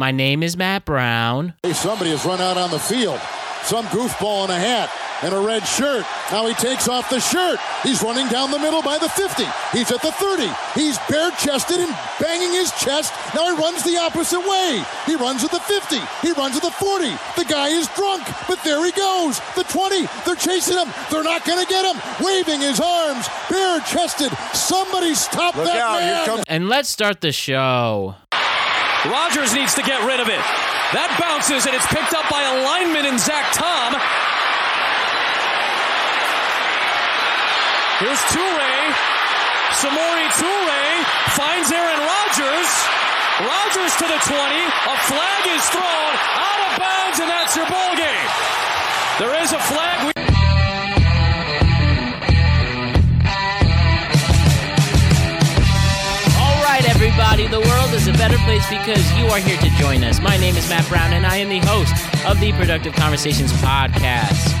My name is Matt Brown. Hey, somebody has run out on the field. Some goofball in a hat and a red shirt. Now he takes off the shirt. He's running down the middle by the 50. He's at the 30. He's bare chested and banging his chest. Now he runs the opposite way. He runs at the 50. He runs at the 40. The guy is drunk, but there he goes. The 20. They're chasing him. They're not going to get him. Waving his arms, bare chested. Somebody stop Look that out, man. comes- And let's start the show. Rodgers needs to get rid of it. That bounces and it's picked up by a lineman in Zach Tom. Here's Toure. Samori Toure finds Aaron Rodgers. Rodgers to the 20. A flag is thrown out of bounds, and that's your ball game. There is a flag. Everybody, the world is a better place because you are here to join us. My name is Matt Brown, and I am the host of the Productive Conversations podcast.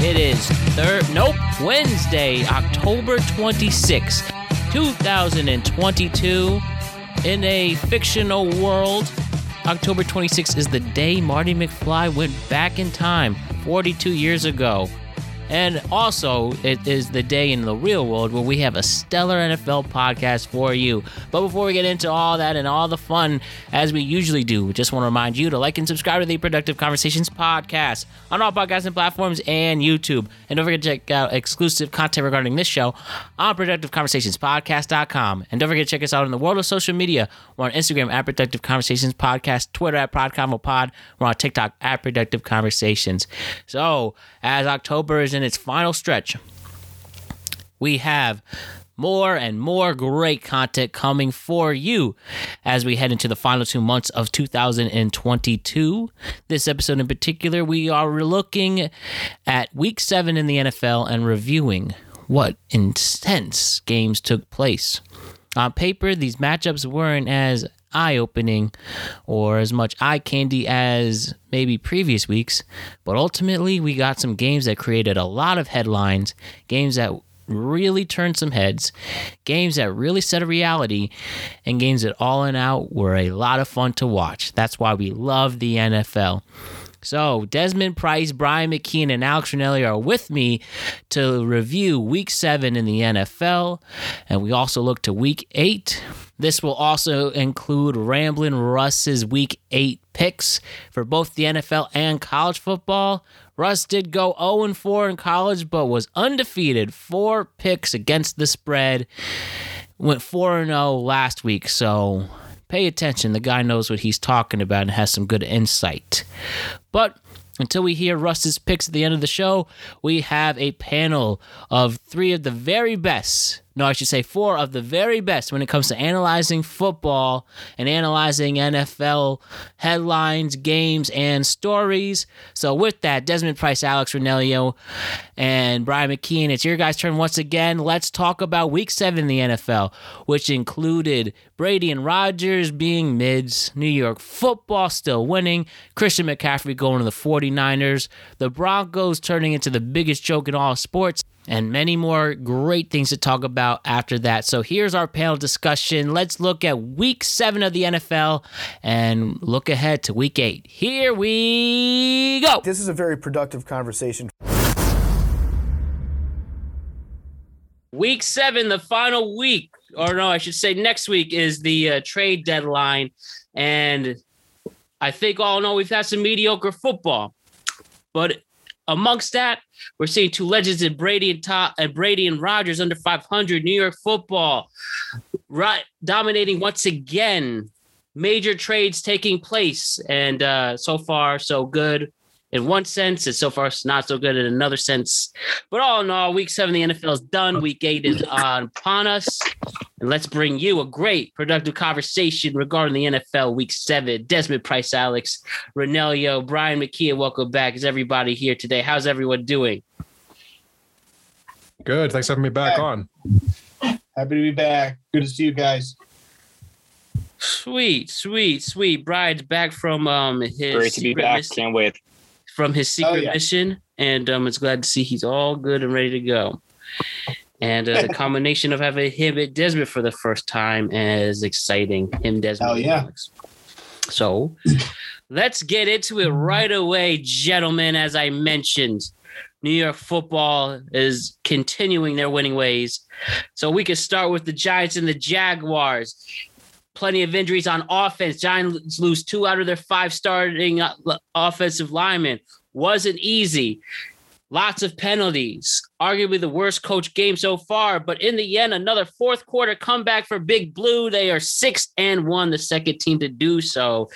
It is third, nope, Wednesday, October 26, 2022. In a fictional world, October 26 is the day Marty McFly went back in time 42 years ago. And also, it is the day in the real world where we have a stellar NFL podcast for you. But before we get into all that and all the fun, as we usually do, we just want to remind you to like and subscribe to the Productive Conversations podcast on all podcasting platforms and YouTube. And don't forget to check out exclusive content regarding this show on productiveconversationspodcast.com. And don't forget to check us out in the world of social media. We're on Instagram at Productive Conversations Podcast, Twitter at ProdConvoPod. We're on TikTok at Productive Conversations. So, as October is in its final stretch, we have more and more great content coming for you as we head into the final two months of 2022. This episode in particular, we are looking at week seven in the NFL and reviewing what intense games took place. On paper, these matchups weren't as eye opening or as much eye candy as maybe previous weeks, but ultimately, we got some games that created a lot of headlines, games that really turned some heads, games that really set a reality, and games that all in out were a lot of fun to watch. That's why we love the NFL. So, Desmond Price, Brian McKeon, and Alex Ranelli are with me to review week seven in the NFL. And we also look to week eight. This will also include Ramblin' Russ's week eight picks for both the NFL and college football. Russ did go 0 4 in college, but was undefeated. Four picks against the spread. Went 4 0 last week. So, pay attention. The guy knows what he's talking about and has some good insight. But until we hear Russ's picks at the end of the show, we have a panel of three of the very best. No, I should say four of the very best when it comes to analyzing football and analyzing NFL headlines, games, and stories. So, with that, Desmond Price, Alex Ranelio, and Brian McKeon, it's your guys' turn once again. Let's talk about week seven in the NFL, which included Brady and Rodgers being mids, New York football still winning, Christian McCaffrey going to the 49ers, the Broncos turning into the biggest joke in all sports and many more great things to talk about after that. So here's our panel discussion. Let's look at week seven of the NFL and look ahead to week eight. Here we go. This is a very productive conversation. Week seven, the final week, or no, I should say next week is the uh, trade deadline. And I think all in all, we've had some mediocre football. But amongst that, we're seeing two legends in Brady and Top and Brady and Rodgers under 500 New York football, right, dominating once again. Major trades taking place, and uh, so far so good in one sense, and so far it's not so good in another sense. But all in all, Week Seven the NFL is done. Week Eight is on upon us, and let's bring you a great productive conversation regarding the NFL Week Seven. Desmond Price, Alex Ranelio, Brian McKee, welcome back. Is everybody here today? How's everyone doing? Good. Thanks for having me back on. Happy to be back. Good to see you guys. Sweet, sweet, sweet. Brian's back from um his Great to be back. miss- Can't wait. From his secret yeah. mission, and um, it's glad to see he's all good and ready to go. And uh, the combination of having him at Desmond for the first time is exciting. Him, Desmond. Oh yeah. Alex. So let's get into it right away, gentlemen. As I mentioned, New York football is continuing their winning ways. So we can start with the Giants and the Jaguars. Plenty of injuries on offense. Giants lose two out of their five starting uh, offensive linemen. Wasn't easy. Lots of penalties. Arguably the worst coach game so far. But in the end, another fourth quarter comeback for Big Blue. They are six and one, the second team to do so.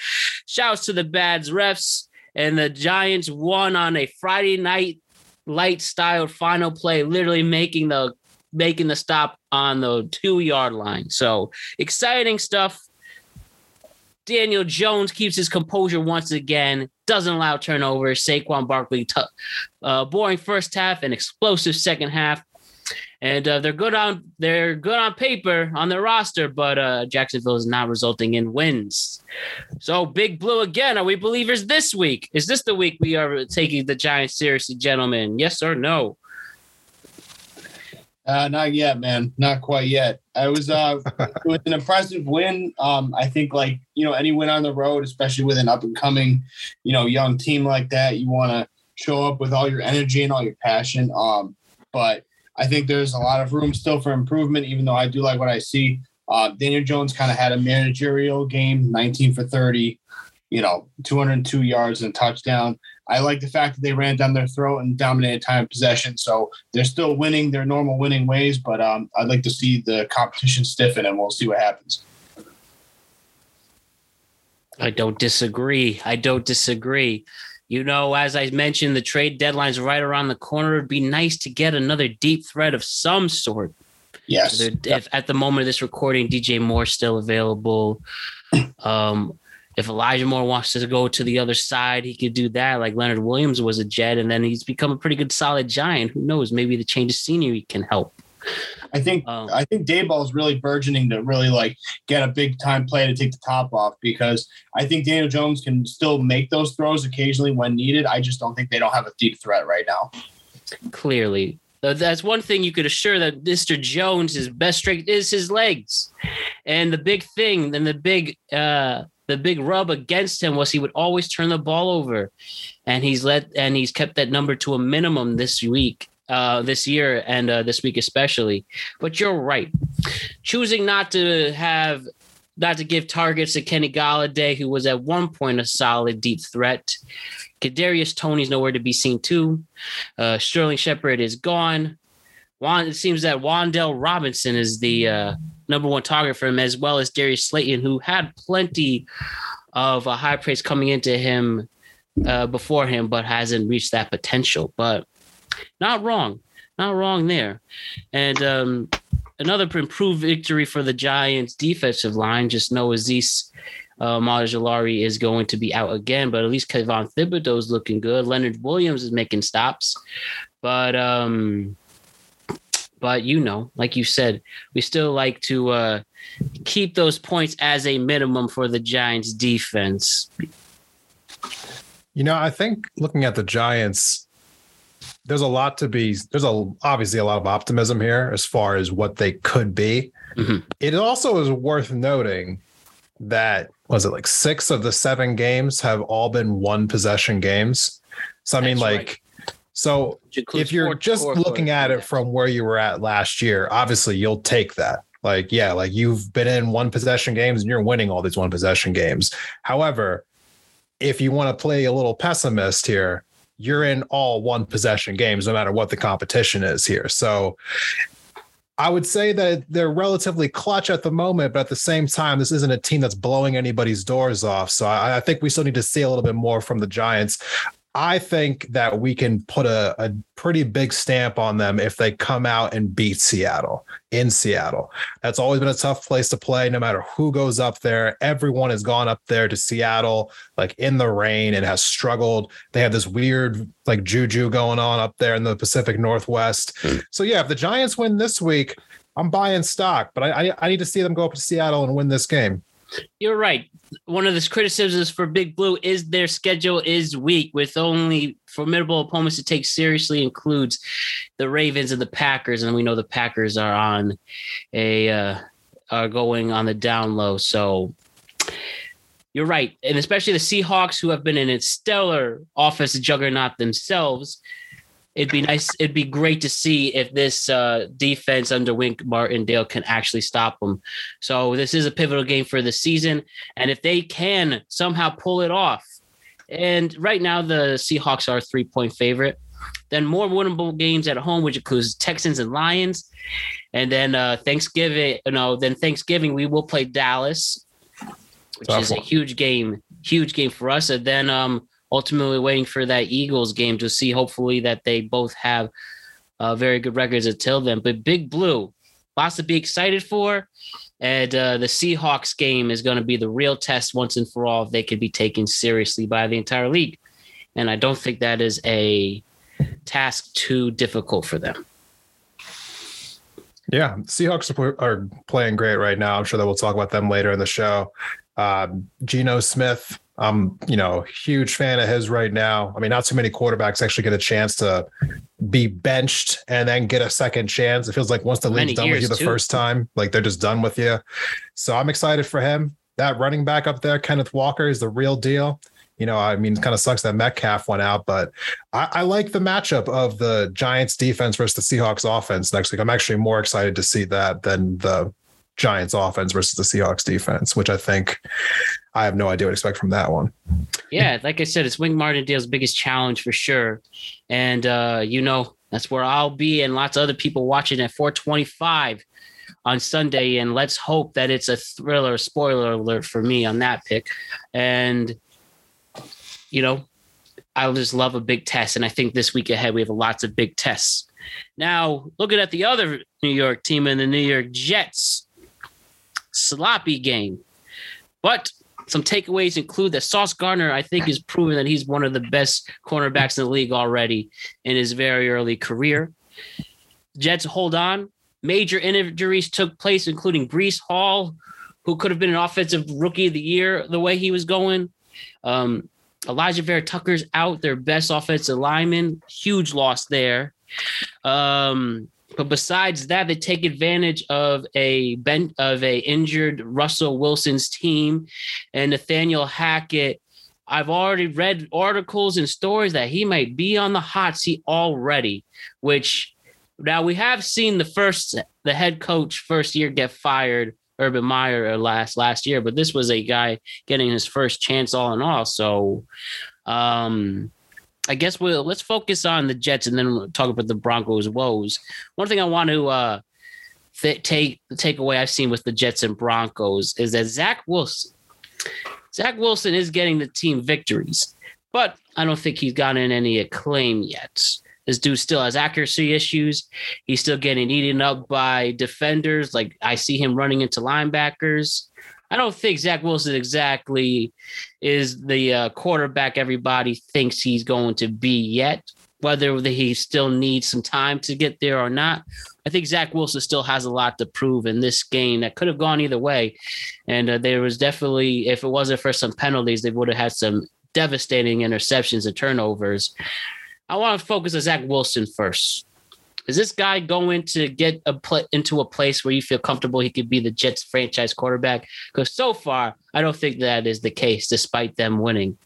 Shouts to the Bads refs. And the Giants won on a Friday night light styled final play, literally making the making the stop on the two yard line. So exciting stuff. Daniel Jones keeps his composure once again, doesn't allow turnovers. Saquon Barkley, t- uh, boring first half and explosive second half. And uh, they're good on they're good on paper on their roster, but uh, Jacksonville is not resulting in wins. So Big Blue again. Are we believers this week? Is this the week we are taking the Giants seriously, gentlemen? Yes or no? Uh, not yet, man. Not quite yet. I was uh, it was an impressive win. Um, I think like you know any win on the road, especially with an up and coming, you know, young team like that, you want to show up with all your energy and all your passion. Um, but I think there's a lot of room still for improvement, even though I do like what I see. Uh, Daniel Jones kind of had a managerial game, 19 for 30, you know, 202 yards and touchdown. I like the fact that they ran down their throat and dominated time possession. So they're still winning their normal winning ways, but um, I'd like to see the competition stiffen and we'll see what happens. I don't disagree. I don't disagree. You know, as I mentioned, the trade deadline's right around the corner. It'd be nice to get another deep threat of some sort. Yes. If at the moment of this recording, DJ Moore still available. Um, if Elijah Moore wants to go to the other side, he could do that. Like Leonard Williams was a Jet, and then he's become a pretty good solid Giant. Who knows? Maybe the change of scenery can help. I think um, I think Daboll is really burgeoning to really like get a big time play to take the top off because I think Daniel Jones can still make those throws occasionally when needed. I just don't think they don't have a deep threat right now. Clearly, that's one thing you could assure that Mr. Jones' his best strength is his legs, and the big thing, and the big uh, the big rub against him was he would always turn the ball over, and he's let and he's kept that number to a minimum this week uh, this year and uh, this week especially. But you're right. Choosing not to have not to give targets to Kenny Golladay, who was at one point a solid deep threat. Kadarius Toney's nowhere to be seen too. Uh, Sterling Shepard is gone. Juan, it seems that Wan'Dale Robinson is the uh, number one target for him, as well as Darius Slayton, who had plenty of uh, high praise coming into him uh, before him, but hasn't reached that potential. But not wrong. Not wrong there. And um, another improved victory for the Giants defensive line. Just know Azeez uh, Ojulari is going to be out again, but at least Thibodeaux is looking good. Leonard Williams is making stops. But um, but you know, like you said, we still like to uh, keep those points as a minimum for the Giants defense. You know, I think looking at the Giants, there's a lot to be there's a obviously a lot of optimism here as far as what they could be. Mm-hmm. It also is worth noting that was it like six of the seven games have all been one possession games. So I That's mean, like, right. So if you're just looking at it from where you were at last year, obviously you'll take that. Like, yeah, like you've been in one possession games and you're winning all these one possession games. However, if you want to play a little pessimist here, you're in all one possession games, no matter what the competition is here. So I would say that they're relatively clutch at the moment, but at the same time, this isn't a team that's blowing anybody's doors off. So I, I think we still need to see a little bit more from the Giants. I think that we can put a, a pretty big stamp on them if they come out and beat Seattle in Seattle. That's always been a tough place to play, no matter who goes up there. Everyone has gone up there to Seattle, like in the rain, and has struggled. They have this weird, like, juju going on up there in the Pacific Northwest. Hmm. So, yeah, if the Giants win this week, I'm buying stock, but I, I, I need to see them go up to Seattle and win this game. You're right. One of the criticisms for Big Blue is their schedule is weak, with only formidable opponents to take seriously. Includes the Ravens and the Packers, and we know the Packers are on a uh, are going on the down low. So you're right, and especially the Seahawks, who have been in a stellar offensive juggernaut themselves. It'd be nice. It'd be great to see if this uh, defense under Wink Martindale can actually stop them. So this is a pivotal game for the season, and if they can somehow pull it off, and right now the Seahawks are a three point favorite. Then more winnable games at home, which includes Texans and Lions, and then uh, Thanksgiving. You know, then Thanksgiving we will play Dallas, which Tough is a huge game, huge game for us. And then um, ultimately waiting for that Eagles game to see hopefully that they both have uh, very good records until then. But Big Blue, lots to be excited for. And uh, the Seahawks game is going to be the real test once and for all if they could be taken seriously by the entire league. And I don't think that is a task too difficult for them. Yeah, Seahawks are, playing great right now. I'm sure that we'll talk about them later in the show. Um, Geno Smith, I'm you know huge fan of his right now. I mean, not too many quarterbacks actually get a chance to be benched and then get a second chance. It feels like once the Many league's done with you the too. first time, like they're just done with you. So I'm excited for him. That running back up there, Kenneth Walker, is the real deal. You know, I mean, it kind of sucks that Metcalf went out, but I, I like the matchup of the Giants defense versus the Seahawks offense next week. I'm actually more excited to see that than the Giants offense versus the Seahawks defense, which I think I have no idea what to expect from that one. Yeah, like I said, it's Wink Martindale's biggest challenge for sure. And uh, you know, that's where I'll be and lots of other people watching at 425 on Sunday. And let's hope that it's a thriller, spoiler alert for me on that pick. And you know, I'll just love a big test. And I think this week ahead we have lots of big tests. Now, looking at the other New York team and the New York Jets, sloppy game. But some takeaways include that Sauce Gardner, I think, is proven that he's one of the best cornerbacks in the league already in his very early career. Jets hold on. Major injuries took place, including Breece Hall, who could have been an offensive rookie of the year the way he was going. Um, Alijah Vera-Tucker's out, their best offensive lineman. Huge loss there. Um, but besides that, they take advantage of a bent of a injured Russell Wilson's team and Nathaniel Hackett. I've already read articles and stories that he might be on the hot seat already, which now we have seen the first the head coach first year get fired, Urban Meyer uh, last last year, but this was a guy getting his first chance all in all. So um I guess we'll let's focus on the Jets and then we'll talk about the Broncos woes. One thing I want to uh th- take the takeaway I've seen with the Jets and Broncos is that Zach Wilson, Zach Wilson is getting the team victories, but I don't think he's gotten any acclaim yet. This dude still has accuracy issues. He's still getting eaten up by defenders. Like I see him running into linebackers. I don't think Zach Wilson exactly is the uh, quarterback everybody thinks he's going to be yet. Whether he still needs some time to get there or not, I think Zach Wilson still has a lot to prove in this game that could have gone either way. And uh, there was definitely, if it wasn't for some penalties, they would have had some devastating interceptions and turnovers. I want to focus on Zach Wilson first. Is this guy going to get a pl- into a place where you feel comfortable he could be the Jets franchise quarterback? Because so far, I don't think that is the case, despite them winning.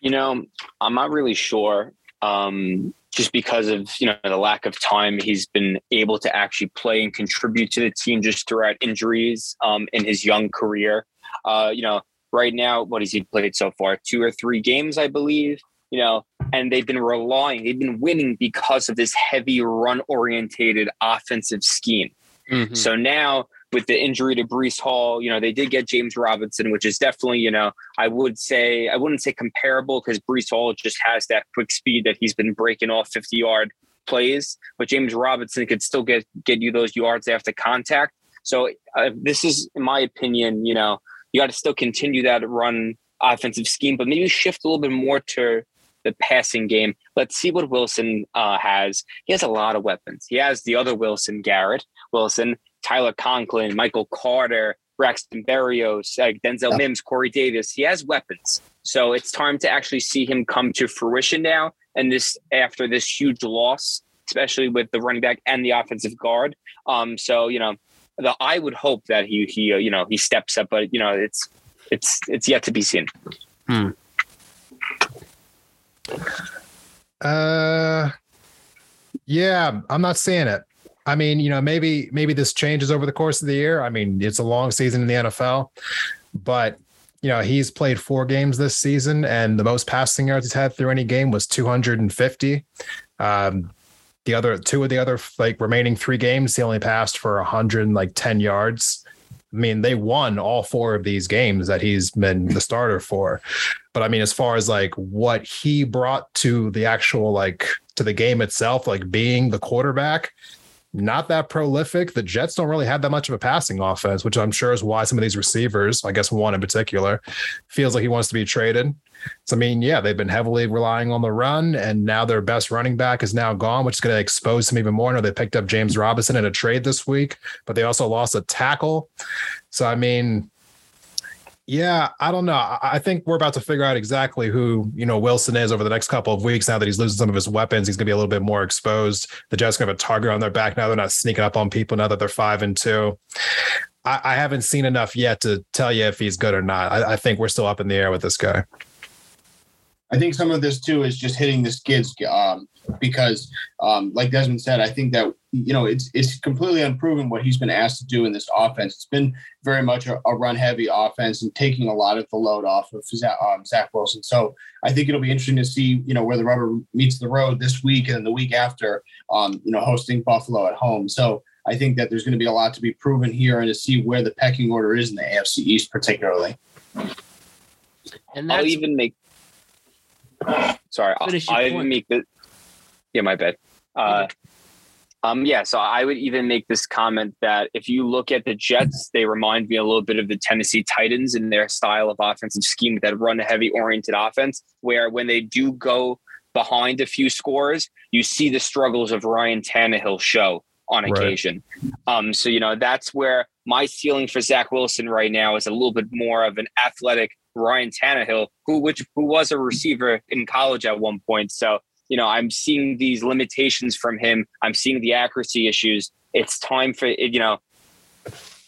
You know, I'm not really sure. Um, just because of you know the lack of time he's been able to actually play and contribute to the team just throughout injuries um, in his young career. Uh, you know, right now, what has he played so far? Two or three games, I believe. You know, and they've been relying, they've been winning because of this heavy run orientated offensive scheme. Mhm. So now with the injury to Breece Hall, you know, they did get James Robinson, which is definitely, you know, I would say, I wouldn't say comparable because Breece Hall just has that quick speed that he's been breaking off 50 yard plays, but James Robinson could still get, get you those yards after contact. So uh, this is, in my opinion, you know, you got to still continue that run offensive scheme, but maybe shift a little bit more to the passing game. Let's see what Wilson uh, has. He has a lot of weapons. He has the other Wilson, Garrett Wilson, Tyler Conklin, Michael Carter, Braxton Berrios, like Denzel Mims, Corey Davis. He has weapons. So it's time to actually see him come to fruition now. And this after this huge loss, especially with the running back and the offensive guard. Um, so, you know, the, I would hope that he he uh, you know he steps up, but you know it's it's it's yet to be seen. Hmm. Uh, yeah, I'm not seeing it. I mean, you know, maybe maybe this changes over the course of the year. I mean, it's a long season in the NFL, but you know, he's played four games this season, and the most passing yards he's had through any game was 250. Um, the other two of the other like remaining three games, he only passed for 100 like 10 yards. I mean, they won all four of these games that he's been the starter for. But I mean, as far as like what he brought to the actual like to the game itself, like being the quarterback, not that prolific. The Jets don't really have that much of a passing offense, which I'm sure is why some of these receivers, I guess one in particular, feels like he wants to be traded. So I mean, yeah, they've been heavily relying on the run, and now their best running back is now gone, which is going to expose him even more. Now they picked up James Robinson in a trade this week, but they also lost a tackle. So I mean, yeah, I don't know. I think we're about to figure out exactly who you know Wilson is over the next couple of weeks. Now that he's losing some of his weapons, he's going to be a little bit more exposed. The Jets have a target on their back now. They're not sneaking up on people now that they're five and two. I, I haven't seen enough yet to tell you if he's good or not. I, I think we're still up in the air with this guy. I think some of this too is just hitting the skids um, because, um, like Desmond said, I think that you know it's it's completely unproven what he's been asked to do in this offense. It's been very much a, a run heavy offense and taking a lot of the load off of Zach, um, Zach, Wilson. So I think it'll be interesting to see you know where the rubber meets the road this week and the week after. Um, you know, hosting Buffalo at home. So I think that there's going to be a lot to be proven here and to see where the pecking order is in the AFC East, particularly. And I'll even make. Sorry, I'll, Finish I'll even make the. Yeah, my bad. Uh, um, yeah, so I would even make this comment that if you look at the Jets, they remind me a little bit of the Tennessee Titans in their style of offensive scheme, that run a heavy oriented offense, where when they do go behind a few scores, you see the struggles of Ryan Tannehill show on Right. occasion. Um, so you know that's where my ceiling for Zach Wilson right now is a little bit more of an athletic Ryan Tannehill, who which who was a receiver in college at one point. So you know I'm seeing these limitations from him. I'm seeing the accuracy issues. It's time for you know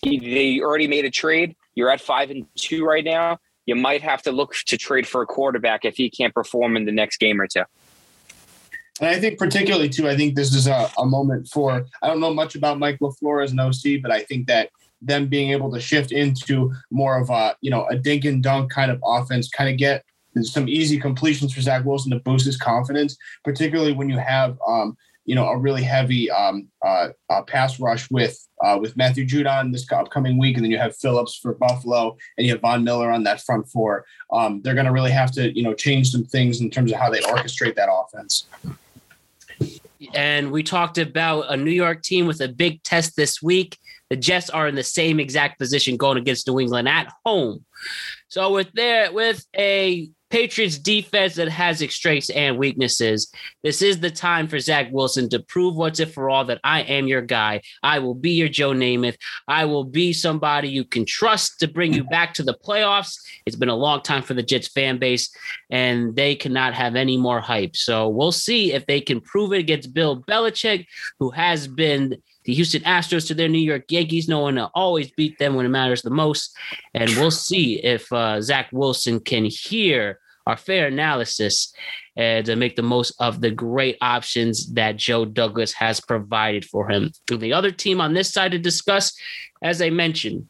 they already made a trade. You're at five and two right now. You might have to look to trade for a quarterback if he can't perform in the next game or two. And I think particularly too, I think this is a, a moment for I don't know much about Mike LaFleur as an OC, but I think that them being able to shift into more of a, you know, a dink and dunk kind of offense, kind of get some easy completions for Zach Wilson to boost his confidence, particularly when you have um, you know, a really heavy um, uh, uh, pass rush with uh, with Matthew Judon this upcoming week, and then you have Phillips for Buffalo, and you have Von Miller on that front four. Um, they're going to really have to, you know, change some things in terms of how they orchestrate that offense. and we talked about a New York team with a big test this week. The Jets are in the same exact position going against New England at home. So with their with a Patriots defense that has its strengths and weaknesses, this is the time for Zach Wilson to prove once and for all that I am your guy. I will be your Joe Namath. I will be somebody you can trust to bring you back to the playoffs. It's been a long time for the Jets fan base, and they cannot have any more hype. So we'll see if they can prove it against Bill Belichick, who has been the Houston Astros to their New York Yankees, knowing to always beat them when it matters the most. And we'll see if uh, Zach Wilson can hear our fair analysis and to make the most of the great options that Joe Douglas has provided for him. The other team on this side to discuss, as I mentioned,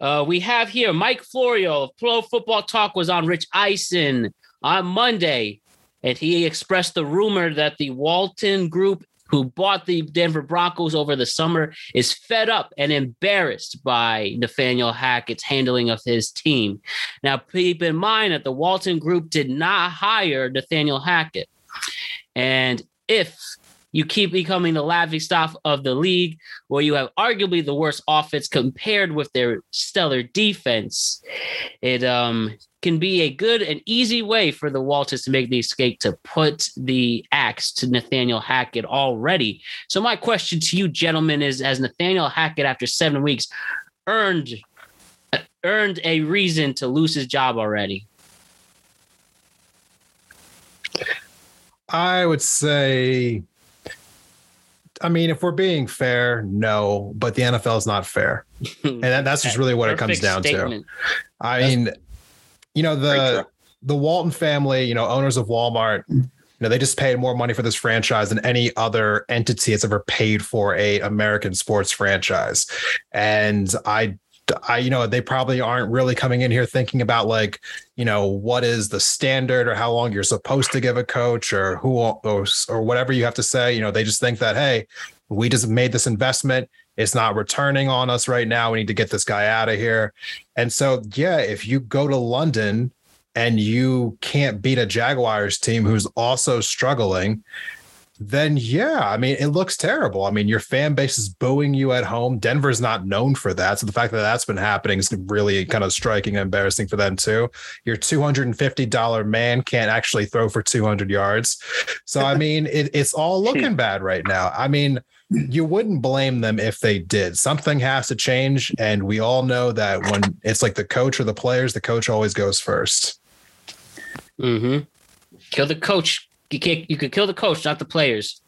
uh, we have here Mike Florio of Pro Football Talk was on Rich Eisen on Monday, and he expressed the rumor that the Walton Group, who bought the Denver Broncos over the summer, is fed up and embarrassed by Nathaniel Hackett's handling of his team. Now, keep in mind that the Walton Group did not hire Nathaniel Hackett, and if you keep becoming the laughing stock of the league, where you have arguably the worst offense compared with their stellar defense. It um, can be a good and easy way for the Walters to make the escape to put the axe to Nathaniel Hackett already. So my question to you, gentlemen, is: Has Nathaniel Hackett, after seven weeks, earned earned a reason to lose his job already? I would say I mean, if we're being fair, no, but the NFL is not fair, and that, that's just really what it comes down statement. to. I mean, you know the the Walton family, you know, owners of Walmart, you know, they just paid more money for this franchise than any other entity that's ever paid for a American sports franchise, and I. I, you know, they probably aren't really coming in here thinking about like, you know, what is the standard or how long you're supposed to give a coach or who or, or whatever you have to say. You know, they just think that, hey, we just made this investment. It's not returning on us right now. We need to get this guy out of here. And so, yeah, if you go to London and you can't beat a Jaguars team who's also struggling, then yeah, I mean, it looks terrible. I mean, your fan base is booing you at home. Denver's not known for that. So the fact that that's been happening is really kind of striking and embarrassing for them too. Your $250 man can't actually throw for 200 yards. So, I mean, it, it's all looking bad right now. I mean, you wouldn't blame them if they did. Something has to change. And we all know that when it's like the coach or the players, the coach always goes first. Mm-hmm. Kill the coach. You can't. You could kill the coach, not the players.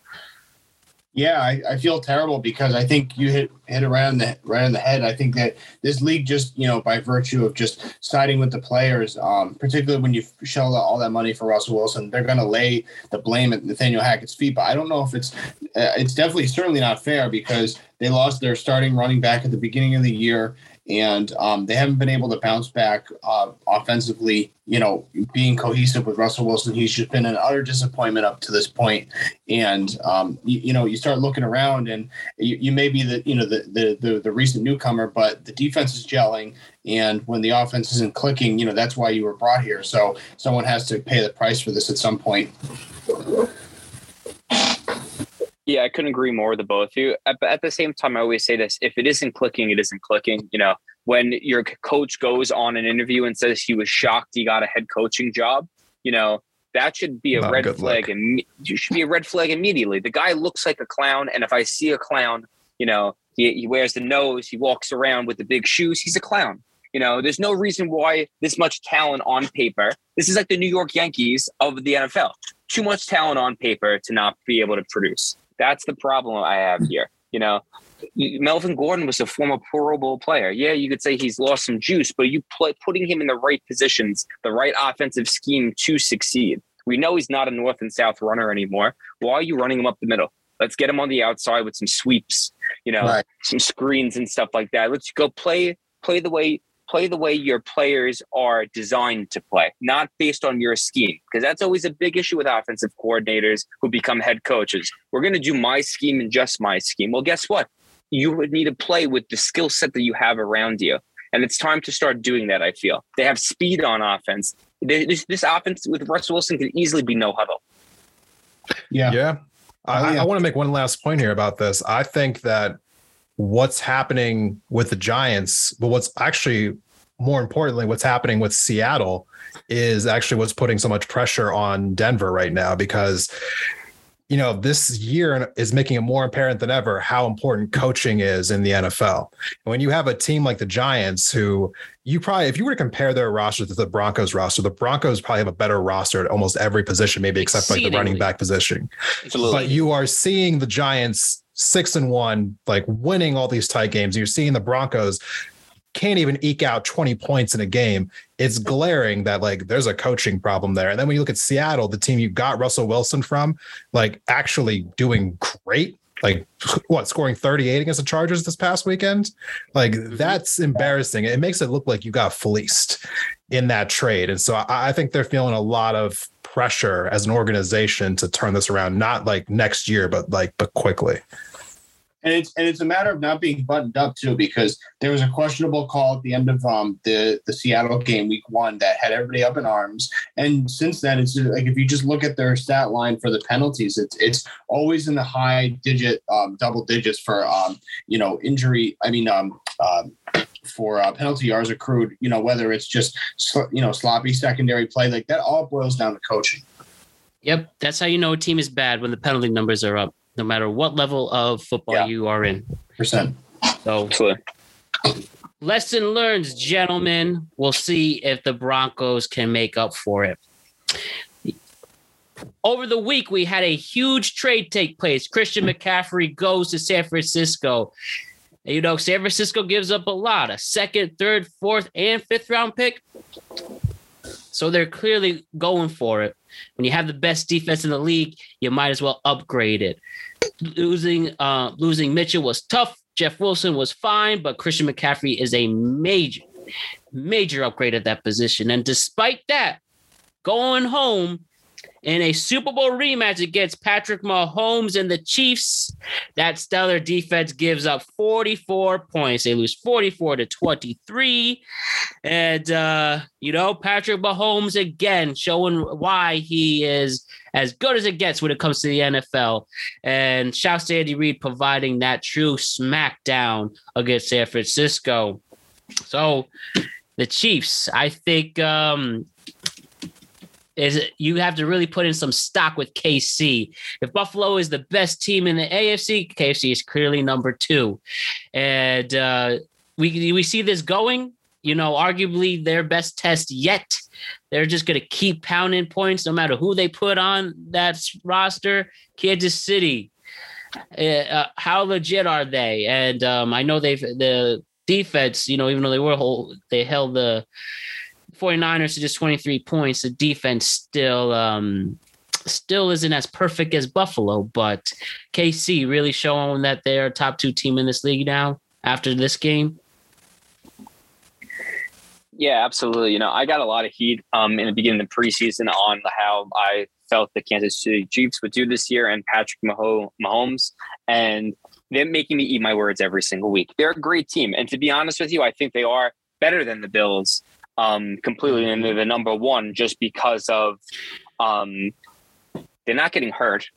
Yeah, I, I feel terrible because I think you hit hit around the right on the head. I think that this league just you know by virtue of just siding with the players, um, particularly when you shell out all that money for Russell Wilson, they're going to lay the blame at Nathaniel Hackett's feet. But I don't know if it's uh, it's definitely certainly not fair because they lost their starting running back at the beginning of the year and um, they haven't been able to bounce back uh, offensively. You know, being cohesive with Russell Wilson, he's just been an utter disappointment up to this point. And um, you, you, know, you start looking around, and you, you may be the you know the, the, the the recent newcomer, but the defense is gelling. And when the offense isn't clicking, you know that's why you were brought here. So someone has to pay the price for this at some point. Yeah, I couldn't agree more with the both of you. But at the same time, I always say this: if it isn't clicking, it isn't clicking. You know, when your coach goes on an interview and says he was shocked he got a head coaching job, you know, that should be a Not red flag, and you should be a red flag immediately. The guy looks like a clown, and if I see a clown, you know, he, he wears the nose, he walks around with the big shoes, he's a clown. You know, there's no reason why this much talent on paper. This is like the New York Yankees of the NFL. Too much talent on paper to not be able to produce. That's the problem I have hmm. here. You know, Melvin Gordon was a former Pro Bowl player. Yeah, you could say he's lost some juice, but you play putting him in the right positions, the right offensive scheme to succeed. We know he's not a north and south runner anymore. Why are you running him up the middle? Let's get him on the outside with some sweeps, you know, right. some screens and stuff like that. Let's go play play the way play the way your players are designed to play, not based on your scheme. Because that's always a big issue with offensive coordinators who become head coaches. We're going to do my scheme and just my scheme. Well, guess what? You would need to play with the skill set that you have around you. And it's time to start doing that, I feel. They have speed on offense. This, this offense with Russell Wilson could easily be no huddle. Yeah. Yeah. I, oh, yeah. I want to make one last point here about this. I think that what's happening with the Giants, but what's actually more importantly, what's happening with Seattle is actually what's putting so much pressure on Denver right now because you know, this year is making it more apparent than ever how important coaching is in the NFL. When you have a team like the Giants, who you probably, if you were to compare their roster to the Broncos roster, the Broncos probably have a better roster at almost every position, maybe except for like the running back position. Absolutely. But you are seeing the Giants six and one, like winning all these tight games. You're seeing the Broncos can't even eke out 20 points in a game. It's glaring that like there's a coaching problem there. And then when you look at Seattle, the team you got Russell Wilson from, like actually doing great. Like what scoring 38 against the Chargers this past weekend? Like mm-hmm. that's embarrassing. It makes it look like you got fleeced in that trade. And so I, I think they're feeling a lot of pressure as an organization to turn this around, not like next year, but like but quickly. And it's and it's a matter of not being buttoned up too, because there was a questionable call at the end of um the the Seattle game week one that had everybody up in arms. And since then, it's like if you just look at their stat line for the penalties, it's it's always in the high digit um, double digits for um you know injury. I mean um. um for uh, penalty yards accrued, you know, whether it's just you know sloppy secondary play, like that all boils down to coaching. Yep, that's how you know a team is bad when the penalty numbers are up, no matter what level of football yeah. you are in. Percent. So, lesson learned, gentlemen. We'll see if the Broncos can make up for it. over the week, we had a huge trade take place. Christian McCaffrey goes to San Francisco. You know, San Francisco gives up a lot a second, third, fourth, and fifth round pick. So they're clearly going for it. When you have the best defense in the league, you might as well upgrade it. Losing uh, losing Mitchell was tough. Jeff Wilson was fine, but Christian McCaffrey is a major, major upgrade at that position. And despite that, going home in a Super Bowl rematch against Patrick Mahomes and the Chiefs. That stellar defense gives up 44 points. They lose 44 to 23. And, uh, you know, Patrick Mahomes again showing why he is as good as it gets when it comes to the NFL. And shouts to Andy Reid providing that true smackdown against San Francisco. So the Chiefs, I think um, is you have to really put in some stock with KC. If Buffalo is the best team in the AFC, KC is clearly number two, and uh, we we see this going. You know, arguably their best test yet. They're just going to keep pounding points no matter who they put on that roster. Kansas City, uh, uh, how legit are they? And um, I know they've the defense. You know, even though they were whole, they held the 49ers to just 23 points. The defense still um, still isn't as perfect as Buffalo, but KC really showing that they're a top two team in this league now after this game. Yeah, absolutely. You know, I got a lot of heat um, in the beginning of the preseason on how I felt the Kansas City Chiefs would do this year and Patrick Mahomes. And they're making me eat my words every single week. They're a great team. And to be honest with you, I think they are better than the Bills um, completely into the number one just because of um, they're not getting hurt.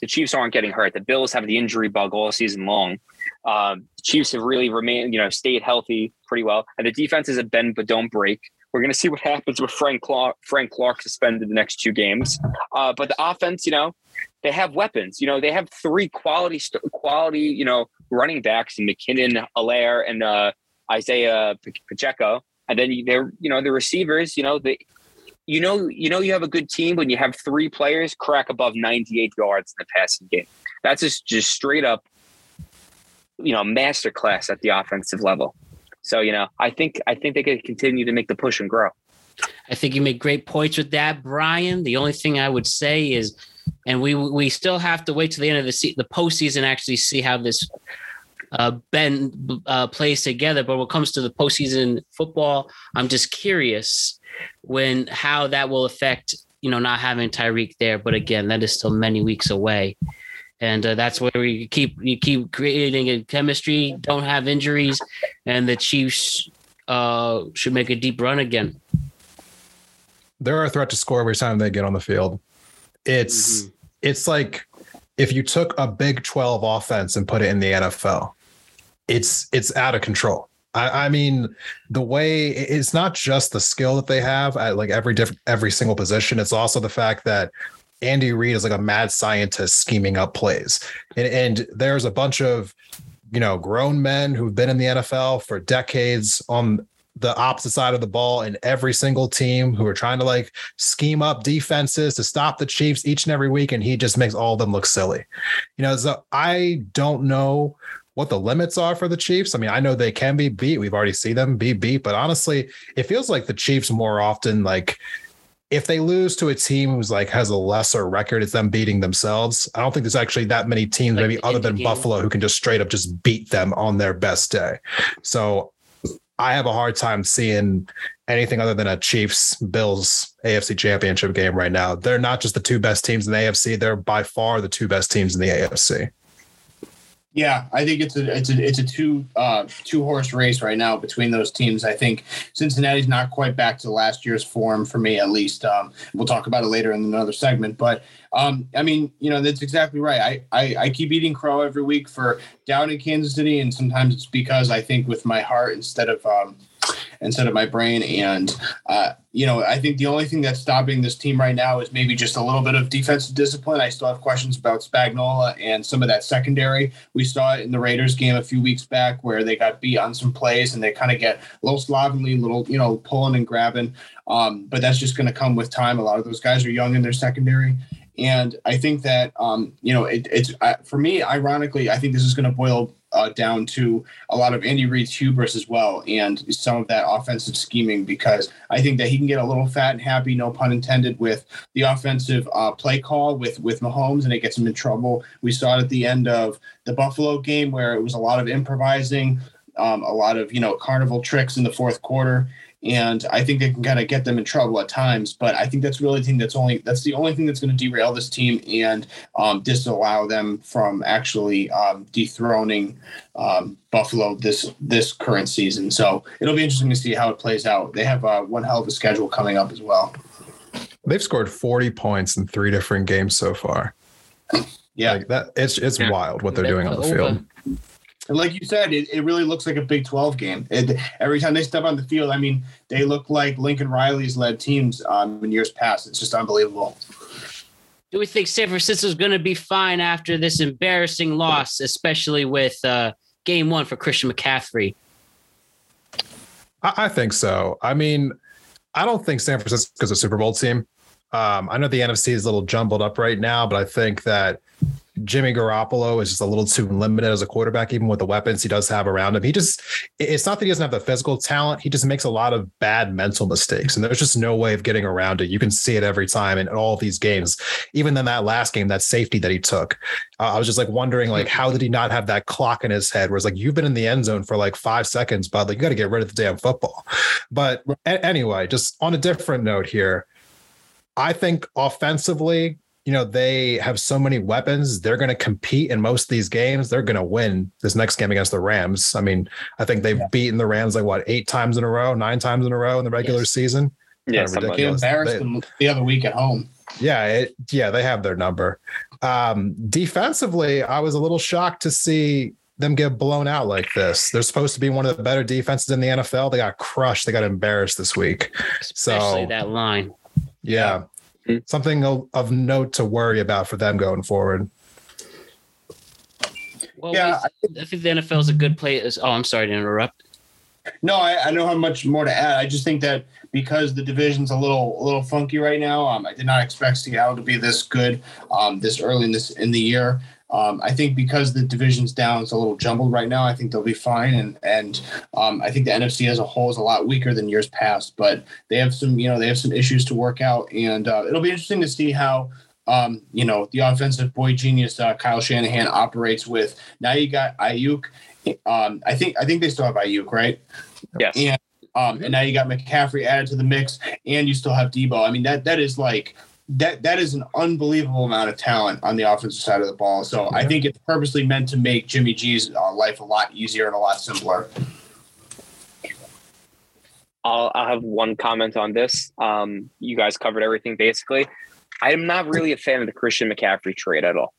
The Chiefs aren't getting hurt. The Bills have the injury bug all season long. Uh, the Chiefs have really remained, you know, stayed healthy pretty well, and the defense is a bend but don't break. We're going to see what happens with Frank Clark, Frank Clark suspended the next two games. Uh, but the offense, you know, they have weapons. You know, they have three quality quality, you know, running backs in McKinnon, Helaire, and uh, Isaiah Pacheco and then they're you know the receivers you know the you know you know you have a good team when you have three players crack above 98 yards in the passing game. That's just just straight up you know masterclass at the offensive level. So you know i think i think they could continue to make the push and grow. I think you make great points with that brian. The only thing i would say is and we we still have to wait to the end of the se- the postseason actually see how this uh, Ben uh, plays together. But when it comes to the postseason football, I'm just curious when how that will affect you know not having Tyreek there. But again, that is still many weeks away, and uh, that's where we keep you keep creating a chemistry. Don't have injuries, and the Chiefs uh, should make a deep run again. They're a threat to score every time they get on the field. It's mm-hmm. it's like if you took a Big 12 offense and put it in the NFL, it's it's out of control. I, I mean, the way it's not just the skill that they have at like every different every single position. It's also the fact that Andy Reid is like a mad scientist scheming up plays, and, and there's a bunch of you know grown men who've been in the NFL for decades on the opposite side of the ball in every single team who are trying to like scheme up defenses to stop the Chiefs each and every week, and he just makes all of them look silly. You know, so I don't know what the limits are for the Chiefs. I mean, I know they can be beat. We've already seen them be beat, but honestly, it feels like the Chiefs more often like if they lose to a team who's like has a lesser record, it's them beating themselves. I don't think there's actually that many teams, like maybe other than game. Buffalo, who can just straight up just beat them on their best day. So I have a hard time seeing anything other than a Chiefs Bills AFC championship game right now. They're not just the two best teams in the AFC, they're by far the two best teams in the AFC. Yeah, I think it's a it's a it's a two uh, two horse race right now between those teams. I think Cincinnati's not quite back to last year's form for me, at least. Um, we'll talk about it later in another segment, but um, I mean, you know, that's exactly right. I, I I keep eating crow every week for down in Kansas City, and sometimes it's because I think with my heart instead of um, instead of my brain. And, uh, you know, I think the only thing that's stopping this team right now is maybe just a little bit of defensive discipline. I still have questions about Spagnuolo and some of that secondary. We saw it in the Raiders game a few weeks back where they got beat on some plays and they kind of get a little slovenly, little, you know, pulling and grabbing. Um, but that's just going to come with time. A lot of those guys are young in their secondary. And I think that, um, you know, it, it's uh, for me, ironically, I think this is going to boil uh, down to a lot of Andy Reid's hubris as well and some of that offensive scheming because I think that he can get a little fat and happy, no pun intended, with the offensive uh, play call with with Mahomes and it gets him in trouble. We saw it at the end of the Buffalo game where it was a lot of improvising, um, a lot of you know carnival tricks in the fourth quarter and I think they can kind of get them in trouble at times. But I think that's really the thing that's only that's the only thing that's going to derail this team and um, disallow them from actually um, dethroning um, Buffalo this this current season. So it'll be interesting to see how it plays out. They have uh, one hell of a schedule coming up as well. They've scored 40 points in three different games so far. Yeah, like that it's it's yeah. wild what they're doing on the field like you said, it, it really looks like a Big 12 game. It, every time they step on the field, I mean, they look like Lincoln Riley's led teams um, in years past. It's just unbelievable. Do we think San Francisco is going to be fine after this embarrassing loss, especially with uh, game one for Christian McCaffrey? I, I think so. I mean, I don't think San Francisco is a Super Bowl team. Um, I know the NFC is a little jumbled up right now, but I think that Jimmy Garoppolo is just a little too limited as a quarterback, even with the weapons he does have around him. He just, it's not that he doesn't have the physical talent. He just makes a lot of bad mental mistakes. And there's just no way of getting around it. You can see it every time in all of these games. Even in that last game, that safety that he took, uh, I was just like wondering, like, how did he not have that clock in his head where it's like, you've been in the end zone for like five seconds, but like, you got to get rid of the damn football. But a- anyway, just on a different note here, I think offensively, you know, they have so many weapons. They're going to compete in most of these games. They're going to win this next game against the Rams. I mean, I think they've yeah. beaten the Rams like what eight times in a row, nine times in a row in the regular yes. season. Yeah, they embarrassed they, them the other week at home. Yeah, it, yeah, they have their number. Um, defensively, I was a little shocked to see them get blown out like this. They're supposed to be one of the better defenses in the NFL. They got crushed. They got embarrassed this week. Especially so, that line. Yeah. Mm-hmm. Something of note to worry about for them going forward. Well, yeah, I think, I think the NFL is a good place. Oh, I'm sorry to interrupt. No, I, I don't have much more to add. I just think that because the division's a little a little funky right now, um, I did not expect Seattle to be this good um, this early in this in the year. Um, I think because the division's down, it's a little jumbled right now. I think they'll be fine, and and um, I think the NFC as a whole is a lot weaker than years past. But they have some, you know, they have some issues to work out, and uh, it'll be interesting to see how um, you know, the offensive boy genius uh, Kyle Shanahan operates with. Now you got Aiyuk. Um, I think I think they still have Aiyuk, right? Yes. And um, and now you got McCaffrey added to the mix, and you still have Deebo. I mean that that is like that that is an unbelievable amount of talent on the offensive side of the ball. So I think it's purposely meant to make Jimmy G's uh, life a lot easier and a lot simpler. I'll, I'll have one comment on this. Um, you guys covered everything basically. I'm not really a fan of the Christian McCaffrey trade at all.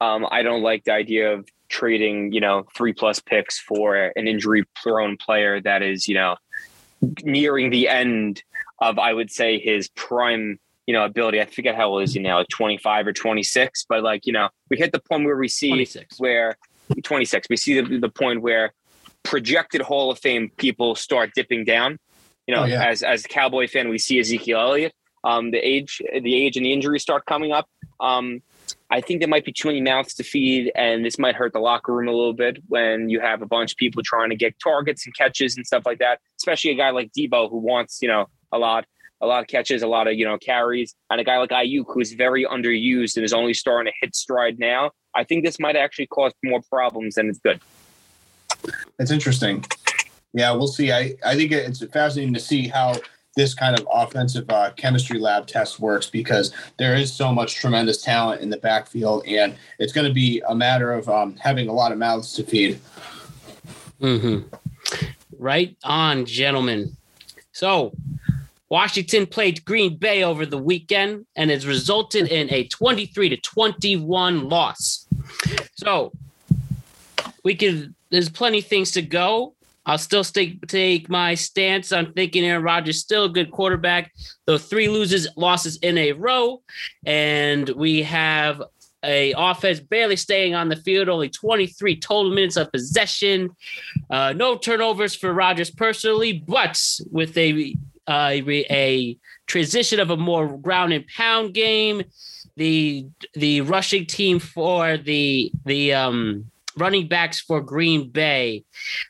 Um, I don't like the idea of trading, you know, three plus picks for an injury prone player that is, you know, nearing the end of, I would say, his prime you know, ability. I forget how old is he now, like 25 or 26, but like, you know, we hit the point where we see 26. where 26, we see the, the point where projected Hall of Fame people start dipping down. You know, oh, yeah. as as a Cowboy fan, we see Ezekiel Elliott. Um, the age, the age, and the injuries start coming up. Um, I think there might be too many mouths to feed, and this might hurt the locker room a little bit when you have a bunch of people trying to get targets and catches and stuff like that. Especially a guy like Deebo who wants, you know, a lot a lot of catches, a lot of you know carries, and a guy like Aiyuk who's very underused and is only starting to hit stride now. I think this might actually cause more problems than it's good. It's interesting. Yeah, we'll see. I, I think it's fascinating to see how this kind of offensive uh, chemistry lab test works because there is so much tremendous talent in the backfield, and it's going to be a matter of um, having a lot of mouths to feed. Mm-hmm. Right on, gentlemen. So Washington played Green Bay over the weekend and has resulted in a 23 to 21 loss. So we could there's plenty of things to go. I'll still stick, take my stance on thinking Aaron Rodgers still a good quarterback, though three loses losses in a row, and we have a offense barely staying on the field, only 23 total minutes of possession, uh, no turnovers for Rodgers personally, but with a uh, a transition of a more ground and pound game. The the rushing team for the the um, running backs for Green Bay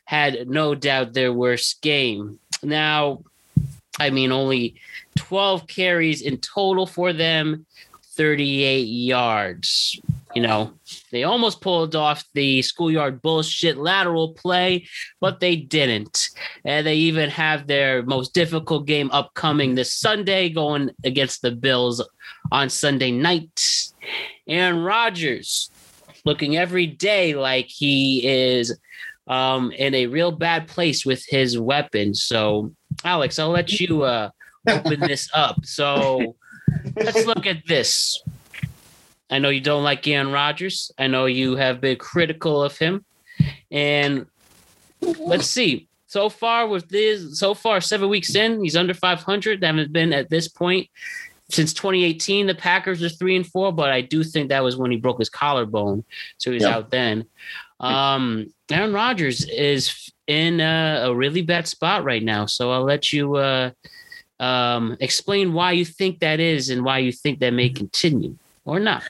had no doubt their worst game. Now, I mean, only 12 carries in total for them, 38 yards. You know, they almost pulled off the schoolyard bullshit lateral play, but they didn't. And they even have their most difficult game upcoming this Sunday, going against the Bills on Sunday night. Aaron Rodgers looking every day like he is um, in a real bad place with his weapons. So, Alex, I'll let you uh, open this up. So, let's look at this. I know you don't like Aaron Rodgers. I know you have been critical of him. And let's see. So far with this, so far seven weeks in, he's under 500. That haven't been at this point since 2018. The Packers are three and four, but I do think that was when he broke his collarbone, so he's yep. out then. Um, Aaron Rodgers is in a, a, really bad spot right now, so I'll let you uh, um, explain why you think that is and why you think that may continue or not.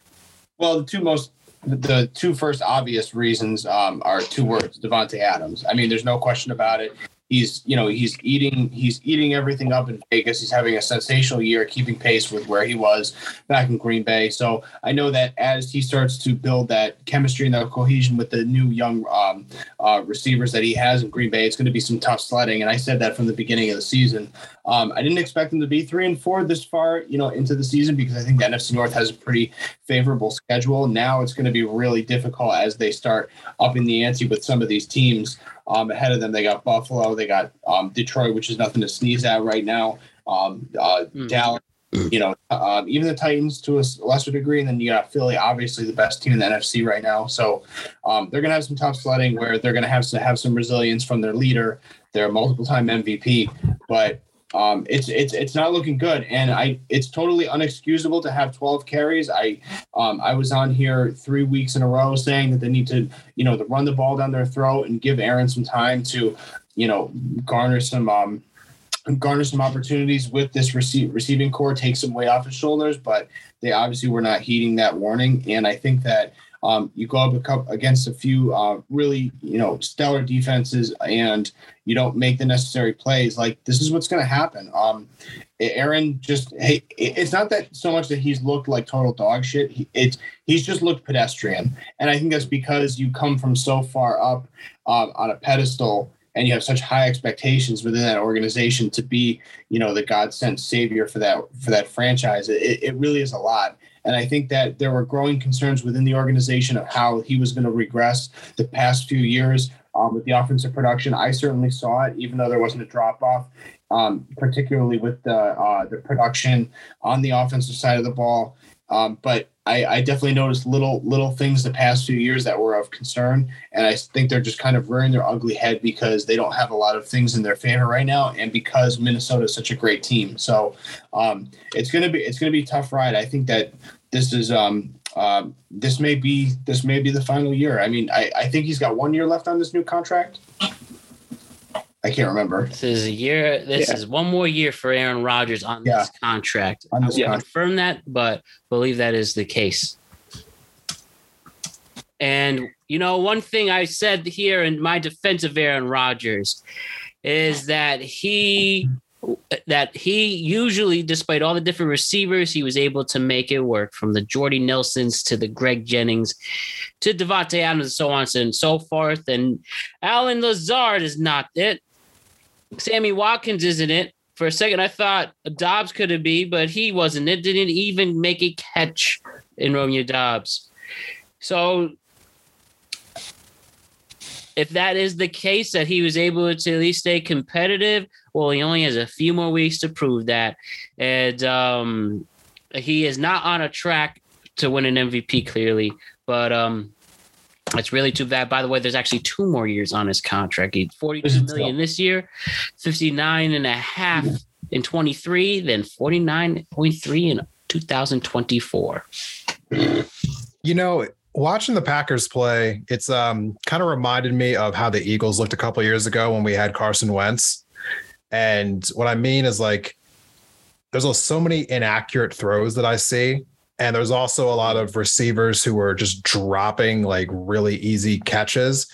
Well, the two most the two first obvious reasons um, are two words: Davante Adams. I mean, there's no question about it he's you know he's eating he's eating everything up in Vegas. He's having a sensational year, keeping pace with where he was back in Green Bay. So I know that as he starts to build that chemistry and that cohesion with the new young um, uh, receivers that he has in Green Bay, it's going to be some tough sledding. And I said that from the beginning of the season. Um, I didn't expect them to be three and four this far, you know, into the season because I think the NFC North has a pretty favorable schedule. Now it's going to be really difficult as they start upping the ante with some of these teams. Um, ahead of them, they got Buffalo, they got um, Detroit, which is nothing to sneeze at right now. Um, uh, mm. Dallas, you know, um, even the Titans to a lesser degree, and then you got Philly, obviously the best team in the NFC right now. So um, they're going to have some tough sledding where they're going to have to have some resilience from their leader, their multiple-time MVP. But um, it's it's it's not looking good, and I it's totally unexcusable to have 12 carries. I um, I was on here three weeks in a row saying that they need to you know to run the ball down their throat and give Aaron some time to you know garner some um, garner some opportunities with this receive, receiving core, take some weight off his shoulders, but they obviously were not heeding that warning, and I think that um, you go up against a few uh, really, you know, stellar defenses, and you don't make the necessary plays. Like this is what's going to happen. Um, Aaron just hey, it's not that so much that he's looked like total dog shit. He, it's he's just looked pedestrian, and I think that's because you come from so far up um, on a pedestal and you have such high expectations within that organization to be, you know, the God sent savior for that for that franchise. It, it really is a lot. And I think that there were growing concerns within the organization of how he was going to regress the past few years um, with the offensive production. I certainly saw it, even though there wasn't a drop off, um, particularly with the uh, the production on the offensive side of the ball. Um, but I, I, definitely noticed little little things the past few years that were of concern, and I think they're just kind of rearing their ugly head because they don't have a lot of things in their favor right now, and because Minnesota is such a great team. So um, it's gonna be it's gonna be a tough ride. I think that this is um, uh, this may be this may be the final year. I mean, I, I think he's got one year left on this new contract. I can't remember. This is a year. This yeah. is one more year for Aaron Rodgers on yeah. this contract. On this I will confirm that, but believe that is the case. And you know, one thing I said here in my defense of Aaron Rodgers is that he that he usually, despite all the different receivers, he was able to make it work from the Jordy Nelsons to the Greg Jennings to Davante Adams and so on and so forth. And Allen Lazard is not it. Sammy Watkins isn't it. For a second, I thought Doubs could have be, but he wasn't it. Didn't even make a catch in Romeo Doubs. So if that is the case that he was able to at least stay competitive, well, he only has a few more weeks to prove that. And um, he is not on a track to win an MVP clearly, but um, it's really too bad. By the way, there's actually two more years on his contract. He's 42 million this year, 59 and a half in 23, then 49.3 in 2024. You know, watching the Packers play, it's um kind of reminded me of how the Eagles looked a couple years ago when we had Carson Wentz. And what I mean is like there's so many inaccurate throws that I see. And there's also a lot of receivers who are just dropping like really easy catches.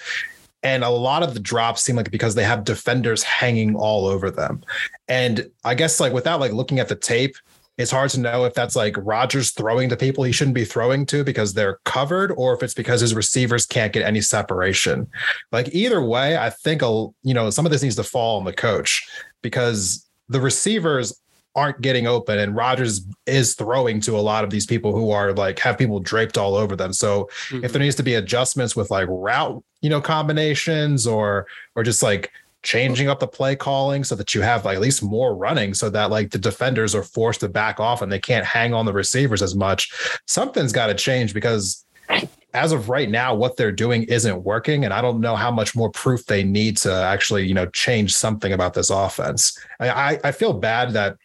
And a lot of the drops seem like because they have defenders hanging all over them. And I guess like without like looking at the tape, it's hard to know if that's like Rodgers throwing to people he shouldn't be throwing to because they're covered, or if it's because his receivers can't get any separation. Like either way, I think a you know some of this needs to fall on the coach because the receivers aren't getting open and Rodgers is throwing to a lot of these people who are like have people draped all over them. So mm-hmm. if there needs to be adjustments with like route, you know, combinations or or just like changing up the play calling so that you have like at least more running so that like the defenders are forced to back off and they can't hang on the receivers as much. Something's got to change because as of right now, what they're doing isn't working. And I don't know how much more proof they need to actually, you know, change something about this offense. I, I feel bad that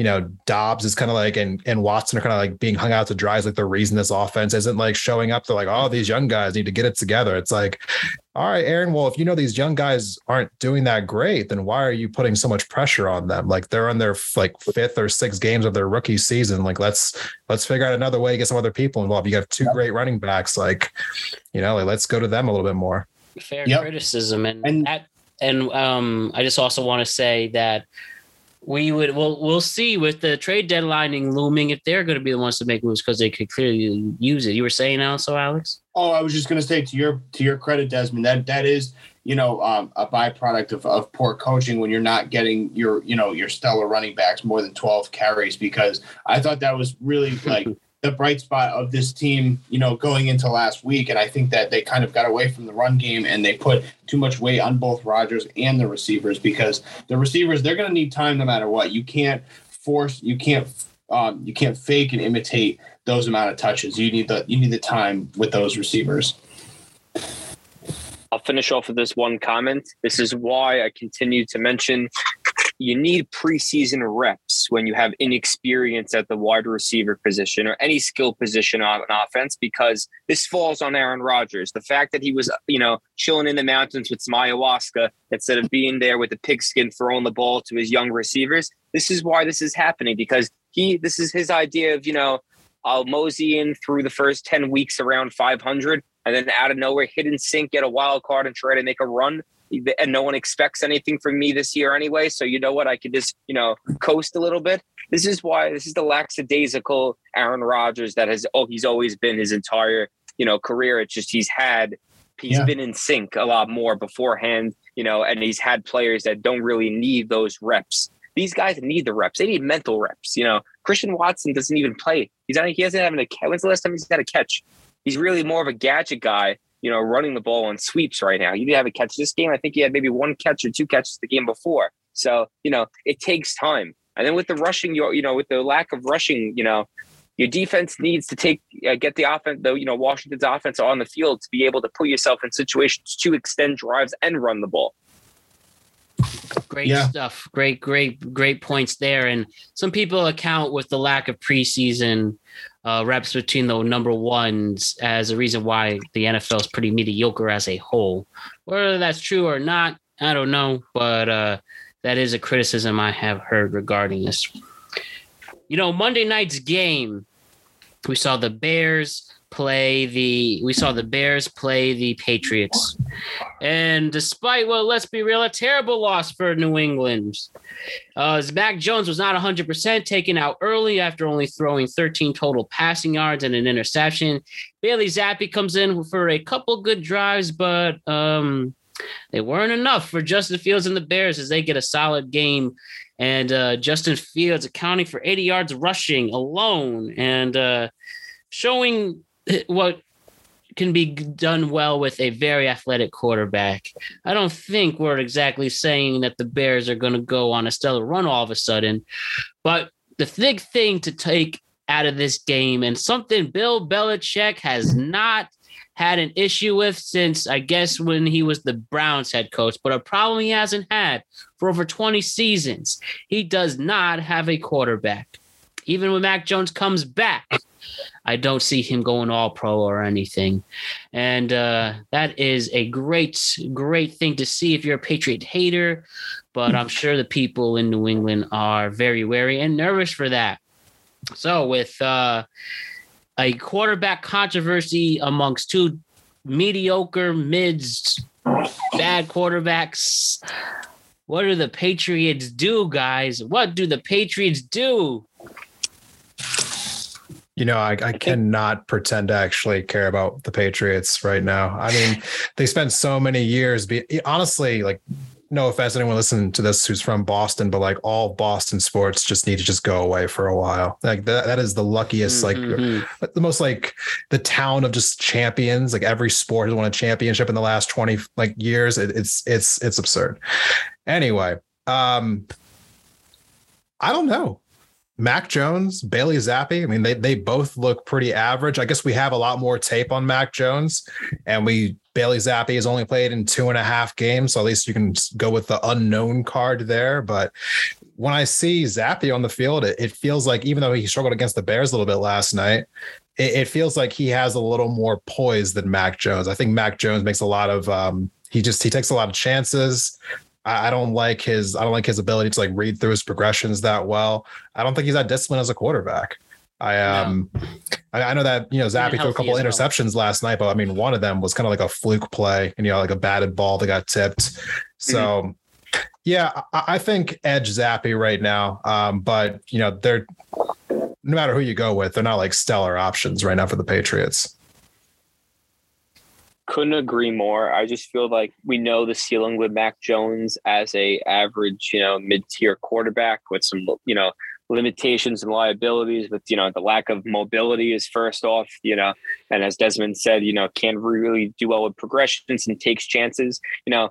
you know, Doubs is kind of like and and Watson are kind of like being hung out to dry Is like the reason this offense isn't like showing up. They're like, oh, these young guys need to get it together. It's like, all right, Aaron. Well, if you know these young guys aren't doing that great, then why are you putting so much pressure on them? Like they're on their like fifth or sixth games of their rookie season. Like let's let's figure out another way to get some other people involved. You have two yep. great running backs. Like, you know, like let's go to them a little bit more. Fair yep. criticism, and and that, and um, I just also want to say that we would well we'll see with the trade deadlining looming if they're going to be the ones to make moves because they could clearly use it. You were saying also, Alex? Oh, I was just going to say to your to your credit, Desmond, that that is you know um, a byproduct of, of poor coaching when you're not getting your you know your stellar running backs more than 12 carries because I thought that was really like the bright spot of this team, you know, going into last week. And I think that they kind of got away from the run game and they put too much weight on both Rodgers and the receivers because the receivers, they're going to need time no matter what. You can't force, you can't, um, you can't fake and imitate those amount of touches. You need the, you need the time with those receivers. I'll finish off with this one comment. This is why I continue to mention you need preseason reps when you have inexperience at the wide receiver position or any skill position on offense because this falls on Aaron Rodgers. The fact that he was, you know, chilling in the mountains with some ayahuasca instead of being there with the pigskin throwing the ball to his young receivers. This is why this is happening because he, this is his idea of, you know, I'll mosey in through the first 10 weeks around 500 and then out of nowhere, hit and sink, get a wild card and try to make a run and no one expects anything from me this year anyway. So you know what? I could just, you know, coast a little bit. This is why this is the lackadaisical Aaron Rodgers that has oh he's always been his entire, you know, career. It's just he's had he's yeah. been in sync a lot more beforehand, you know, and he's had players that don't really need those reps. These guys need the reps. They need mental reps. You know, Christian Watson doesn't even play. He's not. He hasn't having a. When's the last time he's had a catch? He's really more of a gadget guy you know, running the ball on sweeps right now. You didn't have a catch this game. I think he had maybe one catch or two catches the game before. So, you know, it takes time. And then with the rushing, you you know, with the lack of rushing, you know, your defense needs to take uh, get the offense, though, you know, Washington's offense on the field to be able to put yourself in situations to extend drives and run the ball. Great yeah. stuff. Great, great, great points there. And some people account with the lack of preseason uh, between the number ones as a reason why the NFL is pretty mediocre as a whole. Whether that's true or not, I don't know, but uh, that is a criticism I have heard regarding this. You know, Monday night's game, we saw the Bears play the we saw the Bears play the Patriots. And despite well, let's be real, a terrible loss for New England. Uh, Mac Jones was not 100% taken out early after only throwing 13 total passing yards and an interception. Bailey Zappe comes in for a couple good drives, but um, they weren't enough for Justin Fields and the Bears as they get a solid game. And uh, Justin Fields accounting for 80 yards rushing alone and uh, showing what can be done well with a very athletic quarterback. I don't think we're exactly saying that the Bears are going to go on a stellar run all of a sudden, but the big thing to take out of this game and something Bill Belichick has not had an issue with since I guess when he was the Browns head coach, but a problem he hasn't had for over 20 seasons. He does not have a quarterback. Even when Mac Jones comes back, I don't see him going all pro or anything. And uh, that is a great, great thing to see if you're a Patriot hater. But I'm sure the people in New England are very wary and nervous for that. So, with uh, a quarterback controversy amongst two mediocre, mids, bad quarterbacks, what do the Patriots do, guys? What do the Patriots do? You know, I, I cannot pretend to actually care about the Patriots right now. I mean, they spent so many years. Be honestly, like, no offense, anyone listening to this who's from Boston, but like all Boston sports just need to just go away for a while. Like that, that is the luckiest, mm-hmm. like the most like the town of just champions. Like every sport has won a championship in the last twenty like years. It, it's it's it's absurd. Anyway, um, I don't know. Mac Jones, Bailey Zappe, I mean, they they both look pretty average. I guess we have a lot more tape on Mac Jones, and we Bailey Zappe has only played in two and a half games, so at least you can go with the unknown card there. But when I see Zappe on the field, it, it feels like even though he struggled against the Bears a little bit last night, it, it, feels like he has a little more poise than Mac Jones. I think Mac Jones makes a lot of um, he just he takes a lot of chances. I don't like his I don't like his ability to like read through his progressions that well. I don't think he's that disciplined as a quarterback. I um no. I, I, know that you know Zappe threw a couple interceptions well. last night, but I mean one of them was kind of like a fluke play and you know like a batted ball that got tipped. So mm-hmm. yeah, I, I, think edge Zappe right now. Um, but you know they're no matter who you go with, they're not like stellar options right now for the Patriots couldn't agree more. I just feel like we know the ceiling with Mac Jones as a average, you know, mid tier quarterback with some, you know, limitations and liabilities. But you know, the lack of mobility is first off, you know, and as Desmond said, you know, can't really do well with progressions and takes chances. You know,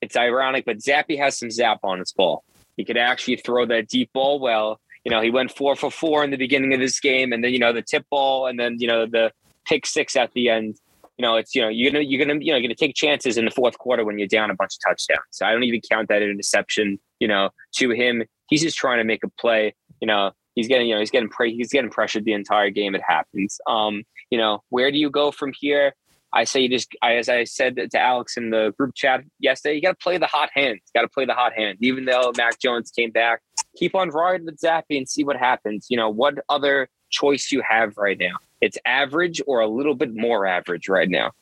it's ironic, but Zappe has some zap on his ball. He could actually throw that deep ball well. You know, he went four for four in the beginning of this game, and then you know the tip ball, and then you know the pick six at the end you know, it's you know you're gonna you're gonna you know gonna take chances in the fourth quarter when you're down a bunch of touchdowns. So I don't even count that interception. You know, to him, he's just trying to make a play. You know, he's getting you know he's getting pre- he's getting pressured the entire game. It happens. Um, you know, where do you go from here? I say you just, I, as I said to Alex in the group chat yesterday, you got to play the hot hand. You got to play the hot hand. Even though Mac Jones came back, keep on riding with Zappe and see what happens. You know, what other choice you have right now? it's average or a little bit more average right now.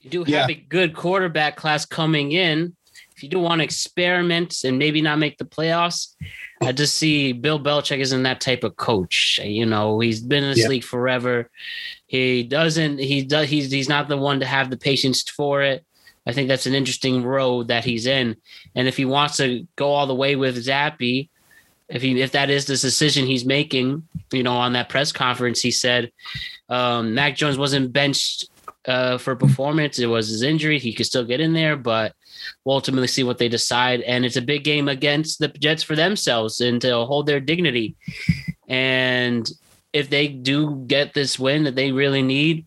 You do have yeah. a good quarterback class coming in. If you do want to experiment and maybe not make the playoffs, I just see Bill Belichick isn't that type of coach. You know, he's been in this yeah. league forever. He doesn't. He does. He's he's not the one to have the patience for it. I think that's an interesting road that he's in. And if he wants to go all the way with Zappe, if he if that is the decision he's making, you know, on that press conference, he said um, Mac Jones wasn't benched uh, for performance. It was his injury. He could still get in there, but we'll ultimately see what they decide. And it's a big game against the Jets for themselves and to hold their dignity. And if they do get this win that they really need,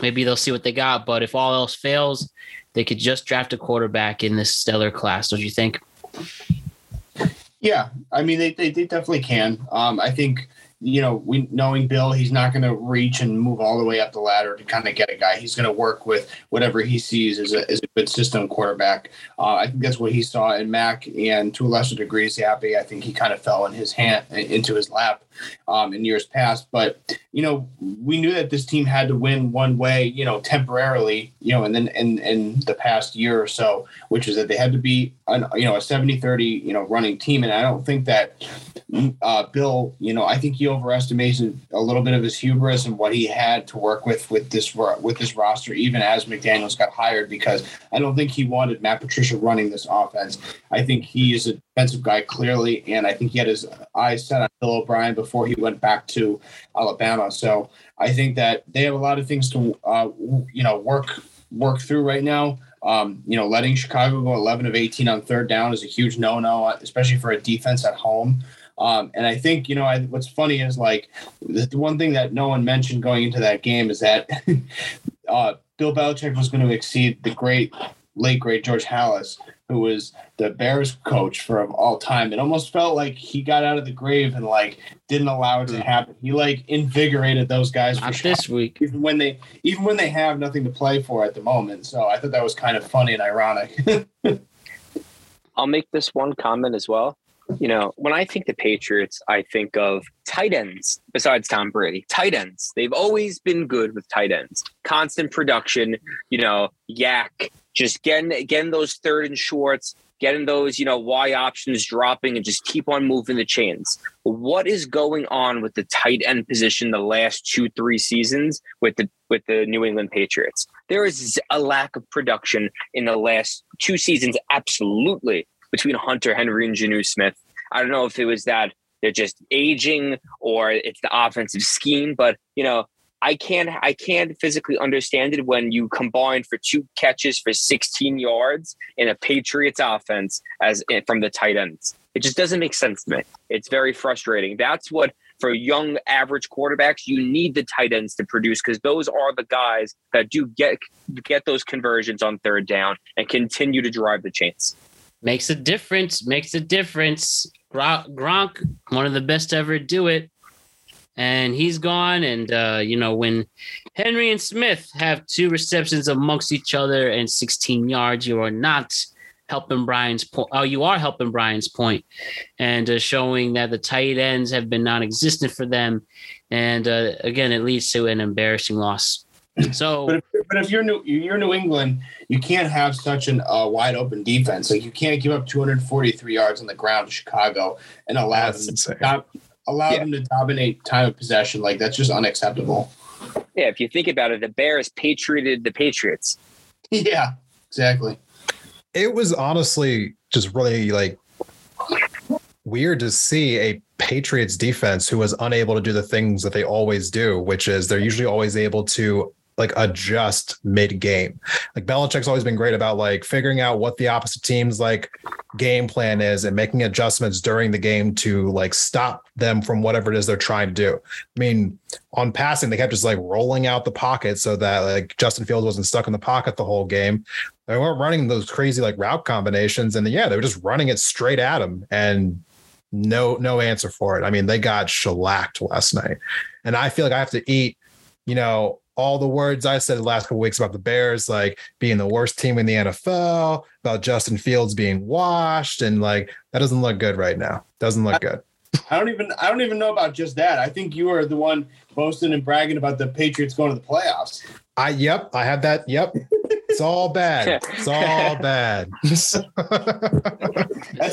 maybe they'll see what they got. But if all else fails, they could just draft a quarterback in this stellar class, don't you think? Yeah, I mean they, they, they definitely can. Um, I think you know we knowing Bill, he's not going to reach and move all the way up the ladder to kind of get a guy. He's going to work with whatever he sees as a, as a good system quarterback. Uh, I think that's what he saw in Mac, and to a lesser degree, Zappe. I think he kind of fell in his hand into his lap um, in years past. But you know, we knew that this team had to win one way, you know, temporarily, you know, and then in in the past year or so, which is that they had to be, an, you know, a 70-30, you know, running team. And I don't think that uh, Bill, you know, I think he overestimated a little bit of his hubris and what he had to work with with this with this roster, even as McDaniel's got hired, because I don't think he wanted Matt Patricia running this offense. I think he is a defensive guy clearly, and I think he had his eyes set on Bill O'Brien before he went back to Alabama. So I think that they have a lot of things to uh, you know work work through right now. Um, you know, letting Chicago go 11 of 18 on third down is a huge no-no, especially for a defense at home. Um, and I think, you know, I, what's funny is like the one thing that no one mentioned going into that game is that uh, Bill Belichick was going to exceed the great, late, great George Halas who was the Bears coach for all time. It almost felt like he got out of the grave and like didn't allow it to happen. He like invigorated those guys for Not sure, this week. even when they even when they have nothing to play for at the moment. So I thought that was kind of funny and ironic. I'll make this one comment as well. You know, when I think the Patriots, I think of tight ends besides Tom Brady. Tight ends. They've always been good with tight ends. Constant production, you know, yak, just getting getting those third and shorts, getting those, you know, Y options dropping and just keep on moving the chains. What is going on with the tight end position the last two, three seasons with the with the New England Patriots? There is a lack of production in the last two seasons, absolutely, between Hunter Henry and Jonnu Smith. I don't know if it was that they're just aging or it's the offensive scheme, but you know, I can't I can't physically understand it when you combine for two catches for 16 yards in a Patriots offense as eh, from the tight ends. It just doesn't make sense to me. It's very frustrating. That's what for young average quarterbacks you need the tight ends to produce because those are the guys that do get get those conversions on third down and continue to drive the chains. Makes a difference. Makes a difference. Gronk, one of the best to ever do it. And he's gone. And, uh, you know, when Henry and Smith have two receptions amongst each other and 16 yards, you are not helping Brian's point. Oh, you are helping Brian's point and uh, showing that the tight ends have been non existent for them. And uh, again, it leads to an embarrassing loss. So, but if, but if you're new, you're New England, you can't have such an uh, wide open defense. Like you can't give up 243 yards on the ground to Chicago and allow them to dom- allow Yeah. them to dominate time of possession. Like that's just unacceptable. Yeah, if you think about it, the Bears patrioted the Patriots. yeah, exactly. it was honestly just really like weird to see a Patriots defense who was unable to do the things that they always do, which is they're usually always able to like adjust mid game. Like Belichick's always been great about like figuring out what the opposite team's like game plan is and making adjustments during the game to like stop them from whatever it is they're trying to do. I mean, on passing, they kept just like rolling out the pocket so that like Justin Fields wasn't stuck in the pocket the whole game. They weren't running those crazy like route combinations, and yeah, they were just running it straight at him, and no no answer for it. I mean, they got shellacked last night, and I feel like I have to eat, you know, all the words I said the last couple weeks about the Bears, like being the worst team in the NFL, about Justin Fields being washed, and like that doesn't look good right now. Doesn't look good. I don't even I don't even know about just that. I think you are the one boasting and bragging about the Patriots going to the playoffs. I yep, I had that. Yep. It's all bad. It's all bad. That's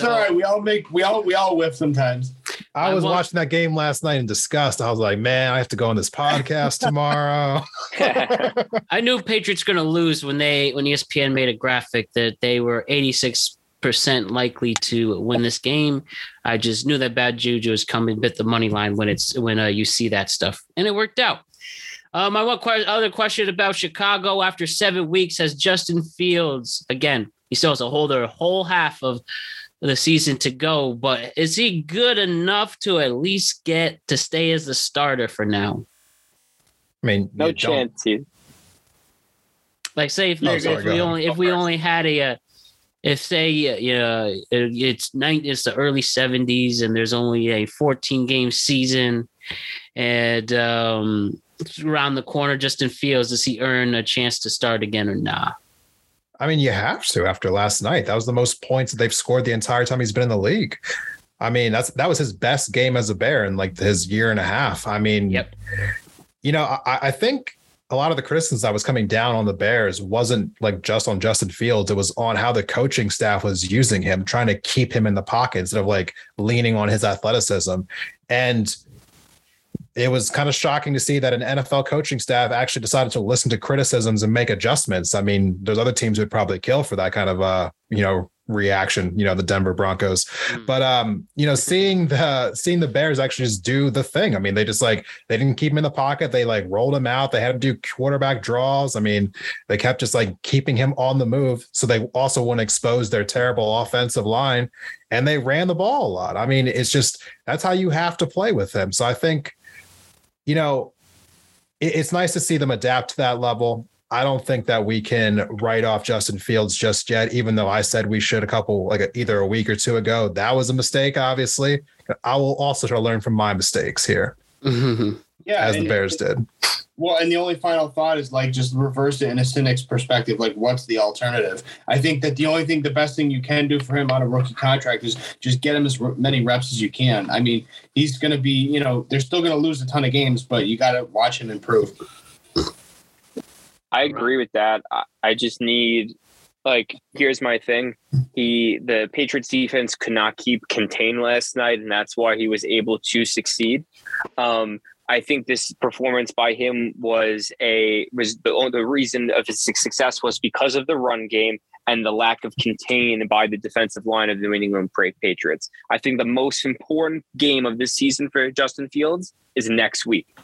all right. We all make we all we all whiff sometimes. I I was want- watching that game last night in disgust. I was like, man, I have to go on this podcast tomorrow. I knew Patriots going to lose when they when ESPN made a graphic that they were 86 percent likely to win this game. I just knew that bad juju was coming, bit the money line when it's when uh, you see that stuff, and it worked out. Uh, my one que- other question about Chicago after seven weeks has Justin Fields again. He still has a whole other whole half of the season to go, but is he good enough to at least get to stay as the starter for now? I mean, no you don't- chance. Like say if, Oh, sorry, if we ahead. only if we only had a, uh, if say uh, you know it's nine it's the early seventies and there's only a 14 game season and um it's around the corner Justin Fields does he earn a chance to start again or not? I mean, you have to after last night. That was the most points that they've scored the entire time he's been in the league. I mean, that's that was his best game as a Bear in like his year and a half. I mean, Yep. You know, I, I think a lot of the criticism that was coming down on the Bears wasn't like just on Justin Fields. It was on how the coaching staff was using him, trying to keep him in the pocket instead of like leaning on his athleticism. And it was kind of shocking to see that an NFL coaching staff actually decided to listen to criticisms and make adjustments. I mean, there's other teams who'd probably kill for that kind of uh, you know, reaction, you know, the Denver Broncos. But um, you know, seeing the seeing the Bears actually just do the thing. I mean, they just like they didn't keep him in the pocket. They like rolled him out. They had to do quarterback draws. I mean, they kept just like keeping him on the move. So they also wouldn't expose their terrible offensive line. And they ran the ball a lot. I mean, it's just that's how you have to play with him. So I think, you know, it- it's nice to see them adapt to that level. I don't think that we can write off Justin Fields just yet, even though I said we should a couple, like a, either a week or two ago. That was a mistake, obviously. I will also try to learn from my mistakes here, mm-hmm. Yeah, as the and- Bears did. Well, and the only final thought is like just reverse it in a cynic's perspective. Like, what's the alternative? I think that the only thing, the best thing you can do for him on a rookie contract is just get him as many reps as you can. I mean, he's going to be, you know, they're still going to lose a ton of games, but you got to watch him improve. I agree with that. I, I just need like here's my thing. He the Patriots defense could not keep contained last night, and that's why he was able to succeed. Um, I think this performance by him was a was the the reason of his success was because of the run game and the lack of contain by the defensive line of the New England Patriots. I think the most important game of this season for Justin Fields is next week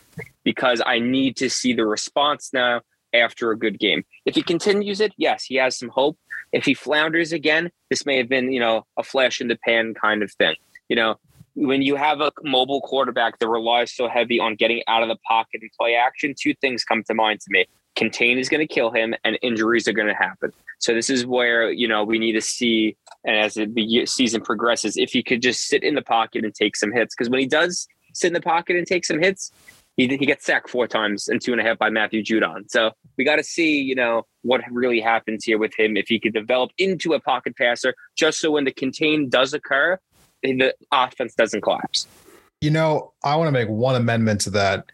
because I need to see the response now after a good game. If he continues it, yes, he has some hope. If he flounders again, this may have been, you know, a flash in the pan kind of thing. You know, when you have a mobile quarterback that relies so heavy on getting out of the pocket and play action, two things come to mind to me. Contain is going to kill him and injuries are going to happen. So this is where, you know, we need to see and as the season progresses, if he could just sit in the pocket and take some hits. Because when he does sit in the pocket and take some hits, he, he gets sacked four times and two and a half by Matthew Judon. So we got to see, you know, what really happens here with him if he could develop into a pocket passer, just so when the contain does occur, the offense doesn't collapse. You know, I want to make one amendment to that.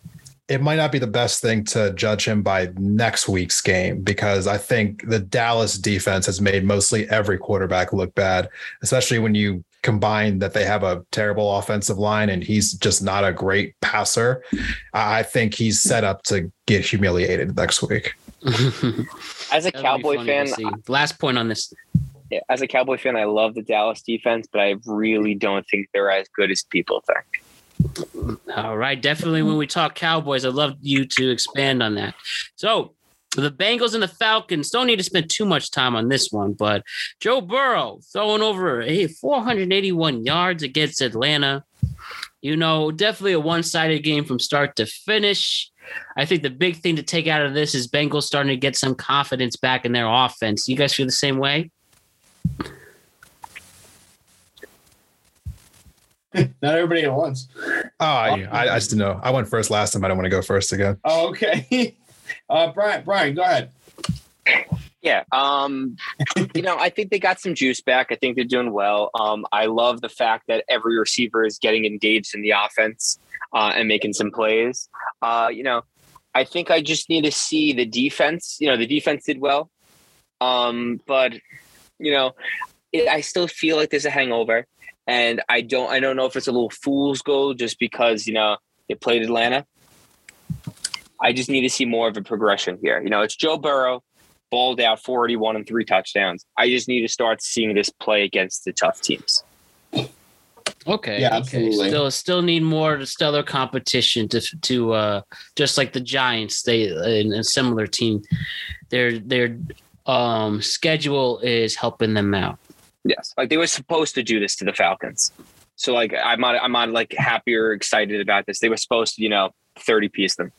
It might not be the best thing to judge him by next week's game because I think the Dallas defense has made mostly every quarterback look bad, especially when you combine that they have a terrible offensive line and he's just not a great passer. I I think he's set up to get humiliated next week. As a That'll Cowboy fan. Last point on this. As a Cowboy fan, I love the Dallas defense, but I really don't think they're as good as people think. All right, definitely. When we talk Cowboys, I'd love you to expand on that. So, the Bengals and the Falcons don't need to spend too much time on this one, but Joe Burrow throwing over a 481 yards against Atlanta. You know, definitely a one-sided game from start to finish. I think the big thing to take out of this is Bengals starting to get some confidence back in their offense. You guys feel the same way? Not everybody at once. Oh, I, I, I just didn't know. I went first last time. I don't want to go first again. Oh, okay. Uh, Brian, Brian, go ahead. Yeah. Um, you know, I think they got some juice back. I think they're doing well. Um, I love the fact that every receiver is getting engaged in the offense uh, and making some plays. Uh, you know, I think I just need to see the defense. You know, the defense did well. Um, but you know, it, I still feel like there's a hangover, and I don't. I don't know if it's a little fool's goal just because you know they played Atlanta. I just need to see more of a progression here. You know, it's Joe Burrow balled out 481 and three touchdowns. I just need to start seeing this play against the tough teams. Okay. Yeah, okay. absolutely. Still, still need more stellar competition to to uh, just like the Giants. They in a similar team. Their their um, schedule is helping them out. Yes, like they were supposed to do this to the Falcons. So like I'm not I'm not like happy or excited about this. They were supposed to you know 30 piece them.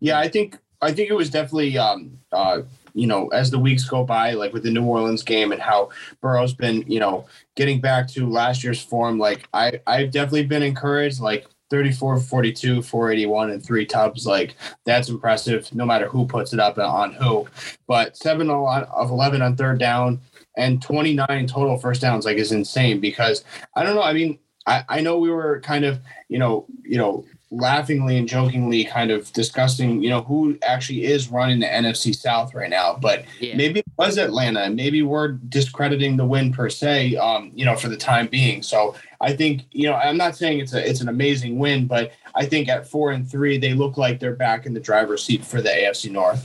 Yeah, I think I think it was definitely um uh you know as the weeks go by, like with the New Orleans game and how Burrow's been you know getting back to last year's form. Like I I've definitely been encouraged. Like 34, 42, 481, and three tubs. Like that's impressive. No matter who puts it up on who, but seven oh of eleven on third down and 29 total first downs like is insane because I don't know. I mean, I, I know we were kind of, you know, you know, laughingly and jokingly kind of discussing, you know, who actually is running the NFC South right now. But Yeah. maybe it was Atlanta. Maybe we're discrediting the win per se, um, you know, for the time being. So I think, you know, I'm not saying it's a it's an amazing win, but I think at four and three, they look like they're back in the driver's seat for the AFC North.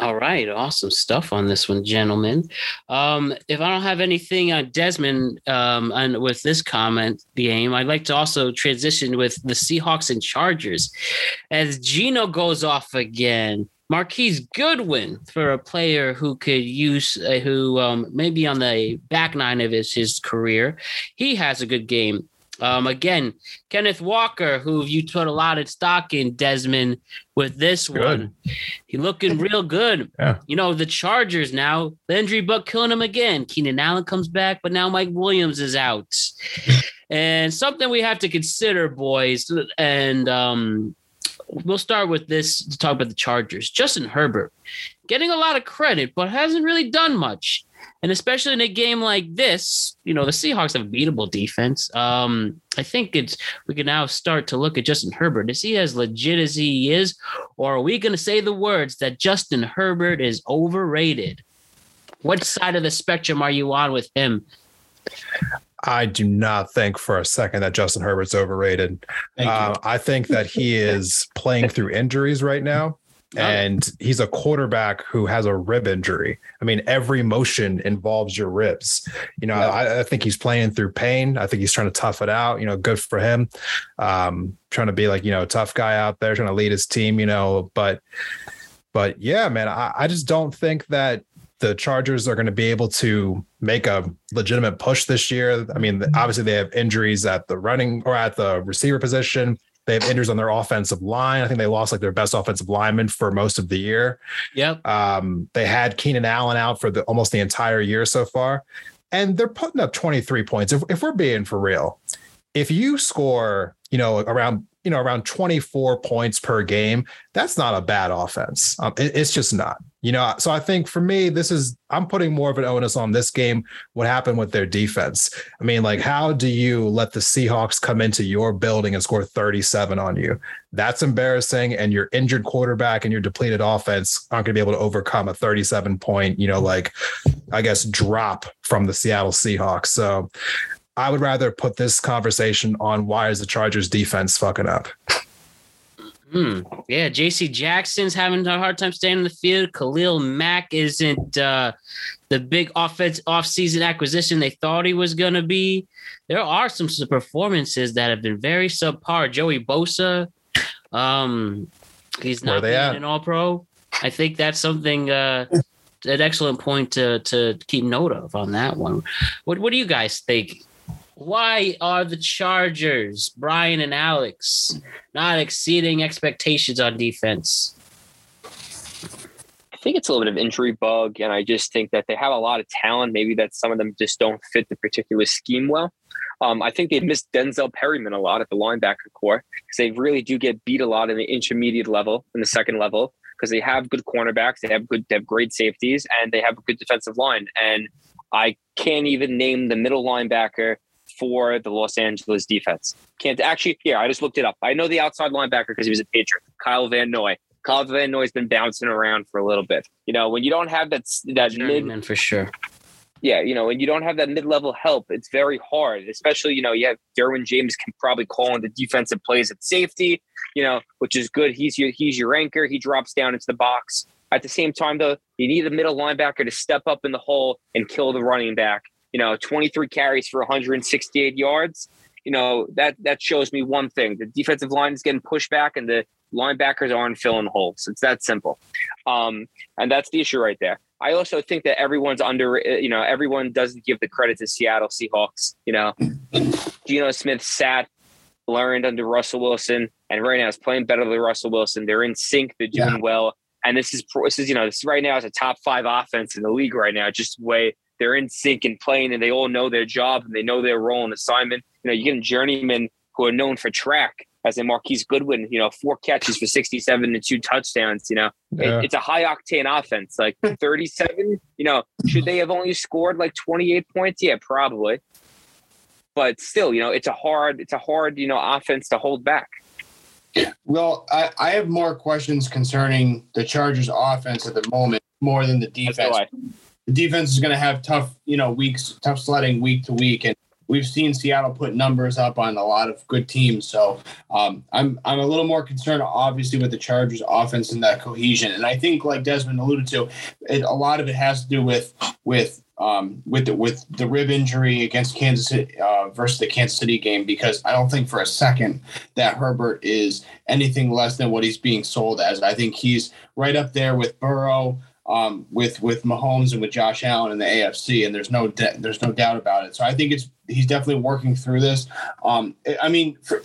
All right, awesome stuff on this one, gentlemen. Um, if I don't have anything on Desmond um, with this comment game, I'd like to also transition with the Seahawks and Chargers. As Geno goes off again, Marquise Goodwin for a player who could use, uh, who um, maybe on the back nine of his, his career, he has a good game. Um, again, Kenneth Walker, who you put a lot of stock in, Desmond, with this Good. one. He looking real good. Yeah. You know, the Chargers now, the Buck killing him again. Keenan Allen comes back, but now Mike Williams is out. and something we have to consider, boys, and um, we'll start with this to talk about the Chargers. Justin Herbert getting a lot of credit, but hasn't really done much. And especially in a game like this, you know, the Seahawks have a beatable defense. Um, I think it's we can now start to look at Justin Herbert. Is he as legit as he is? Or are we going to say the words that Justin Herbert is overrated? What side of the spectrum are you on with him? I do not think for a second that Justin Herbert's overrated. Uh, I think that he is playing through injuries right now. And he's a quarterback who has a rib injury. I mean, every motion involves your ribs. You know, Yeah. I, I think he's playing through pain. I think he's trying to tough it out. You know, good for him. Um, trying to be like, you know, a tough guy out there, trying to lead his team, you know, but but yeah, man, I, I just don't think that the Chargers are going to be able to make a legitimate push this year. I mean, obviously they have injuries at the running or at the receiver position. They have injuries on their offensive line. I think they lost like their best offensive lineman for most of the year. Yep. Um, they had Keenan Allen out for the almost the entire year so far, and they're putting up 23 points. If, if we're being for real, if you score, you know, around you know around 24 points per game, that's not a bad offense. Um, it- it's just not. You know, so I think for me, this is I'm putting more of an onus on this game. What happened with their defense? I mean, like, how do you let the Seahawks come into your building and score 37 on you? That's embarrassing. And your injured quarterback and your depleted offense aren't going to be able to overcome a 37 point, you know, like I guess drop from the Seattle Seahawks. So I would rather put this conversation on why is the Chargers defense fucking up? Hmm. Yeah, J.C. Jackson's having a hard time staying in the field. Khalil Mack isn't uh, the big offense offseason acquisition they thought he was going to be. There are some performances that have been very subpar. Joey Bosa, um, he's not being an All Pro. I think that's something. Uh, an excellent point to to keep note of on that one. What what do you guys think? Why are the Chargers, Brian and Alex, not exceeding expectations on defense? I think it's a little bit of injury bug, and I just think that they have a lot of talent. Maybe that some of them just don't fit the particular scheme well. Um, I think they missed Denzel Perryman a lot at the linebacker core because they really do get beat a lot in the intermediate level, in the second level, because they have good cornerbacks, they have good, they have great safeties, and they have a good defensive line. And I can't even name the middle linebacker for the Los Angeles defense. Can't actually. Here, I just looked it up. I know the outside linebacker because he was a Patriot, Kyle Van Noy. Kyle Van Noy's been bouncing around for a little bit. You know, when you don't have that that mid for sure. yeah, you know, when you don't have that mid-level help, it's very hard. Especially, you know, you have Derwin James can probably call in the defensive plays at safety, you know, which is good. He's your he's your anchor. He drops down into the box. At the same time, though, you need a middle linebacker to step up in the hole and kill the running back. You know, 23 carries for 168 yards. You know, that that shows me one thing. The defensive line is getting pushed back and the linebackers aren't filling holes. It's that simple. Um, and that's the issue right there. I also think that everyone's under, you know, everyone doesn't give the credit to Seattle Seahawks. You know, Geno Smith sat, learned under Russell Wilson, and right now is playing better than Russell Wilson. They're in sync. They're doing Yeah. well. And this is, this is, you know, this right now is a top five offense in the league right now. Just way they're in sync and playing, and they all know their job and they know their role and assignment. You know, you get journeymen who are known for track, as in Marquise Goodwin. You know, four catches for sixty-seven and two touchdowns. You know, it- it's a high octane offense. Like hmm. 37, you know, should they have only scored like 28 points? Yeah, probably. But still, you know, it's a hard, it's a hard, you know, offense to hold back. Well, I, I have more questions concerning the Chargers offense at the moment more than the That's defense. The defense is going to have tough, you know, weeks, tough sledding week to week, and we've seen Seattle put numbers up on a lot of good teams. So um, I'm I'm a little more concerned, obviously, with the Chargers offense and that cohesion. And I think, like Desmond alluded to, it, a lot of it has to do with with um, with the, with the rib injury against Kansas City uh, versus the Kansas City game because I don't think for a second that Herbert is anything less than what he's being sold as. I think he's right up there with Burrow. Um, with with Mahomes and with Josh Allen in the AFC, and there's no de- there's no doubt about it. So I think it's he's definitely working through this. Um, I mean, for,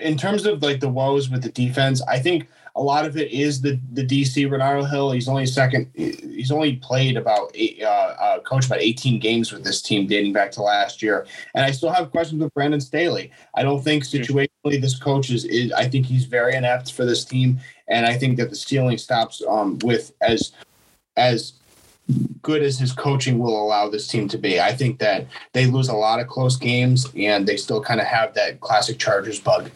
in terms of like the woes with the defense, I think a lot of it is the the DC Renaldo Hill. He's only second. He's only played about eight, uh, uh, coached about 18 games with this team dating back to last year. And I still have questions with Brandon Staley. I don't think situationally this coach is, is. I think he's very inept for this team, and I think that the ceiling stops um, with as as good as his coaching will allow this team to be. I think that they lose a lot of close games, and they still kind of have that classic Chargers bug.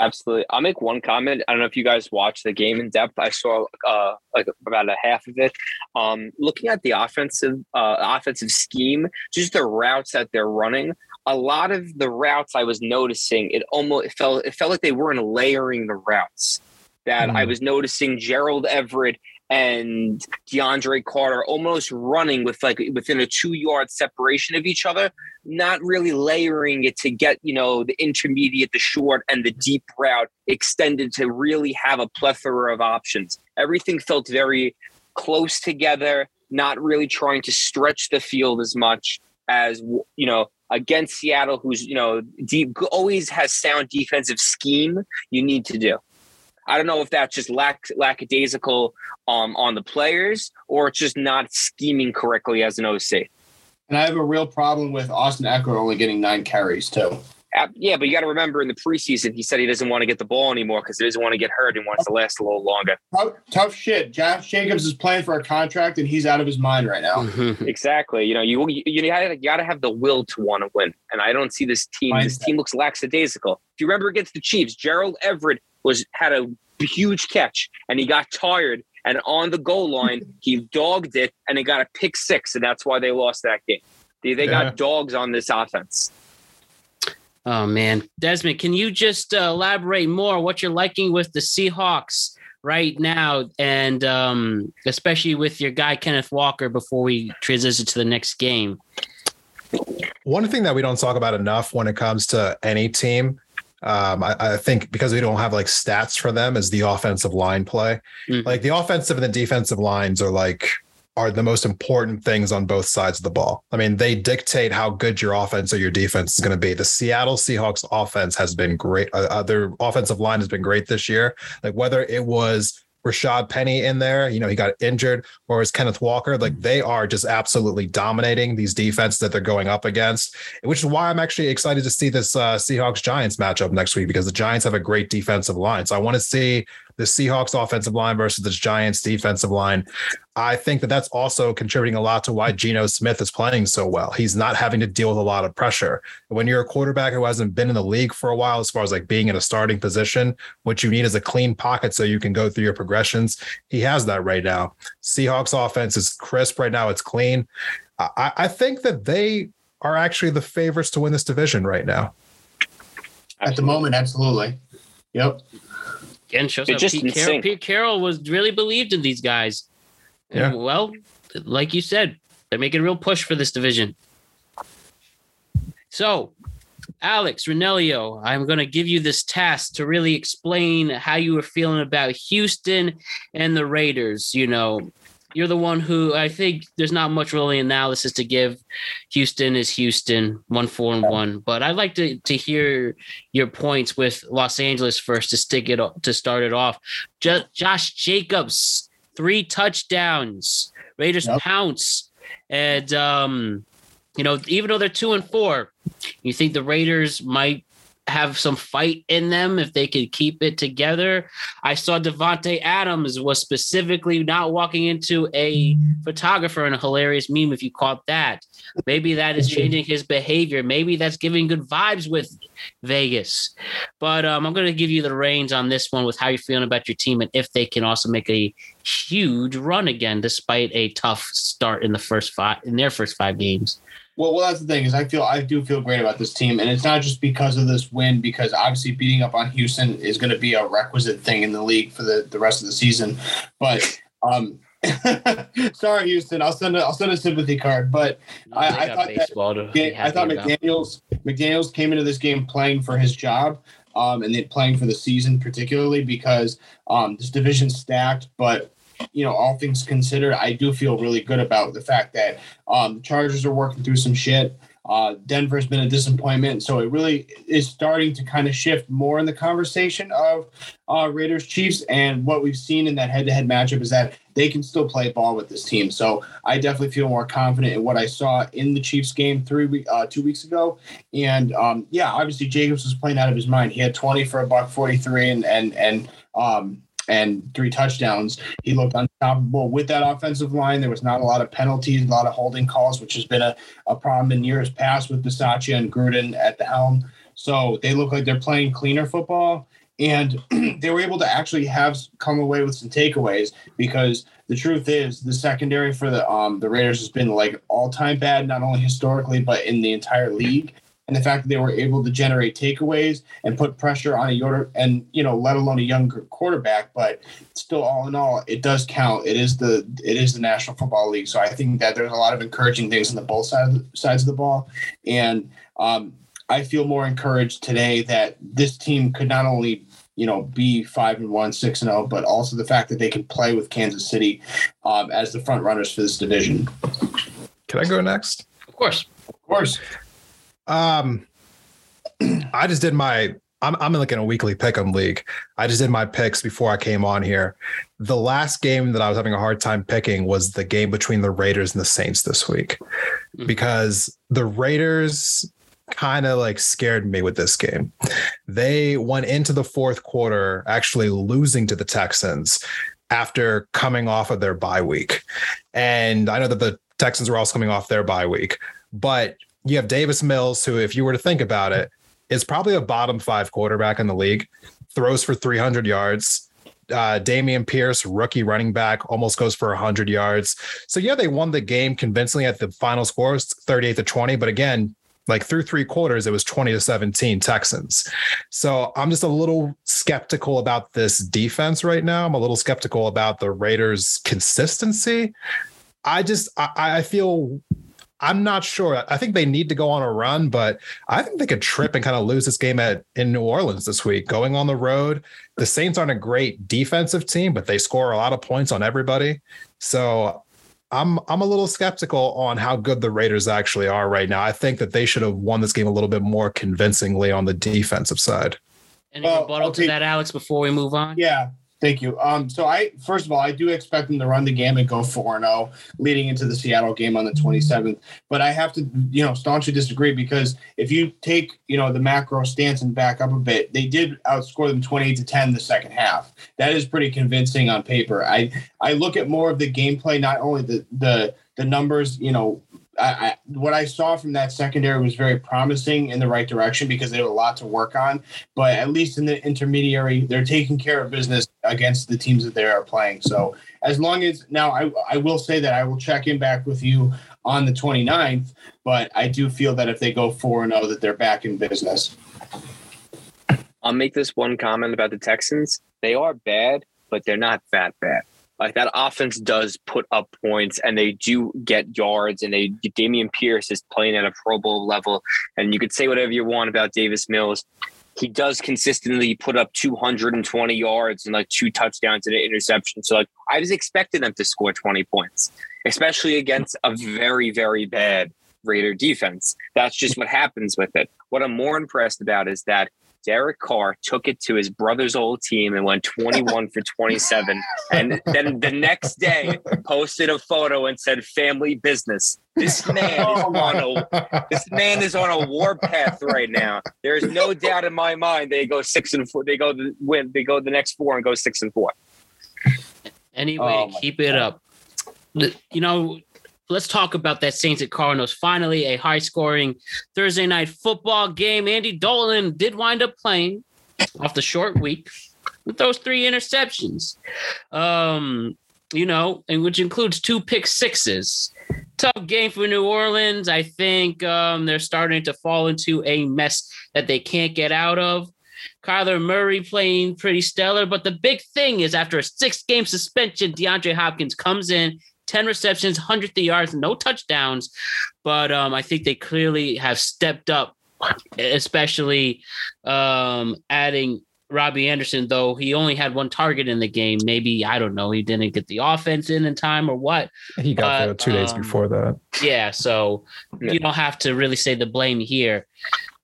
Absolutely. I'll make one comment. I don't know if you guys watched the game in depth. I saw uh, like about a half of it. Um, looking at the offensive uh, offensive scheme, just the routes that they're running. A lot of the routes I was noticing, it almost it felt it felt like they weren't layering the routes. That mm. I was noticing Gerald Everett and DeAndre Carter almost running with like within a two yard separation of each other, not really layering it to get, you know, the intermediate, the short, and the deep route extended to really have a plethora of options. Everything felt very close together, not really trying to stretch the field as much as, you know, against Seattle, who's, you know, deep, always has sound defensive scheme you need to do. I don't know if that's just lack lackadaisical um, on the players or it's just not scheming correctly as an OC. And I have a real problem with Austin Ekeler only getting nine carries too. Yeah, but you got to remember in the preseason, he said he doesn't want to get the ball anymore because he doesn't want to get hurt and wants to last a little longer. Tough, tough shit. Josh Jacobs is playing for a contract and he's out of his mind right now. Mm-hmm. Exactly. You know, you you, you got to have the will to want to win, and I don't see this team. Mindset. This team looks lackadaisical. If you remember against the Chiefs, Gerald Everett was had a huge catch and he got tired and on the goal line he dogged it and he got a pick six and that's why they lost that game. They, they yeah. got dogs on this offense. Oh man, Desmond, can you just uh, elaborate more what you're liking with the Seahawks right now, and um, especially with your guy Kenneth Walker before we transition to the next game? One thing that we don't talk about enough when it comes to any team um, I, I, think because we don't have like stats for them as the offensive line play. Mm-hmm. Like the offensive and the defensive lines are like are the most important things on both sides of the ball. I mean, they dictate how good your offense or your defense is going to be. The Seattle Seahawks offense has been great. Uh, uh, their offensive line has been great this year. Like whether it was Rashad Penny in there. You know, he got injured, or is Kenneth Walker. Like they are just absolutely dominating these defense that they're going up against, which is why I'm actually excited to see this uh, Seahawks Giants matchup next week because the Giants have a great defensive line. So I want to see the Seahawks offensive line versus the Giants defensive line. I think that that's also contributing a lot to why Geno Smith is playing so well. He's not having to deal with a lot of pressure. When you're a quarterback who hasn't been in the league for a while, as far as like being in a starting position, what you need is a clean pocket so you can go through your progressions. He has that right now. Seahawks offense is crisp right now. It's clean. I, I think that they are actually the favorites to win this division right now. At the moment, absolutely. Yep. Again, shows how Pete Carroll, Pete Carroll was really believed in these guys. And, yeah. well, like you said, they're making a real push for this division. So, Alex Ranelio, I'm going to give you this task to really explain how you were feeling about Houston and the Raiders. You know, you're the one who I think there's not much really analysis to give. Houston is Houston, one four and one. But I'd like to to hear your points with Los Angeles first to stick it to start it off. Josh Jacobs, three touchdowns. Raiders yep. pounce, and um, you know even though they're two and four, you think the Raiders might have some fight in them if they could keep it together. I saw Davante Adams was specifically not walking into a photographer in a hilarious meme. If you caught that, maybe that is changing his behavior. Maybe that's giving good vibes with Vegas. But um, I'm going to give you the reins on this one with how you're feeling about your team and if they can also make a huge run again despite a tough start in the first five in their first five games. Well, well, that's the thing is I feel I do feel great about this team, and it's not just because of this win. Because obviously beating up on Houston is going to be a requisite thing in the league for the, the rest of the season. But um, sorry, Houston, I'll send a, I'll send a sympathy card. But I, I, thought that, I thought McDaniels McDaniels came into this game playing for his job. Um, and then playing for the season, particularly because um, this division's stacked, but you know, all things considered, I do feel really good about the fact that um, the Chargers are working through some shit. Uh, Denver's been a disappointment, so it really is starting to kind of shift more in the conversation of uh, Raiders Chiefs. And what we've seen in that head-to-head matchup is that they can still play ball with this team. So I definitely feel more confident in what I saw in the Chiefs game three week, uh, two weeks ago. And um, yeah, obviously Jacobs was playing out of his mind. He had 20 for a buck 43 and and and um, and three touchdowns. He looked unstoppable with that offensive line. There was not a lot of penalties, a lot of holding calls, which has been a, a problem in years past with Bisaccia and Gruden at the helm. So they look like they're playing cleaner football. And they were able to actually have come away with some takeaways because the truth is the secondary for the um the Raiders has been like all time bad, not only historically but in the entire league and the fact that they were able to generate takeaways and put pressure on a Yoder and you know let alone a younger quarterback but still all in all it does count. It is the it is the national football league. So i think that there's a lot of encouraging things on the both sides of the, sides of the ball. And um, i feel more encouraged today that this team could not only you know be five and one six and zero but also the fact that they can play with kansas city um, as the front runners for this division. Can i go next? Of course. Of course um, I just did my. I'm I'm like in a weekly pick'em league. I just did my picks before I came on here. The last game that I was having a hard time picking was the game between the Raiders and the Saints this week, mm-hmm. because the Raiders kind of like scared me with this game. They went into the fourth quarter actually losing to the Texans after coming off of their bye week. And I know that the Texans were also coming off their bye week, but you have Davis Mills, who, if you were to think about it, is probably a bottom five quarterback in the league, throws for 300 yards. Uh, Dameon Pierce, rookie running back, almost goes for 100 yards. So, yeah, they won the game convincingly at the final score, 38 to 20. But again, like through three quarters, it was 20 to 17 Texans. So I'm just a little skeptical about this defense right now. I'm a little skeptical about the Raiders' consistency. I just I, I feel I'm not sure. I think they need to go on a run, but I think they could trip and kind of lose this game at in New Orleans this week. Going on the road, the Saints aren't a great defensive team, but they score a lot of points on everybody. So I'm I'm a little skeptical on how good the Raiders actually are right now. I think that they should have won this game a little bit more convincingly on the defensive side. Any well, rebuttal okay. to that, Alex, before we move on? Yeah. Thank you. Um, so I first of all, I do expect them to run the game and go four and zero leading into the Seattle game on the twenty seventh. But I have to, you know, staunchly disagree because if you take, you know, the macro stance and back up a bit, they did outscore them twenty eight to ten the second half. That is pretty convincing on paper. I I look at more of the gameplay, not only the the the numbers, you know, I, I, what I saw from that secondary was very promising in the right direction because they have a lot to work on. But at least in the intermediary, they're taking care of business against the teams that they are playing. So as long as now, I, I will say that I will check in back with you on the 29th, but I do feel that if they go 4 0, that they're back in business. I'll make this one comment about the Texans. They are bad, but they're not that bad. Like that offense does put up points and they do get yards and they Dameon Pierce is playing at a Pro Bowl level. And you could say whatever you want about Davis Mills. He does consistently put up 220 yards and like two touchdowns and an interception. So like I was expecting them to score 20 points, especially against a very, very bad Raider defense. That's just what happens with it. What I'm more impressed about is that Derek Carr took it to his brother's old team and went 21 for 27. And then the next day posted a photo and said family business. This man is on a this man is on a warpath right now. There is no doubt in my mind they go six and four. They go the win. They go the next four and go six and four. Anyway, oh keep God. it up. You know, let's talk about that Saints at Cardinals. Finally, a high scoring Thursday night football game. Andy Dalton did wind up playing off the short week with those three interceptions. Um, you know, and which includes two pick sixes. Tough game for New Orleans. I think um, they're starting to fall into a mess that they can't get out of. Kyler Murray playing pretty stellar, but the big thing is after a six game suspension, DeAndre Hopkins comes in 10 receptions, 100 yards, no touchdowns. But um, I think they clearly have stepped up, especially um, adding Robbie Anderson, though he only had one target in the game. Maybe I don't know. He didn't get the offense in in time or what. He got But, there two days um, before that. Yeah, so Yeah. you don't have to really say the blame here.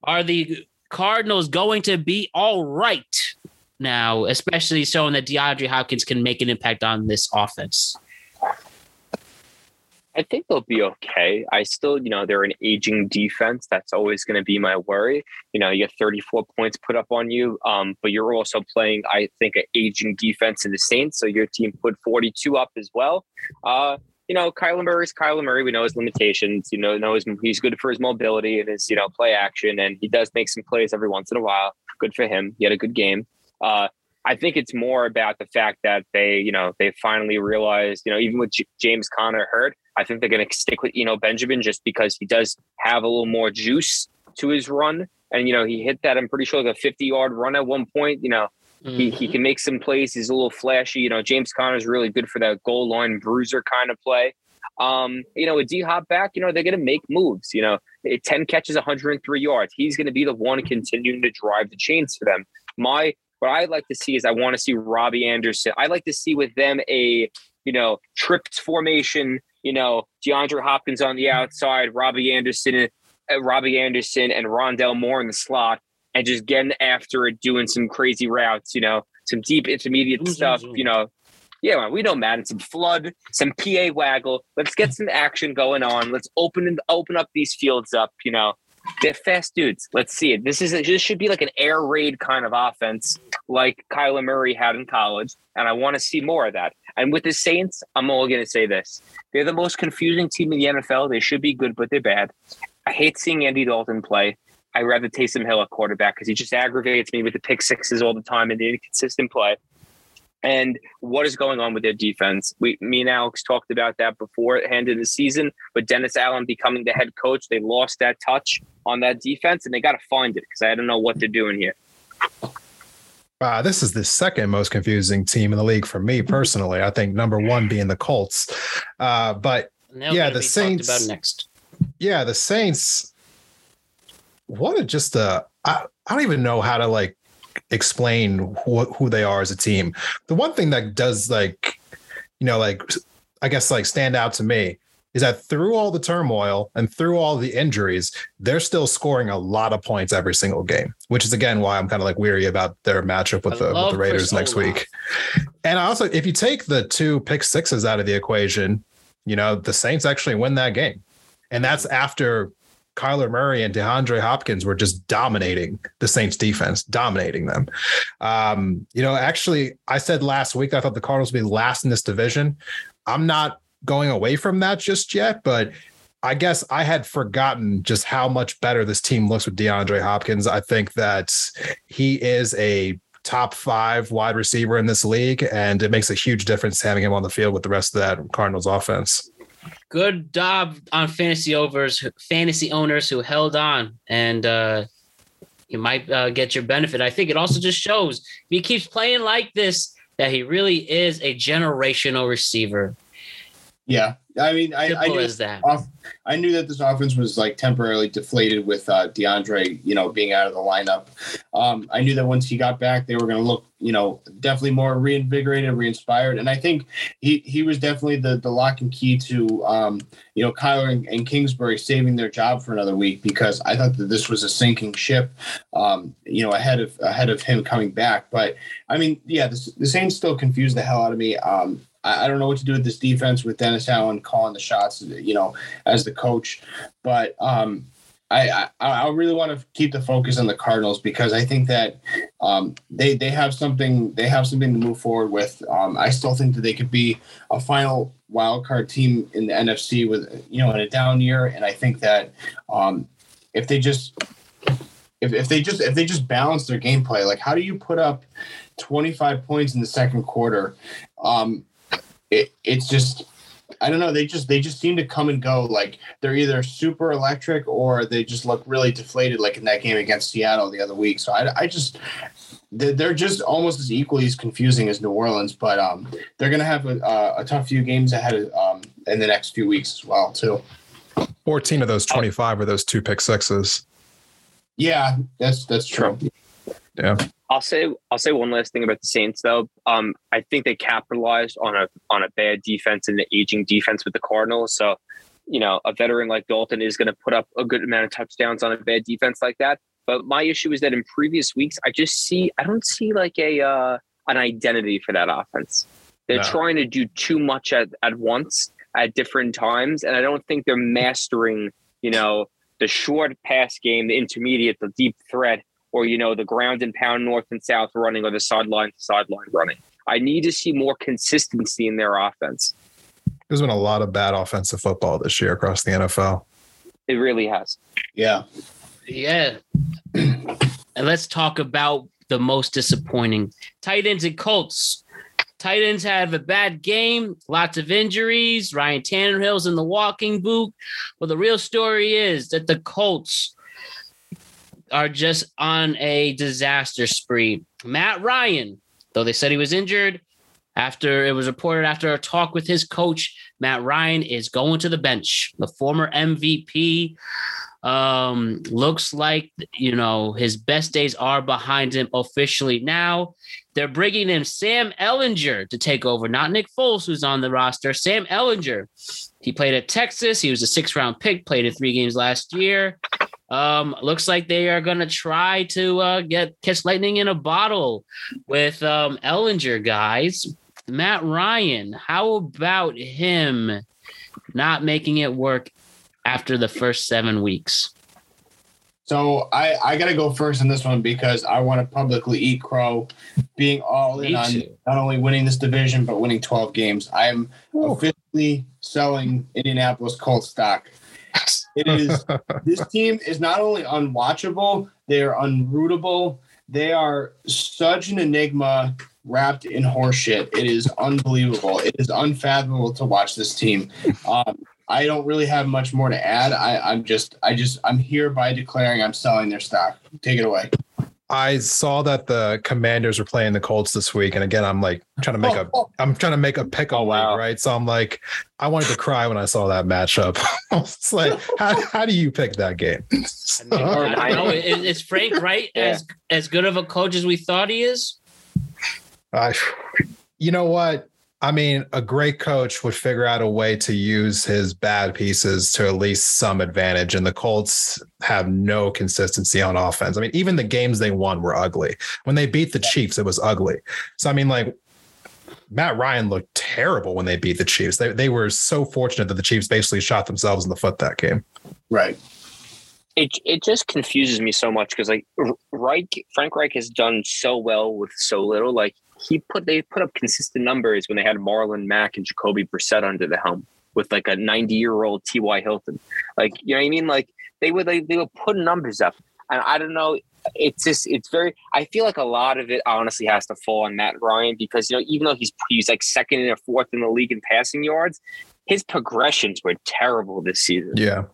Are the Cardinals going to be all right now, especially showing that DeAndre Hopkins can make an impact on this offense? I think they'll be okay. I still, you know, they're an aging defense. That's always going to be my worry. You know, you get 34 points put up on you, um, but you're also playing, I think, an aging defense in the Saints. So your team put 42 up as well. Uh, you know, Kyler Murray's Kyler Murray. We know his limitations. You know, know his, he's good for his mobility and his, you know, play action, and he does make some plays every once in a while. Good for him. He had a good game. Uh, I think it's more about the fact that they, you know, they finally realized, you know, even with J- James Conner hurt, I think they're going to stick with Eno Benjamin just because he does have a little more juice to his run. And, you know, he hit that, I'm pretty sure, like a 50 yard run at one point. You know, he, he can make some plays. He's a little flashy. You know, James Conner's really good for that goal line bruiser kind of play. Um, you know, with D Hop back, you know, they're going to make moves. You know, Eh, 10 catches, 103 yards. He's going to be the one continuing to drive the chains for them. My, what I'd like to see is I want to see Robbie Anderson. I like to see with them a, you know, tripped formation, you know, DeAndre Hopkins on the outside, Robbie Anderson, uh, Robbie Anderson and Rondell Moore in the slot and just getting after it, doing some crazy routes, you know, some deep intermediate stuff, you know. Yeah, man, we know Madden, some flood, some PA waggle. Let's get some action going on. Let's open and open up these fields up, you know. They're fast dudes. Let's see it. This is this should be like an air raid kind of offense, like Kyler Murray had in college, and I want to see more of that. And with the Saints, I'm only going to say this: they're the most confusing team in the NFL. They should be good, but they're bad. I hate seeing Andy Dalton play. I rather Taysom Hill at quarterback because he just aggravates me with the pick sixes all the time and the inconsistent play. And what is going on with their defense? We, me and Alex talked about that beforehand in the season. But Dennis Allen becoming the head coach, they lost that touch on that defense, and they got to find it because I don't know what they're doing here. Uh, this is the second most confusing team in the league for me personally. I think number one being the Colts. Uh, but Yeah, the Saints- about next. yeah, the Saints. What a just a I, I don't even know how to like explain who, who they are as a team. The one thing that does like, you know, like I guess like stand out to me is that through all the turmoil and through all the injuries, they're still scoring a lot of points every single game, which is again why I'm kind of like weary about their matchup with the with the Raiders next week. And also, if you take the two pick sixes out of the equation, you know, the Saints actually win that game. And that's after Kyler Murray and DeAndre Hopkins were just dominating the Saints defense, dominating them. Um, you know, actually, I said last week I thought the Cardinals would be last in this division. I'm not going away from that just yet, but I guess I had forgotten just how much better this team looks with DeAndre Hopkins. I think that he is a top five wide receiver in this league, and it makes a huge difference having him on the field with the rest of that Cardinals offense. Good job on fantasy overs, fantasy owners who held on, and uh, you might uh, get your benefit. I think it also just shows if he keeps playing like this that he really is a generational receiver. Yeah, I mean, I, I knew that. off, I knew that this offense was like temporarily deflated with uh, DeAndre, you know, being out of the lineup. Um, I knew that once he got back, they were going to look, you know, definitely more reinvigorated, re-inspired, and I think he he was definitely the the lock and key to, um, you know, Kyler and, and Kingsbury saving their job for another week because I thought that this was a sinking ship, um, you know, ahead of ahead of him coming back. But I mean, yeah, the, the Saints still confused the hell out of me. Um, I, I don't know what to do with this defense with Dennis Allen calling the shots, you know, as the coach. But um, I, I I really want to keep the focus on the Cardinals because I think that um, they they have something they have something to move forward with. Um, I still think that they could be a final wild card team in the NFC with you know in a down year, and I think that um, if they just if, if they just if they just balance their gameplay, like how do you put up 25 points in the second quarter? Um, it, it's just I don't know. They just they just seem to come and go. Like they're either super electric or they just look really deflated, like in that game against Seattle the other week. So I, I just they're they're just almost as equally as confusing as New Orleans. But um, they're gonna have a, a tough few games ahead of, um in the next few weeks as well too. 14 of those 25 were those two pick sixes. Yeah, that's that's true. Yeah. I'll say I'll say one last thing about the Saints though. Um, I think they capitalized on a on a bad defense and the aging defense with the Cardinals. So, you know, a veteran like Dalton is going to put up a good amount of touchdowns on a bad defense like that. But my issue is that in previous weeks, I just see I don't see like a uh, an identity for that offense. They're No. trying to do too much at, at once at different times, and I don't think they're mastering, you know, the short pass game, the intermediate, the deep threat, or you know, the ground and pound north and south running, or the sideline to sideline running. I need to see more consistency in their offense. There's been a lot of bad offensive football this year across the NFL. It really has. Yeah. Yeah. and let's talk about the most disappointing Titans and Colts. Titans have a bad game, lots of injuries. Ryan Tannehill's in the walking boot. Well, the real story is that the Colts are just on a disaster spree. Matt Ryan, though they said he was injured, after it was reported after a talk with his coach, Matt Ryan is going to the bench. The former MVP um looks like you know his best days are behind him officially now they're bringing in sam ehlinger to take over not nick foles who's on the roster sam ehlinger he played at texas he was a six round pick played in three games last year um looks like they are going to try to uh get catch lightning in a bottle with um ehlinger guys matt ryan how about him not making it work after the first seven weeks. So I, I got to go first on this one because I want to publicly eat crow, being all in Me on too. not only winning this division but winning 12 games. I am officially selling Indianapolis Colts stock. It is this team is not only unwatchable, they are unrootable. They are such an enigma wrapped in horseshit. It is unbelievable. It is unfathomable to watch this team. Um, I don't really have much more to add. I, I'm just, I just, I'm here by declaring I'm selling their stock. Take it away. I saw that the Commanders were playing the Colts this week, and again, I'm like trying to make a, oh, oh. I'm trying to make a pick Oh, on wow. right? So I'm like, I wanted to cry when I saw that matchup. it's like, how, how do you pick that game? I, know. Is, is Frank right Yeah. as as good of a coach as we thought he is? I, you know what? I mean, a great coach would figure out a way to use his bad pieces to at least some advantage. And the Colts have no consistency on offense. I mean, even the games they won were ugly. When they beat the Chiefs, it was ugly. So, I mean, like, Matt Ryan looked terrible when they beat the Chiefs. They, they were so fortunate that the Chiefs basically shot themselves in the foot that game. Right. It it just confuses me so much because like Reich, Frank Reich has done so well with so little. Like he put they put up consistent numbers when they had Marlon Mack and Jacoby Brissett under the helm with like a 90 year old T.Y. Hilton. Like you know what I mean? Like they would like they would put numbers up, and I don't know. It's just it's very. I feel like a lot of it honestly has to fall on Matt Ryan because you know even though he's he's like second and fourth in the league in passing yards, his progressions were terrible this season. Yeah.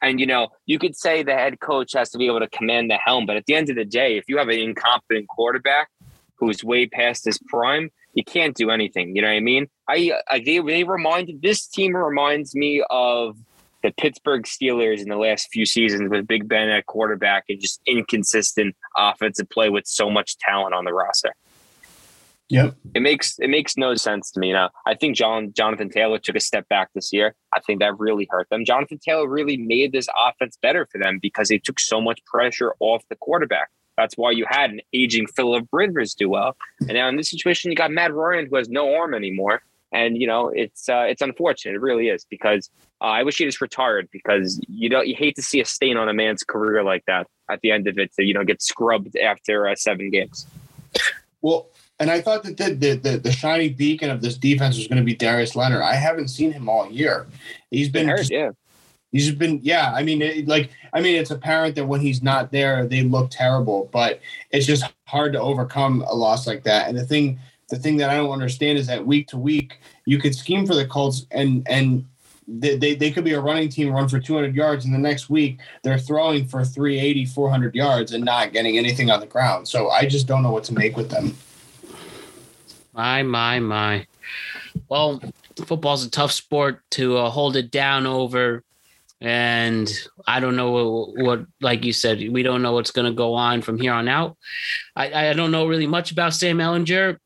And you know, you could say the head coach has to be able to command the helm, but at the end of the day, if you have an incompetent quarterback who's way past his prime, you can't do anything. You know what I mean? I, I they, they reminded this team reminds me of the Pittsburgh Steelers in the last few seasons with Big Ben at quarterback and just inconsistent offensive play with so much talent on the roster. Yep. It makes it makes no sense to me now. I think John Jonathan Taylor took a step back this year. I think that really hurt them. Jonathan Taylor really made this offense better for them because they took so much pressure off the quarterback. That's why you had an aging Philip Rivers do well. And now in this situation, you got Matt Ryan who has no arm anymore. And you know it's uh, it's unfortunate. It really is because uh, I wish he just retired because you don't you hate to see a stain on a man's career like that at the end of it to you know get scrubbed after uh, seven games. Well, and I thought that the, the, the, the shining beacon of this defense was going to be Darius Leonard. I haven't seen him all year. He's been, Hurt, yeah. He's been, yeah. I mean, it, like, I mean, it's apparent that when he's not there, they look terrible. But it's just hard to overcome a loss like that. And the thing, the thing that I don't understand is that week to week, you could scheme for the Colts and and they, they, they could be a running team run for 200 yards and the next week they're throwing for 380 400 yards and not getting anything on the ground so i just don't know what to make with them My, my, my. Well, football's a tough sport to uh, hold it down over. And I don't know what, what like you said, we don't know what's going to go on from here on out. I, I don't know really much about Sam Ehlinger.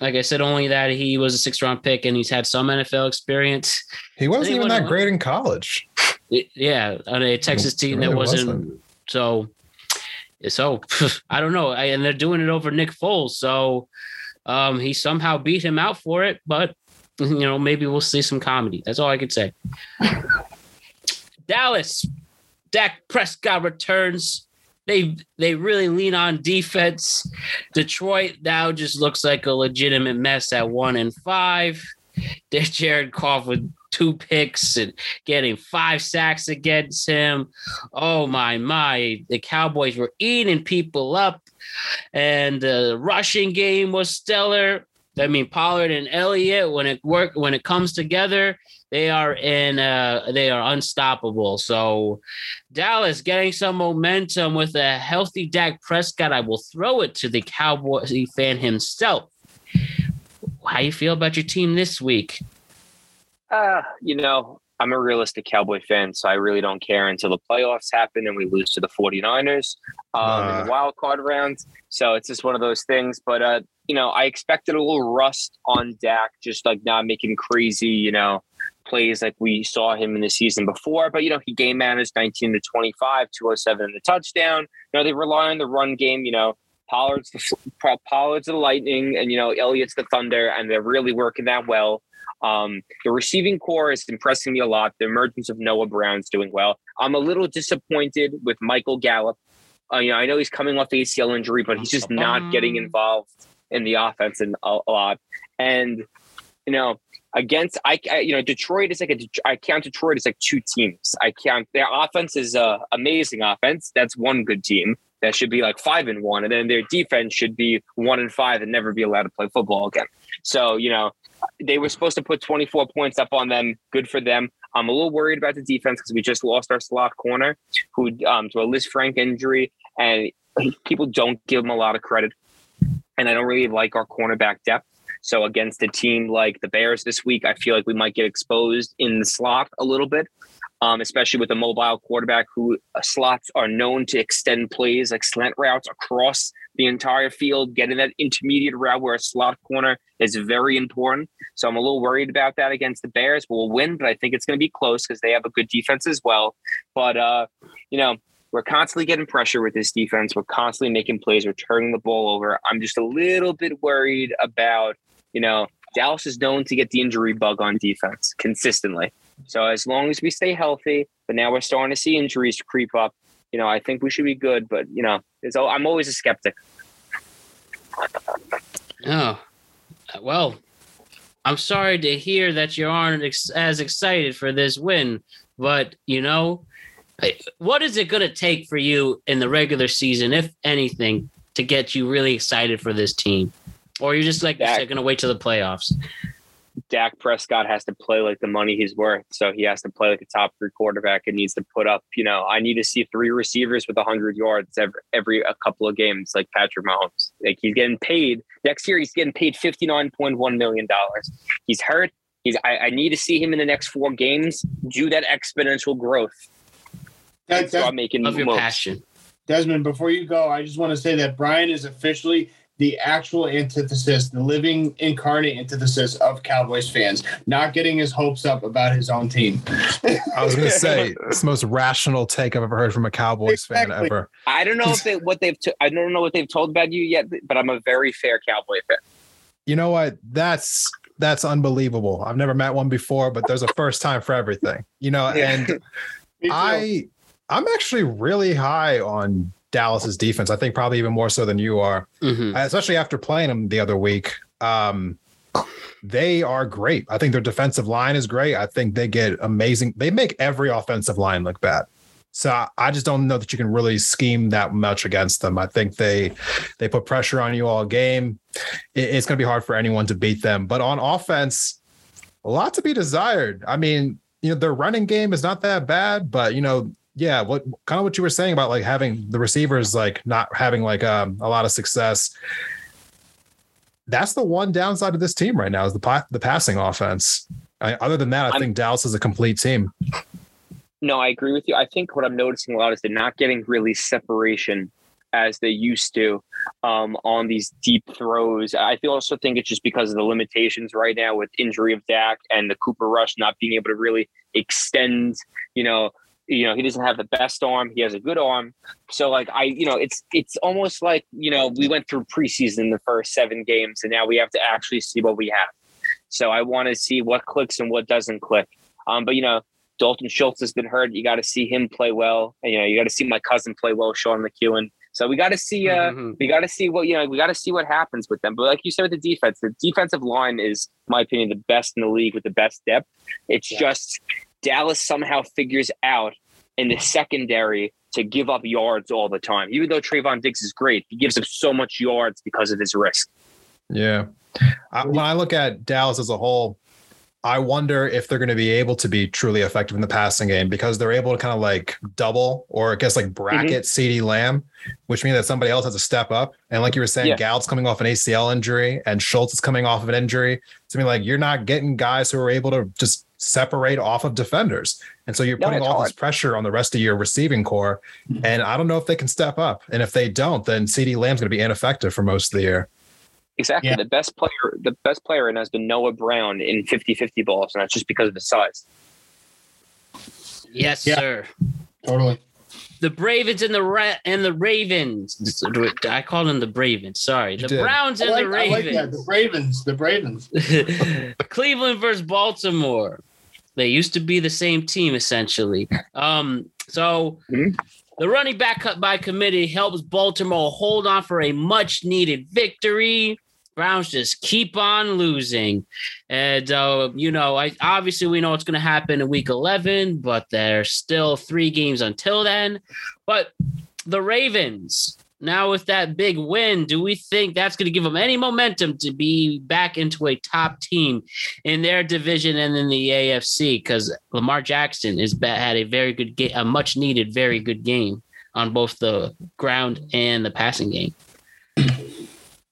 Like I said, only that he was a six round pick and he's had some NFL experience. He wasn't even that great in college. Yeah, on a Texas team really that wasn't, wasn't. so. So I don't know, and they're doing it over Nick Foles. So um, he somehow beat him out for it, but you know maybe we'll see some comedy. That's all I could say. Dallas, Dak Prescott returns. They they really lean on defense. Detroit now just looks like a legitimate mess at one and five. There's Jared Goff with two picks and getting five sacks against him. Oh my my! The Cowboys were eating people up, and uh, the rushing game was stellar. I mean Pollard and Elliott when it work when it comes together, they are in uh they are unstoppable. So Dallas getting some momentum with a healthy Dak Prescott. I will throw it to the Cowboys fan himself. How you feel about your team this week? Uh, you know, I'm a realistic Cowboy fan, so I really don't care until the playoffs happen and we lose to the 49ers um, in Uh. the wild card round. So it's just one of those things. But, uh, you know, I expected a little rust on Dak, just like not making crazy, you know, plays like we saw him in the season before. But, you know, he game managed 19 to 25, 207 in the touchdown. You know, they rely on the run game, you know. Pollard's the Pollard's the Lightning, and you know Elliott's the Thunder, and they're really working that well. Um, the receiving core is impressing me a lot. The emergence of Noah Brown's doing well. I'm a little disappointed with Michael Gallup. Uh, you know, I know he's coming off the ACL injury, but he's just not getting involved in the offense in a, a lot. And you know, against I, I, you know, Detroit is like a. I count Detroit as like two teams. I count their offense is a amazing offense. That's one good team. That should be like five and one, and then their defense should be one and five and never be allowed to play football again. So you know, they were supposed to put 24 points up on them. Good for them. I'm a little worried about the defense because we just lost our slot corner, who um, to a Lisfranc injury, and people don't give him a lot of credit. And I don't really like our cornerback depth. So against a team like the Bears this week, I feel like we might get exposed in the slot a little bit, um, especially with a mobile quarterback who uh, slots are known to extend plays like slant routes across the entire field. Getting that intermediate route where a slot corner is very important. So I'm a little worried about that against the Bears. We'll win, but I think it's going to be close because they have a good defense as well. But uh, you know, we're constantly getting pressure with this defense. We're constantly making plays. We're turning the ball over. I'm just a little bit worried about, you know, Dallas is known to get the injury bug on defense consistently. So as long as we stay healthy, but now we're starting to see injuries creep up. You know, I think we should be good. But you know, I'm always a skeptic. Oh, well, I'm sorry to hear that you aren't ex- as excited for this win, but you know, what is it going to take for you in the regular season, if anything, to get you really excited for this team? Or you're just like Dak. going to wait till the playoffs? Dak Prescott has to play like the money he's worth. So he has to play like a top three quarterback and needs to put up, you know, I need to see three receivers with 100 yards every, every a couple of games, like Patrick Mahomes. Like he's getting paid next year, he's getting paid $59.1 million. He's hurt. He's, I, I need to see him in the next four games do that exponential growth. That- and start making Love your moves. passion. Desmond, before you go, I just want to say that Brian is officially the actual antithesis, the living incarnate antithesis of Cowboys fans, not getting his hopes up about his own team. I was going to say it's the most rational take I've ever heard from a Cowboys fan ever. I don't know if they, what they've, t- I don't know what they've told about you yet, but I'm a very fair Cowboy fan. You know what? That's that's unbelievable. I've never met one before, but there's a first time for everything. You know, Yeah. and I I'm actually really high on Dallas's defense. I think probably even more so than you are, Mhm. especially after playing them the other week. Um, they are great. I think their defensive line is great. I think they get amazing. They make every offensive line look bad. So I- I just don't know that you can really scheme that much against them. I think they they put pressure on you all game. It's going to be hard for anyone to beat them. But on offense, a lot to be desired. I mean, you know, their running game is not that bad, but you know, yeah, what kind of what you were saying about like having the receivers like not having like um, a lot of success. That's the one downside of this team right now is the pa- the passing offense. I, other than that, I I'm- think Dallas is a complete team. No, I agree with you. I think what I'm noticing a lot is they're not getting really separation as they used to um, on these deep throws. I feel also think it's just because of the limitations right now with injury of Dak and the Cooper Rush not being able to really extend, you know, you know, he doesn't have the best arm. He has a good arm. So like I, you know, it's it's almost like, you know, we went through preseason the first seven games and now we have to actually see what we have. So I want to see what clicks and what doesn't click. Um, but you know, Dalton Schultz has been hurt. You got to see him play well. And, you know, you got to see my cousin play well, Sean McEwen. So we got to see, uh, mm-hmm. we got to see what you know, we got to see what happens with them. But like you said with the defense, the defensive line is, my opinion, the best in the league with the best depth. It's yeah. just Dallas somehow figures out in the secondary to give up yards all the time. Even though Trevon Diggs is great, he gives up so much yards because of his risk. Yeah. I, when I look at Dallas as a whole, I wonder if they're going to be able to be truly effective in the passing game because they're able to kind of like double or I guess like bracket mm-hmm. CeeDee Lamb, which means that somebody else has to step up. And like you were saying, yeah. Gallup's coming off an ACL injury and Schultz is coming off of an injury. So I mean, like you're not getting guys who are able to just separate off of defenders. And so you're putting no, all hard. this pressure on the rest of your receiving corps. Mm-hmm. And I don't know if they can step up. And if they don't, then CeeDee Lamb's going to be ineffective for most of the year. Exactly. Yeah. The best player, the best player in has been Noah Brown in 50-50 balls, and that's just because of the size. Yes, yeah. sir. Totally. The Bravens and the Ra- and the Ravens. I call them the Bravens. Sorry, the Browns and like, the Ravens. Like the Ravens. The Ravens. Cleveland versus Baltimore. They used to be the same team essentially. Um, so mm-hmm. The running back cut by committee helps Baltimore hold on for a much needed victory. Browns just keep on losing. And, uh, you know, I obviously we know what's going to happen in week 11, but there's still three games until then. But the Ravens, now, with that big win, do we think that's going to give them any momentum to be back into a top team in their division and in the AFC? Because Lamar Jackson is had a very good game, a much needed, very good game on both the ground and the passing game.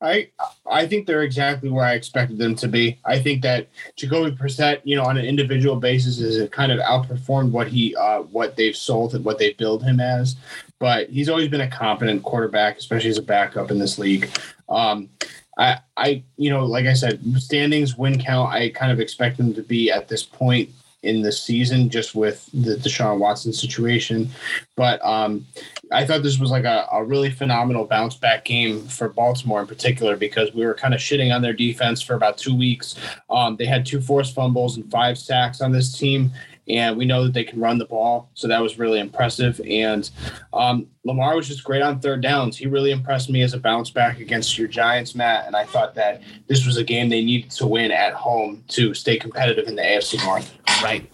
I I think they're exactly where I expected them to be. I think that Jacoby Brissett, you know, on an individual basis, is kind of outperformed what he uh, what they've sold and what they build him as but he's always been a competent quarterback, especially as a backup in this league. Um, I, I, you know, like I said, standings, win count, I kind of expect them to be at this point in the season just with the Deshaun Watson situation. But um, I thought this was like a, a, really phenomenal bounce back game for Baltimore in particular because we were kind of shitting on their defense for about two weeks. Um, they had two forced fumbles and five sacks on this team and we know that they can run the ball. So that was really impressive. And um, Lamar was just great on third downs. He really impressed me as a bounce back against your Giants, Matt. And I thought that this was a game they needed to win at home to stay competitive in the AFC North. Right.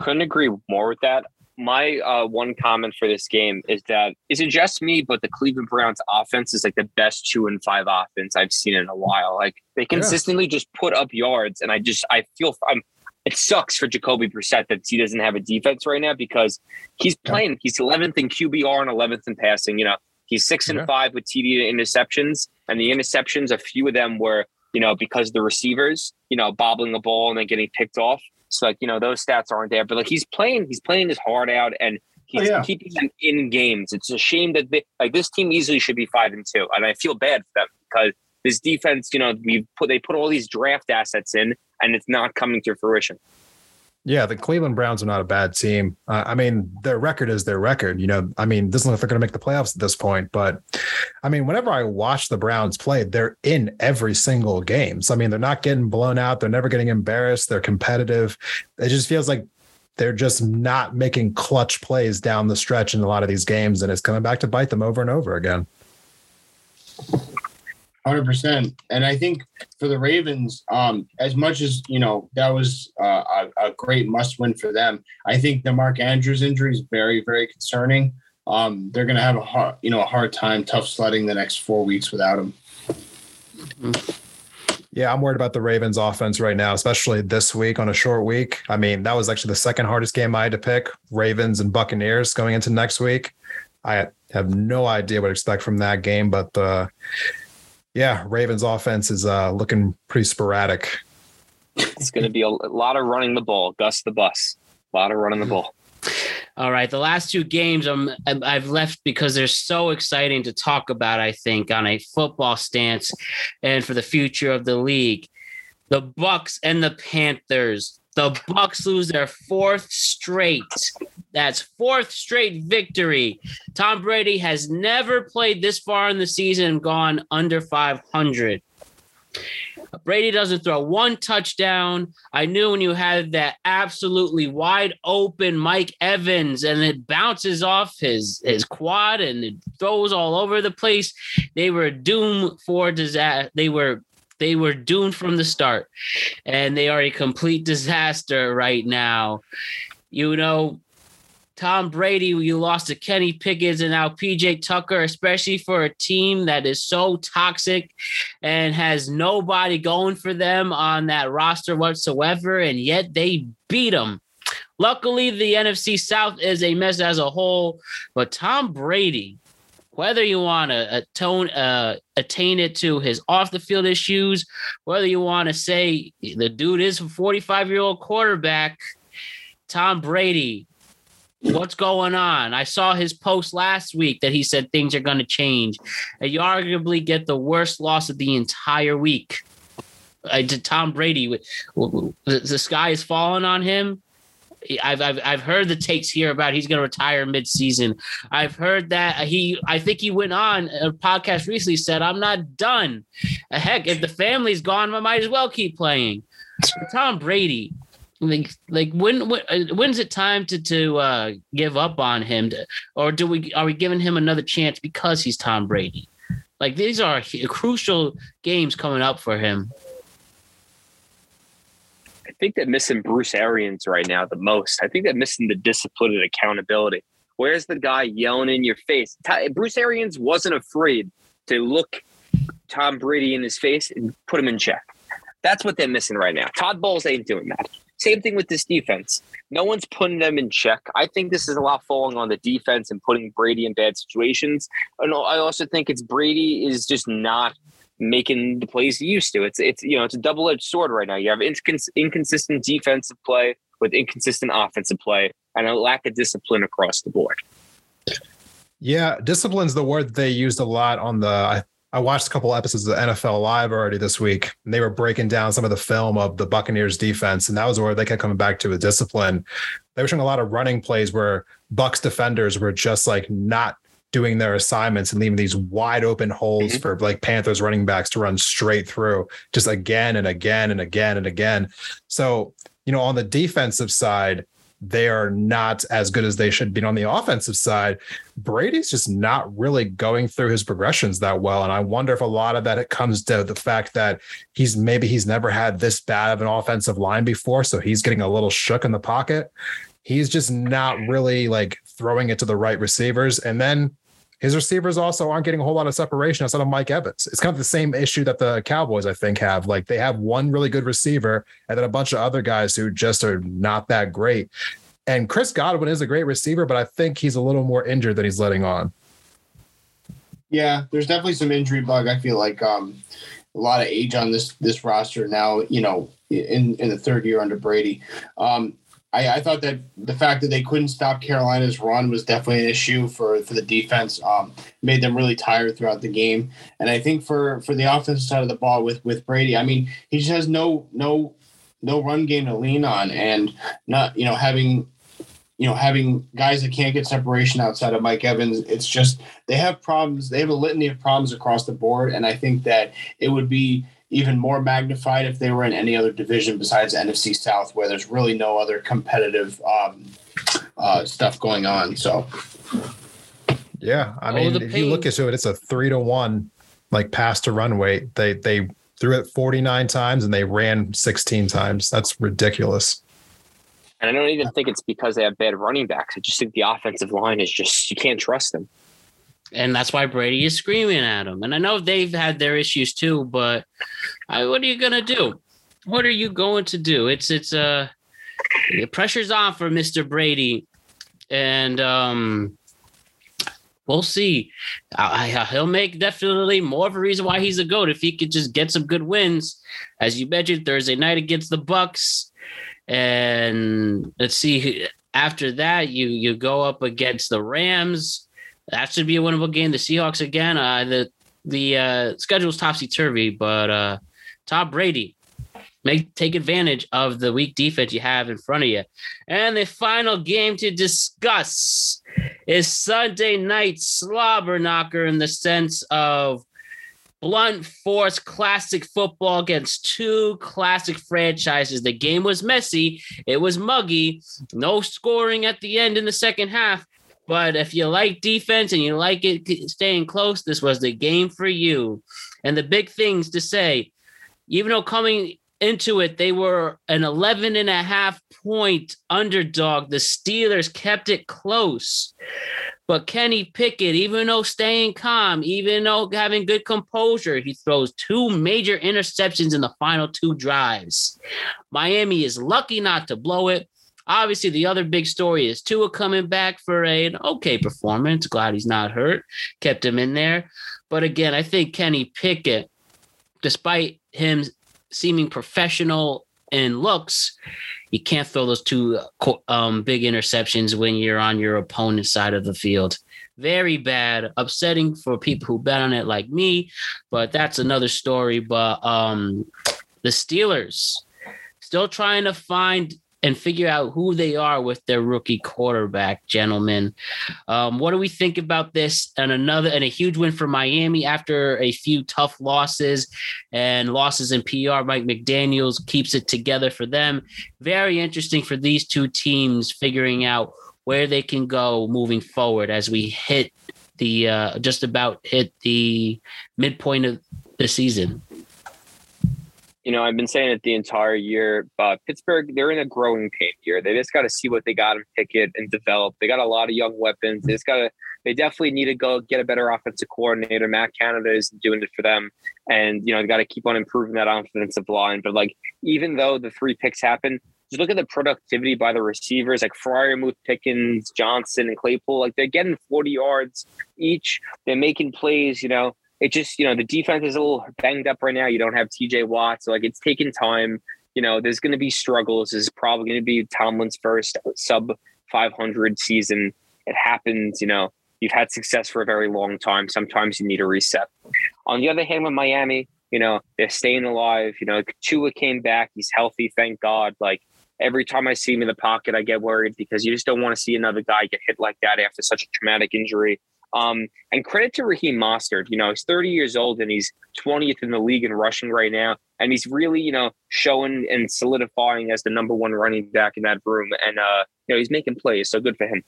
Couldn't agree more with that. My uh, one comment for this game is that is it just me, but the Cleveland Browns offense is like the best two and five offense I've seen in a while. Like they consistently yeah. just put up yards, and I just I feel I'm it sucks for Jacoby Brissett that he doesn't have a defense right now because he's playing. Yeah. He's 11th in QBR and 11th in passing. You know, he's six and yeah. five with TD interceptions, and the interceptions, a few of them were, you know, because the receivers, you know, bobbling the ball and then getting picked off. So like, you know, those stats aren't there. But like, he's playing. He's playing his heart out, and oh, he's oh, yeah. keeping them in games. It's a shame that they like this team easily should be five and two, and I feel bad for them because this defense, you know, we put they put all these draft assets in and it's not coming to fruition. Yeah, the Cleveland Browns are not a bad team. Uh, I mean, their record is their record. You know, I mean, doesn't look like they're going to make the playoffs at this point. But I mean, whenever I watch the Browns play, they're in every single game. So I mean, they're not getting blown out. They're never getting embarrassed. They're competitive. It just feels like they're just not making clutch plays down the stretch in a lot of these games, and it's coming back to bite them over and over again. Hundred percent, and I think for the Ravens, um, as much as you know that was uh, a, a, great must-win for them, I think the Mark Andrews injury is very, very concerning. Um, they're going to have a hard, you know, a hard time, tough sledding the next four weeks without him. Yeah, I'm worried about the Ravens offense right now, especially this week on a short week. I mean, that was actually the second hardest game I had to pick Ravens and Buccaneers going into next week. I have no idea what to expect from that game, but the yeah, Ravens offense is uh, looking pretty sporadic. It's going to be a, lot of running the ball, Gus the bus. A lot of running the ball. All right, the last two games I'm I've left because they're so exciting to talk about. I think on a football stance and for the future of the league, the Bucks and the Panthers. The Bucks lose their fourth straight. That's fourth straight victory. Tom Brady has never played this far in the season and gone under 500. Brady doesn't throw one touchdown. I knew when you had that absolutely wide open Mike Evans and it bounces off his his quad and it throws all over the place. They were doomed for disaster. They were they were doomed from the start, and they are a complete disaster right now. You know, Tom Brady, you lost to Kenny Pickett and now PJ Tucker, especially for a team that is so toxic and has nobody going for them on that roster whatsoever, and yet they beat them. Luckily, the NFC South is a mess as a whole, but Tom Brady, whether you want to atone, uh, attain it to his off the field issues, whether you want to say the dude is a 45 year old quarterback, Tom Brady What's going on? I saw his post last week that he said things are going to change. And you arguably get the worst loss of the entire week. Did Tom Brady. The sky is falling on him. I've, I've I've heard the takes here about he's going to retire mid-season. I've heard that he I think he went on a podcast recently said I'm not done. Heck, if the family's gone, I might as well keep playing. Tom Brady, like like when, when uh, when's it time to to uh, give up on him to, or do we are we giving him another chance because he's Tom Brady? Like these are crucial games coming up for him. I think they're missing Bruce Arians right now the most. I think they're missing the discipline and accountability. Where's the guy yelling in your face? Bruce Arians wasn't afraid to look Tom Brady in his face and put him in check. That's what they're missing right now. Todd Bowles ain't doing that. Same thing with this defense. No one's putting them in check. I think this is a lot falling on the defense and putting Brady in bad situations. And I also think it's Brady is just not making the plays he used to. It's it's you know it's a double edged sword right now. You have incons- inconsistent defensive play with inconsistent offensive play and a lack of discipline across the board. Yeah, discipline's the word they used a lot on the I I watched a couple episodes of NFL Live already this week, and they were breaking down some of the film of the Buccaneers defense, and that was where they kept coming back to a discipline. They were showing a lot of running plays where Bucks defenders were just like not doing their assignments and leaving these wide open holes mm-hmm. for like Panthers running backs to run straight through, just again and again and again and again. So, you know, on the defensive side, they are not as good as they should be on the offensive side. Brady's just not really going through his progressions that well. And I wonder if a lot of that it comes to the fact that he's maybe he's never had this bad of an offensive line before. So he's getting a little shook in the pocket. He's just not really like throwing it to the right receivers. And then his receivers also aren't getting a whole lot of separation outside of Mike Evans. It's kind of the same issue that the Cowboys, I think, have. Like they have one really good receiver and then a bunch of other guys who just are not that great. And Chris Godwin is a great receiver, but I think he's a little more injured than he's letting on. Yeah, there's definitely some injury bug. I feel like um, a lot of age on this this roster now. You know, in in the third year under Brady. Um, I, I, thought that the fact that they couldn't stop Carolina's run was definitely an issue for, for the defense. Um, made them really tired throughout the game, and I think for for the offensive side of the ball with with Brady, I mean, he just has no no no run game to lean on, and not you know having you know having guys that can't get separation outside of Mike Evans. It's just they have problems. They have a litany of problems across the board, and I think that it would be even more magnified if they were in any other division besides NFC South, where there's really no other competitive um, uh, stuff going on. So, yeah, I mean, oh, if you look into it, it's a three to one like pass to run weight. They they threw it 49 times and they ran 16 times. That's ridiculous. And I don't even think it's because they have bad running backs. I just think the offensive line is just you can't trust them and that's why Brady is screaming at him. And I know they've had their issues too, but I, what are you gonna do? What are you going to do? It's it's uh the pressure's on for Mr. Brady, and um we'll see. I, I, he'll make definitely more of a reason why he's a goat if he could just get some good wins. As you mentioned, Thursday night against the Bucks And let's see. After that, you you go up against the Rams. That should be a winnable game. The Seahawks again. Uh, the the uh, schedule's topsy turvy, but uh, Tom Brady make take advantage of the weak defense you have in front of you. And the final game to discuss is Sunday night slobber knocker in the sense of blunt force classic football against two classic franchises. The game was messy, it was muggy, no scoring at the end in the second half. But if you like defense and you like it staying close, this was the game for you. And the big things to say, even though coming into it, they were an 11 and a half point underdog. The Steelers kept it close. But Kenny Pickett, even though staying calm, even though having good composure, he throws two major interceptions in the final two drives. Miami is lucky not to blow it. Obviously, the other big story is Tua coming back for an okay performance. Glad he's not hurt. Kept him in there. But again, I think Kenny Pickett, despite him seeming professional in looks, you can't throw those two um, big interceptions when you're on your opponent's side of the field. Very bad, upsetting for people who bet on it like me, but that's another story. But um, the Steelers still trying to find and figure out who they are with their rookie quarterback, gentlemen. Um, what do we think about this? And another and a huge win for Miami after a few tough losses and losses in PR. Mike McDaniels keeps it together for them. Very interesting for these two teams figuring out where they can go moving forward as we hit the uh, just about hit the midpoint of the season you know, I've been saying it the entire year, but Pittsburgh, they're in a growing pain here. They just got to see what they got and pick it and develop. They got a lot of young weapons. They just got to, they definitely need to go get a better offensive coordinator. Matt Canada is doing it for them. And, you know, they got to keep on improving that offensive line. But, like, even though the three picks happen, just look at the productivity by the receivers like Freiermuth, Pickens, Johnson, and Claypool. Like, they're getting 40 yards each. They're making plays, you know it just you know the defense is a little banged up right now. You don't have T.J. Watt, so like it's taking time. You know, there's going to be struggles. This is probably going to be Tomlin's first sub 500 season. It happens. You know, you've had success for a very long time. Sometimes you need a reset. On the other hand, with Miami, you know, they're staying alive. You know, Tua came back. He's healthy, thank God. Like every time I see him in the pocket, I get worried because you just don't want to see another guy get hit like that after such a traumatic injury. Um, and credit to Raheem Mostert. You know, he's 30 years old and he's 20th in the league in rushing right now. And he's really, you know, showing and solidifying as the number one running back in that room. And, uh, you know, he's making plays. So good for him.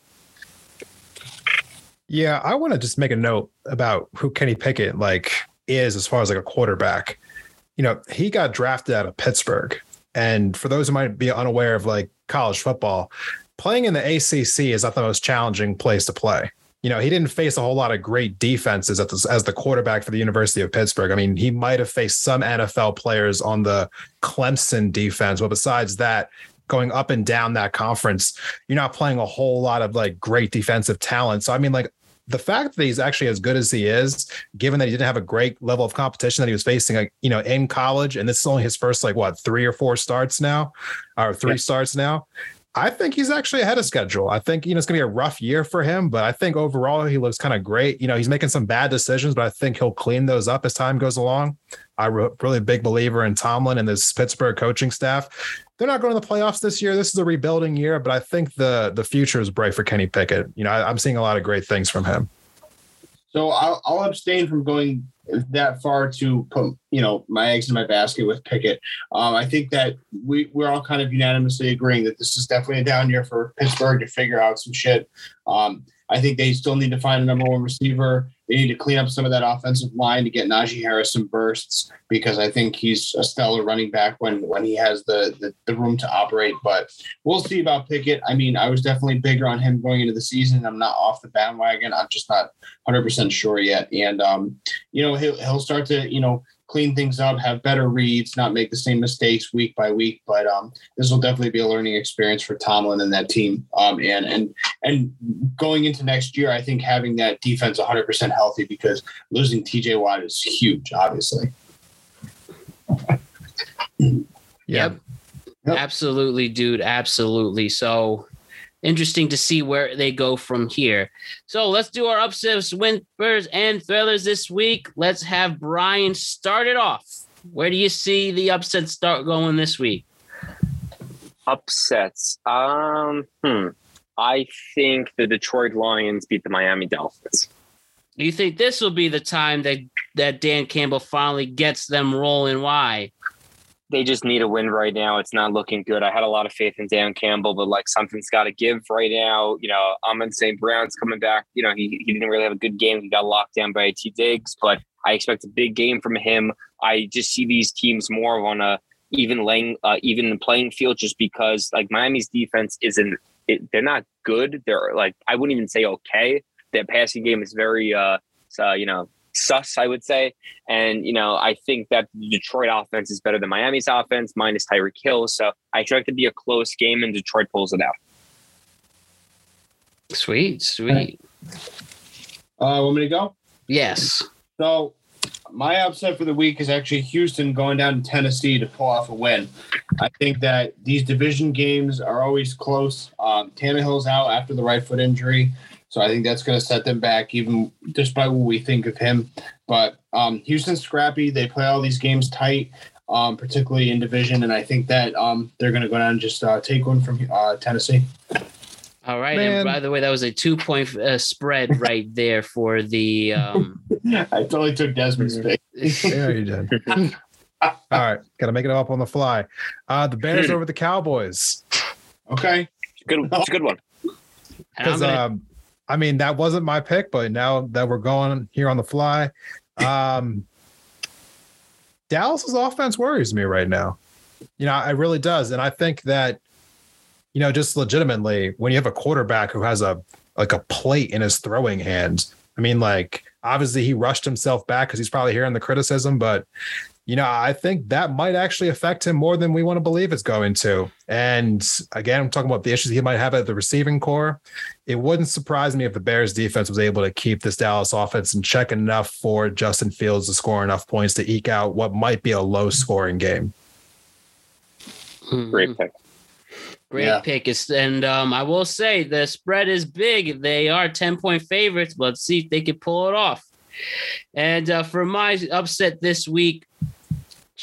Yeah, I want to just make a note about who Kenny Pickett like is as far as like a quarterback. You know, he got drafted out of Pittsburgh. And for those who might be unaware of like college football, playing in the ACC is not the most challenging place to play you know, he didn't face a whole lot of great defenses the, as the quarterback for the University of Pittsburgh. I mean, he might have faced some NFL players on the Clemson defense, but besides that, going up and down that conference, you're not playing a whole lot of like great defensive talent. So, I mean, like the fact that he's actually as good as he is, given that he didn't have a great level of competition that he was facing, like, you know, in college, and this is only his first like what three or four starts now, or three yeah. starts now. I think he's actually ahead of schedule. I think you know it's going to be a rough year for him, but I think overall he looks kind of great. You know, he's making some bad decisions, but I think he'll clean those up as time goes along. I'm really a big believer in Tomlin and this Pittsburgh coaching staff. They're not going to the playoffs this year. This is a rebuilding year, but I think the the future is bright for Kenny Pickett. You know, I, I'm seeing a lot of great things from him. So I'll, I'll abstain from going that far to put you know my eggs in my basket with Pickett. Um, I think that we we're all kind of unanimously agreeing that this is definitely a down year for Pittsburgh to figure out some shit. Um, I think they still need to find a number one receiver. They need to clean up some of that offensive line to get Najee Harris some bursts because I think he's a stellar running back when when he has the, the, the room to operate. But we'll see about Pickett. I mean, I was definitely bigger on him going into the season. I'm not off the bandwagon. I'm just not 100 percent sure yet. And um, you know, he'll he'll start to you know clean things up, have better reads, not make the same mistakes week by week. But um, this will definitely be a learning experience for Tomlin and that team. Um, and and and going into next year, I think having that defense 100% healthy because losing TJ Watt is huge, obviously. Yep. Yep. Absolutely, dude. Absolutely. So interesting to see where they go from here. So let's do our upsets, whimpers, and thrillers this week. Let's have Brian start it off. Where do you see the upset start going this week? Upsets. Um, hmm. I think the Detroit Lions beat the Miami Dolphins. Do you think this will be the time that that Dan Campbell finally gets them rolling? Why? They just need a win right now. It's not looking good. I had a lot of faith in Dan Campbell, but like something's got to give right now. You know, Amon St. Brown's coming back. You know, he, he didn't really have a good game. He got locked down by T. Diggs, but I expect a big game from him. I just see these teams more on a even laying, uh, even playing field, just because like Miami's defense isn't. It, they're not good. They're like I wouldn't even say okay. Their passing game is very, uh, uh, you know, sus, I would say. And, you know, I think that the Detroit offense is better than Miami's offense, minus Tyreek Hill. So I expect it to be a close game and Detroit pulls it out. Sweet, sweet. Uh, want me to go? Yes. So my upset for the week is actually Houston going down to Tennessee to pull off a win. I think that these division games are always close. Um, Tannehill's out after the right foot injury. So I think that's going to set them back, even despite what we think of him. But um, Houston's scrappy. They play all these games tight, um, particularly in division. And I think that um, they're going to go down and just uh, take one from uh, Tennessee. All right. Man. And by the way, that was a two point uh, spread right there for the. Um, I totally took Desmond's pick. Yeah, you did. All right, got to make it up on the fly. Uh, the Bears over the Cowboys. Okay. Good, it's a good one. Because um, I mean that wasn't my pick, but now that we're going here on the fly, um, Dallas's offense worries me right now. You know, it really does, and I think that you know, just legitimately, when you have a quarterback who has a like a plate in his throwing hand, I mean, like obviously he rushed himself back because he's probably hearing the criticism, but you know, I think that might actually affect him more than we want to believe it's going to. And again, I'm talking about the issues he might have at the receiving corps. It wouldn't surprise me if the Bears defense was able to keep this Dallas offense in check enough for Justin Fields to score enough points to eke out what might be a low scoring game. Great pick. Great Yeah. pick. It's, and um, I will say the spread is big. They are 10 point favorites. but Let's see if they can pull it off. And uh, for my upset this week,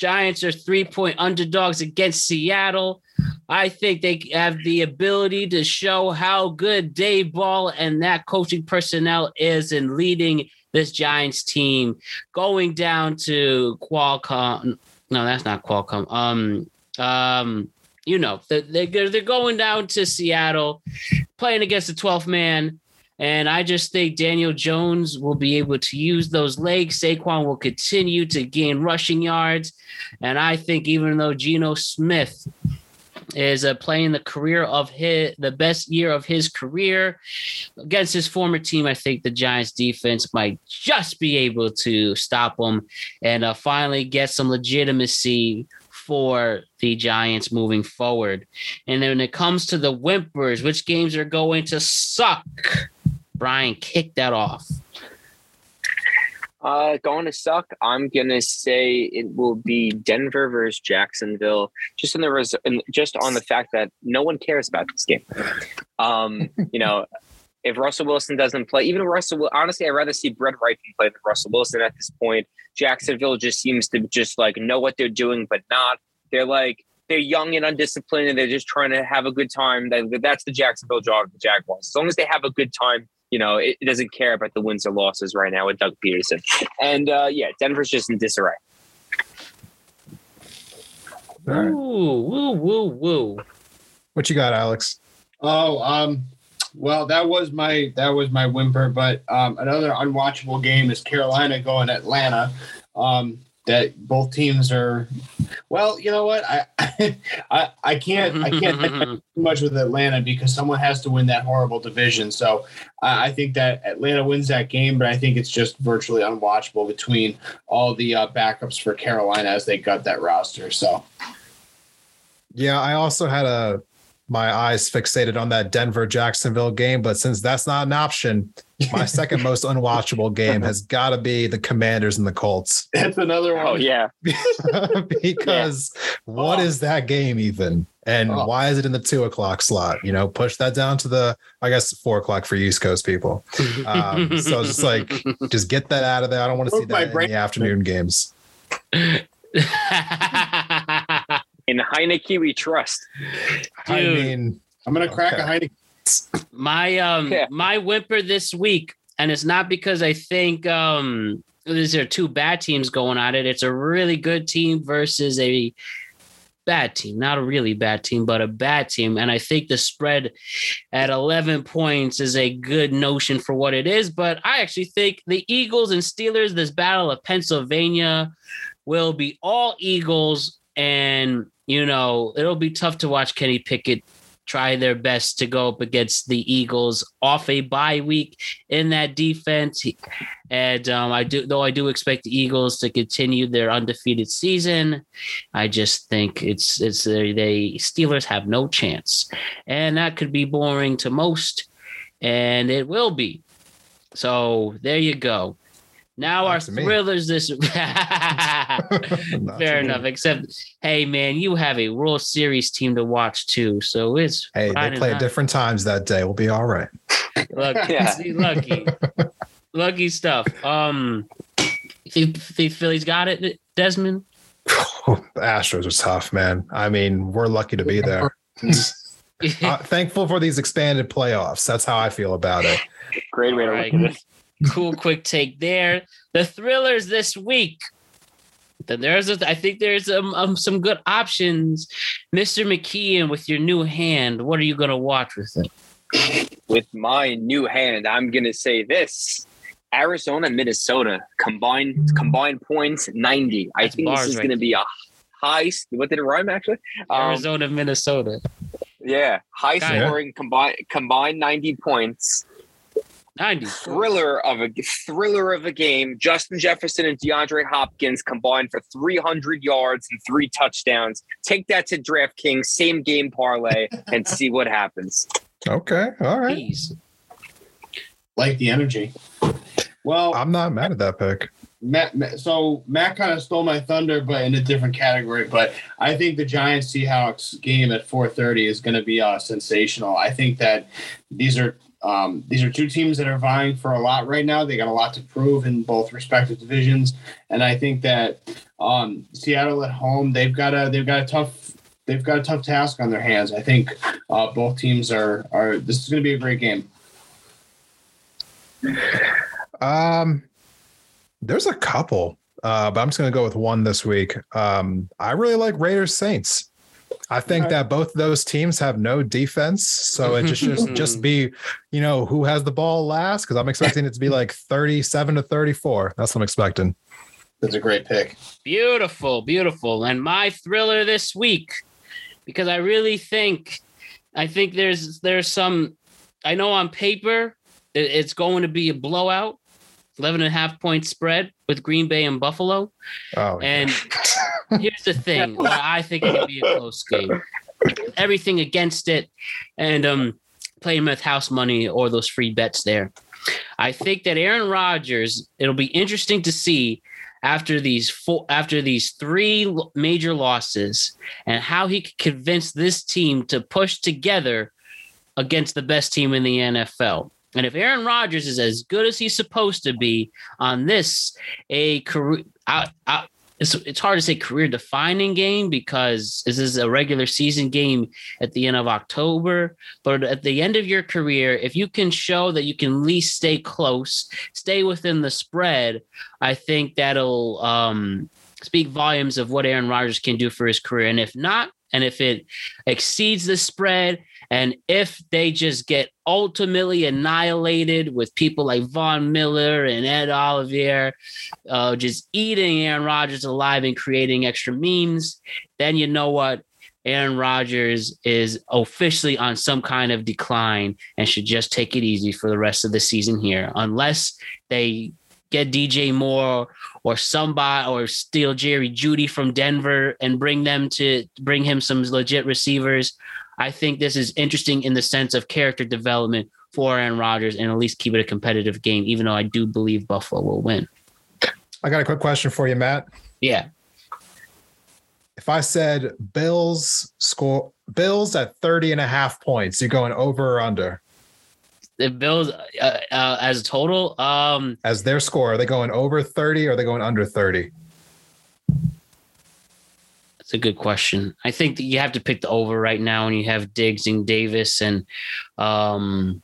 Giants are three point underdogs against Seattle. I think they have the ability to show how good Daboll and that coaching personnel is in leading this Giants team, going down to Qualcomm. No, that's not Qualcomm. Um, um, you know, they- they're, they're going down to Seattle, playing against the 12th man. And I just think Daniel Jones will be able to use those legs. Saquon will continue to gain rushing yards. And I think even though Geno Smith is uh, playing the career of his, the best year of his career against his former team, I think the Giants defense might just be able to stop him and uh, finally get some legitimacy for the Giants moving forward. And then when it comes to the whimpers, which games are going to suck? Brian, kick that off. Uh, going to suck. I'm gonna say it will be Denver versus Jacksonville. Just in the res- just on the fact that no one cares about this game. Um, you know, if Russell Wilson doesn't play, even Russell, honestly, I'd rather see Brett Wright play than Russell Wilson at this point. Jacksonville just seems to just like know what they're doing, but not. They're like they're young and undisciplined, and they're just trying to have a good time. That, that's the Jacksonville Jag- Jaguars. As long as they have a good time, you know, it, it doesn't care about the wins or losses right now with Doug Pederson. And uh, yeah, Denver's just in disarray. All right. Woo, woo, woo, woo. What you got, Alex? Oh, um, well, that was my that was my whimper. But um, another unwatchable game is Carolina going Atlanta. Um, that both teams are. Well, you know what? I I, I can't I can't too much with Atlanta because someone has to win that horrible division. So I I think that Atlanta wins that game, but I think it's just virtually unwatchable between all the uh, backups for Carolina as they gut that roster. So Yeah, I also had a my eyes fixated on that Denver Jacksonville game, but since that's not an option, my second most unwatchable game has got to be the Commanders and the Colts. That's another one. Oh yeah, because what Oh. is that game even? And Oh. why is it in the two o'clock slot? You know, push that down to the, I guess, four o'clock for East Coast people. Um, so it's just like, just get that out of there. I don't want to see Broke my that in brain. the afternoon games. In Heinicke we trust. I Dude. mean, I'm gonna crack Okay. a Heineken. my um Yeah. my whimper this week, and it's not because I think um these are two bad teams going at it. It's a really good team versus a bad team, not a really bad team, but a bad team. And I think the spread at 11 points is a good notion for what it is. But I actually think the Eagles and Steelers, this battle of Pennsylvania, will be all Eagles. And, you know, it'll be tough to watch Kenny Pickett try their best to go up against the Eagles off a bye week in that defense. And um, I do, though I do expect the Eagles to continue their undefeated season. I just think it's it's they Steelers have no chance, and that could be boring to most, and it will be. So there you go. Now Not our to me. thrillers this Not to fair me. enough. Except, hey man, you have a World Series team to watch too, so it's hey, they play at different times that day. We'll be all right. Look, Yeah. lucky, lucky stuff. Um, the, the Phillies got it, Desmond. the Astros are tough, man. I mean, we're lucky to be there. uh, thankful for these expanded playoffs. That's how I feel about it. Great way to All look at it. Cool, quick take there. The thrillers this week. Then there's, a, I think there's um, um some good options. Mr. McKeon, with your new hand, what are you gonna watch with it? With my new hand, I'm gonna say this. Arizona, Minnesota combined combined points 90. I think this is right going to be a high. What did it rhyme actually? Um, Arizona, Minnesota. Yeah, high scoring combined combined 90 points. 90. Thriller of a thriller of a game. Justin Jefferson and DeAndre Hopkins combined for 300 yards and three touchdowns. Take that to DraftKings, same game parlay, and see what happens. Okay. All right. Please. Like the energy. Well, I'm not mad at that pick. Matt, Matt- so Matt kind of stole my thunder, but in a different category. But I think the Giants Seahawks game at 4:30 is going to be uh, sensational. I think that these are um, these are two teams that are vying for a lot right now. They got a lot to prove in both respective divisions, and I think that um, Seattle at home they've got a they've got a tough they've got a tough task on their hands. I think uh, both teams are are this is going to be a great game. Um, there's a couple, uh, but I'm just going to go with one this week. Um, I really like Raiders Saints. I think Okay. that both those teams have no defense, so it just just, just be, you know, who has the ball last? Because I'm expecting it to be like 37 to 34. That's what I'm expecting. That's a great pick. Beautiful, beautiful. And my thriller this week, because I really think, I think there's there's some. I know on paper it- it's going to be a blowout, 11 and a half point spread with Green Bay and Buffalo. Oh, And here's the thing: I think it could be a close game. Everything against it, and um, playing with house money or those free bets there. I think that Aaron Rodgers. It'll be interesting to see after these four, after these three major losses, and how he could convince this team to push together against the best team in the NFL. And if Aaron Rodgers is as good as he's supposed to be on this, a career, I, I, it's, it's hard to say career defining game because this is a regular season game at the end of October. But at the end of your career, if you can show that you can at least stay close, stay within the spread, I think that'll um, speak volumes of what Aaron Rodgers can do for his career. And if not, and if it exceeds the spread, and if they just get ultimately annihilated with people like Von Miller and Ed Oliver, uh, just eating Aaron Rodgers alive and creating extra memes, then you know what? Aaron Rodgers is officially on some kind of decline and should just take it easy for the rest of the season here, unless they get DJ Moore or somebody or steal Jerry Jeudy from Denver and bring them to bring him some legit receivers. I think this is interesting in the sense of character development for Aaron Rodgers and at least keep it a competitive game, even though I do believe Buffalo will win. I got a quick question for you, Matt. Yeah. If I said Bills score Bills at 30 and a half points, you're going over or under? The Bills uh, uh, as a total, um, As their score, are they going over 30 or are they going under 30? That's a good question. I think that you have to pick the over right now, and you have Diggs and Davis and um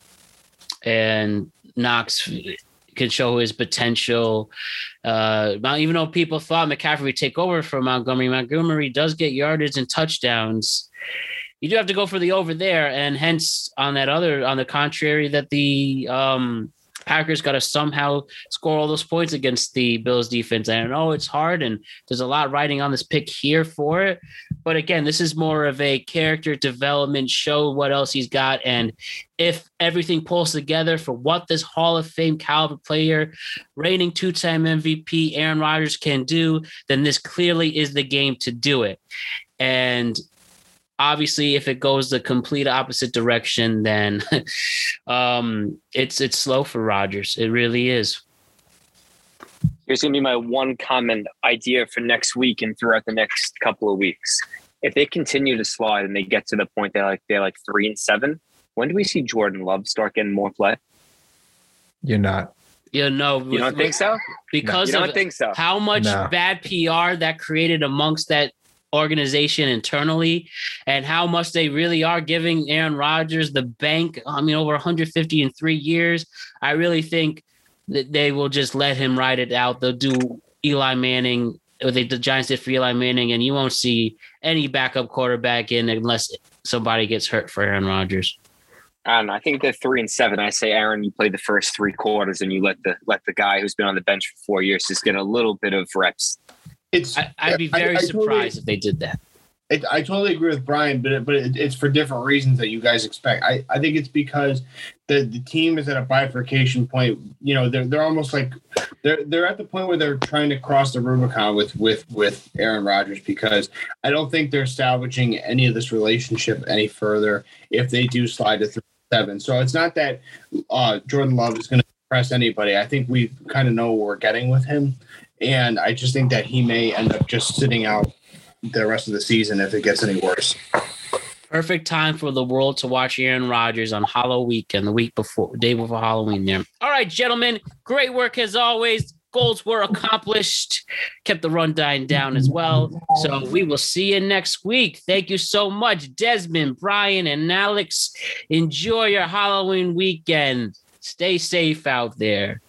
and Knox can show his potential. Uh, even though people thought McCaffrey would take over for Montgomery, Montgomery does get yardage and touchdowns. You do have to go for the over there, and hence on that other, on the contrary, that the um, Packers got to somehow score all those points against the Bills defense. And I know it's hard, and there's a lot riding on this pick here for it. But again, this is more of a character development show. What else he's got, and if everything pulls together for what this Hall of Fame caliber player, reigning two-time MVP Aaron Rodgers can do, then this clearly is the game to do it. And obviously if it goes the complete opposite direction then um it's it's slow for Rodgers. it really is Here's gonna be my one comment idea for next week and throughout the next couple of weeks. If they continue to slide and they get to the point they're like they're like three and seven, when do we see Jordan Love start getting more play? You're not. you know You don't think so? because You of don't think so? how much No. bad PR that created amongst that organization internally and how much they really are giving Aaron Rodgers the bank. I mean, over 150 in three years. I really think that they will just let him ride it out. They'll do Eli Manning, or they, the Giants did for Eli Manning, and you won't see any backup quarterback in unless somebody gets hurt for Aaron Rodgers. I don't know. I think they're three and seven. I say, Aaron, you play the first three quarters and you let the let the guy who's been on the bench for four years just get a little bit of reps. It's I, I'd be very I totally- surprised if they did that. It, I totally agree with Brian, but it, but it, it's for different reasons that you guys expect. I, I think it's because the, the team is at a bifurcation point. You know, they're they're almost like they're they're at the point where they're trying to cross the Rubicon with with with Aaron Rodgers because I don't think they're salvaging any of this relationship any further if they do slide to three seven. So it's not that uh, Jordan Love is going to impress anybody. I think we kind of know what we're getting with him, and I just think that he may end up just sitting out the rest of the season if it gets any worse. Perfect time for the world to watch Aaron Rodgers on Hollow Weekend, the week before, day before Halloween. There. All right, gentlemen, great work as always. Goals were accomplished. Kept the run dying down as well. So we will see you next week. Thank you so much, Desmond, Brian, and Alex. Enjoy your Halloween weekend. Stay safe out there.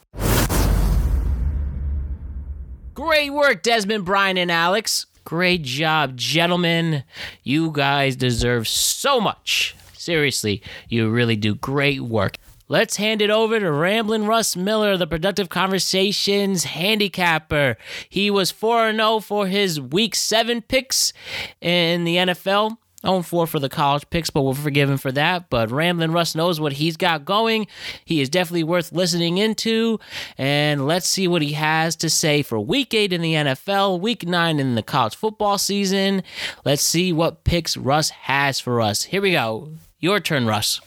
Great work, Desmond, Brian, and Alex. Great job, gentlemen. You guys deserve so much. Seriously, you really do great work. Let's hand it over to Ramblin' Russ Miller, the Productive Conversations handicapper. He was 4 0 for his week seven picks in the NFL. 0 4 for the college picks, but we're forgiven for that. But Ramblin' Russ knows what he's got going. He is definitely worth listening into. And let's see what he has to say for week eight in the NFL, week nine in the college football season. Let's see what picks Russ has for us. Here we go. Your turn, Russ.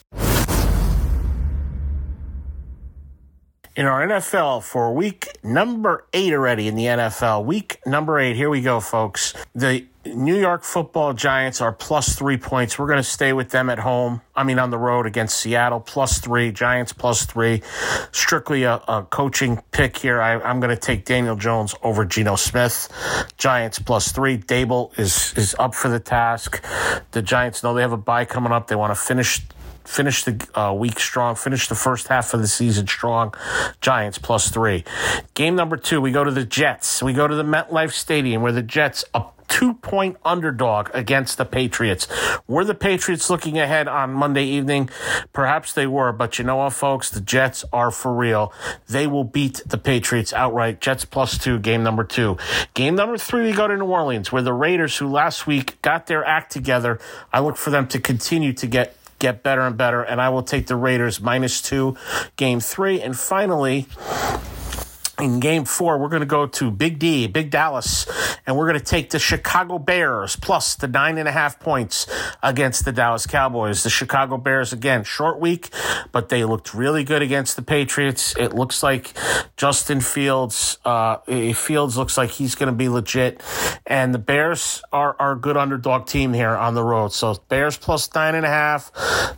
in our NFL for week number eight already in the NFL. Week number eight. Here we go, folks. The New York football Giants are plus three points. We're going to stay with them at home. I mean, on the road against Seattle, plus three. Giants plus three. Strictly a, a coaching pick here. I, I'm going to take Daniel Jones over Geno Smith. Giants plus three. Daboll is is up for the task. The Giants know they have a bye coming up. They want to finish finish the uh, week strong, finish the first half of the season strong. Giants plus three. Game number two, we go to the Jets. We go to the MetLife Stadium where the Jets, two point underdog against the Patriots. Were the Patriots looking ahead on Monday evening? Perhaps they were, but you know what, folks? The Jets are for real. They will beat the Patriots outright. Jets plus two, game number two. Game number three, we go to New Orleans where the Raiders, who last week got their act together, I look for them to continue to get get better and better. And I will take the Raiders minus two, game three. And finally, in game four, we're going to go to Big D, Big Dallas, and we're going to take the Chicago Bears plus the nine and a half points against the Dallas Cowboys. The Chicago Bears, again, short week, but they looked really good against the Patriots. It looks like Justin Fields, uh, Fields looks like he's going to be legit. And the Bears are, are a good underdog team here on the road. So Bears plus nine and a half,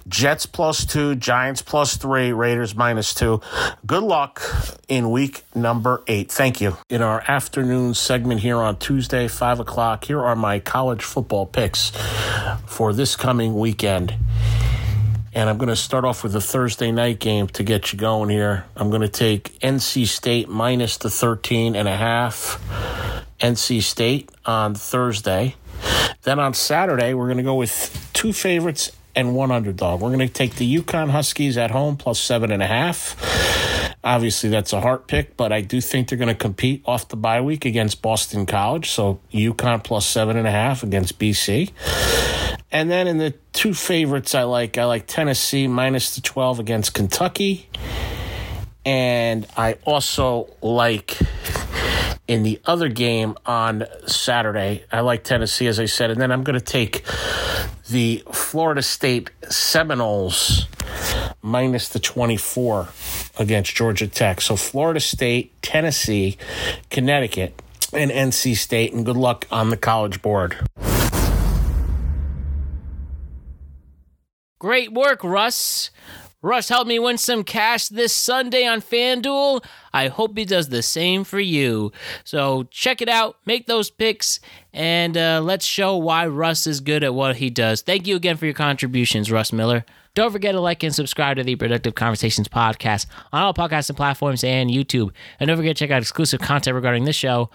Jets plus two, Giants plus three, Raiders minus two. Good luck in week number eight. Thank you. In our afternoon segment here on Tuesday, five o'clock, here are my college football picks for this coming weekend. And I'm going to start off with the Thursday night game to get you going here. I'm going to take NC State minus the 13 and a half. NC State on Thursday. Then on Saturday, we're going to go with two favorites and one underdog. We're going to take the UConn Huskies at home plus seven and a half. Obviously, that's a heart pick, but I do think they're going to compete off the bye week against Boston College. So UConn plus seven and a half against BC. And then in the two favorites, I like I like Tennessee minus the twelve against Kentucky, and I also like in the other game on Saturday. I like Tennessee, as I said, and then I'm going to take the Florida State Seminoles minus the 24 against Georgia Tech. So Florida State, Tennessee, Connecticut, and NC State, and good luck on the college board. Great work, Russ. Russ helped me win some cash this Sunday on FanDuel. I hope he does the same for you. So check it out, make those picks, and uh, let's show why Russ is good at what he does. Thank you again for your contributions, Russ Miller. Don't forget to like and subscribe to the Productive Conversations podcast on all podcasting platforms and YouTube. And don't forget to check out exclusive content regarding this show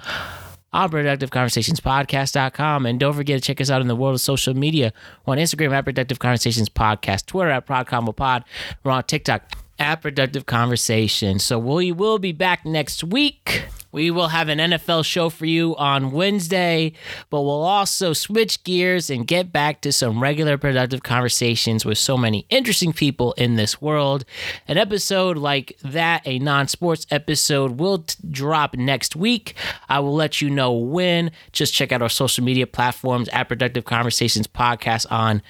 on productiveconversationspodcast.com. And don't forget to check us out in the world of social media. We're on Instagram at Productive Conversations Podcast, Twitter at ProdConvoPod. We're on TikTok at Productive Conversation. So we will be back next week. We will have an NFL show for you on Wednesday, but we'll also switch gears and get back to some regular productive conversations with so many interesting people in this world. An episode like that, a non sports episode, will t- drop next week. I will let you know when. Just check out our social media platforms at Productive Conversations Podcast on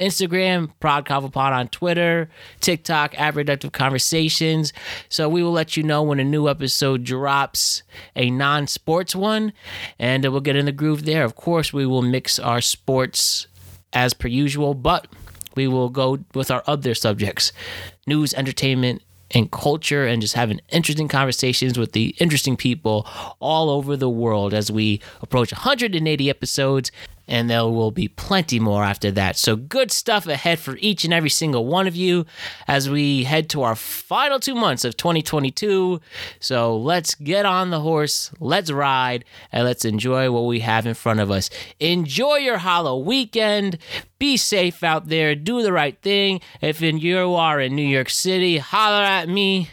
Instagram, Prod Pod on Twitter, TikTok, at Productive Conversations. So we will let you know when a new episode drops, a non sports one, and we'll get in the groove there. Of course, we will mix our sports as per usual, but we will go with our other subjects news, entertainment, and culture and just having interesting conversations with the interesting people all over the world as we approach 180 episodes and there will be plenty more after that. So, good stuff ahead for each and every single one of you as we head to our final two months of 2022. So, let's get on the horse, let's ride, and let's enjoy what we have in front of us. Enjoy your Halloween weekend. Be safe out there. Do the right thing. If you are in New York City, holler at me.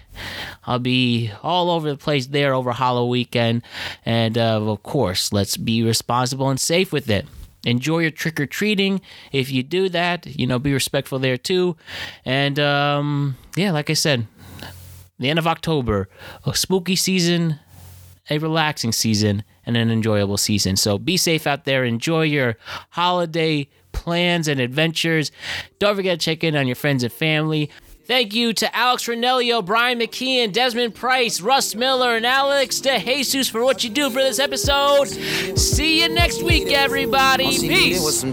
I'll be all over the place there over Halloween Weekend. And uh, of course, let's be responsible and safe with it enjoy your trick or treating. If you do that, you know, be respectful there too. And um, yeah, like I said, the end of October, a spooky season, a relaxing season, and an enjoyable season. So be safe out there. Enjoy your holiday plans and adventures. Don't forget to check in on your friends and family. Thank you to Alex Ranelio, Brian McKeon, Desmond Price, Russ Miller, and Alex DeJesus for what you do for this episode. See you next week, everybody. Peace.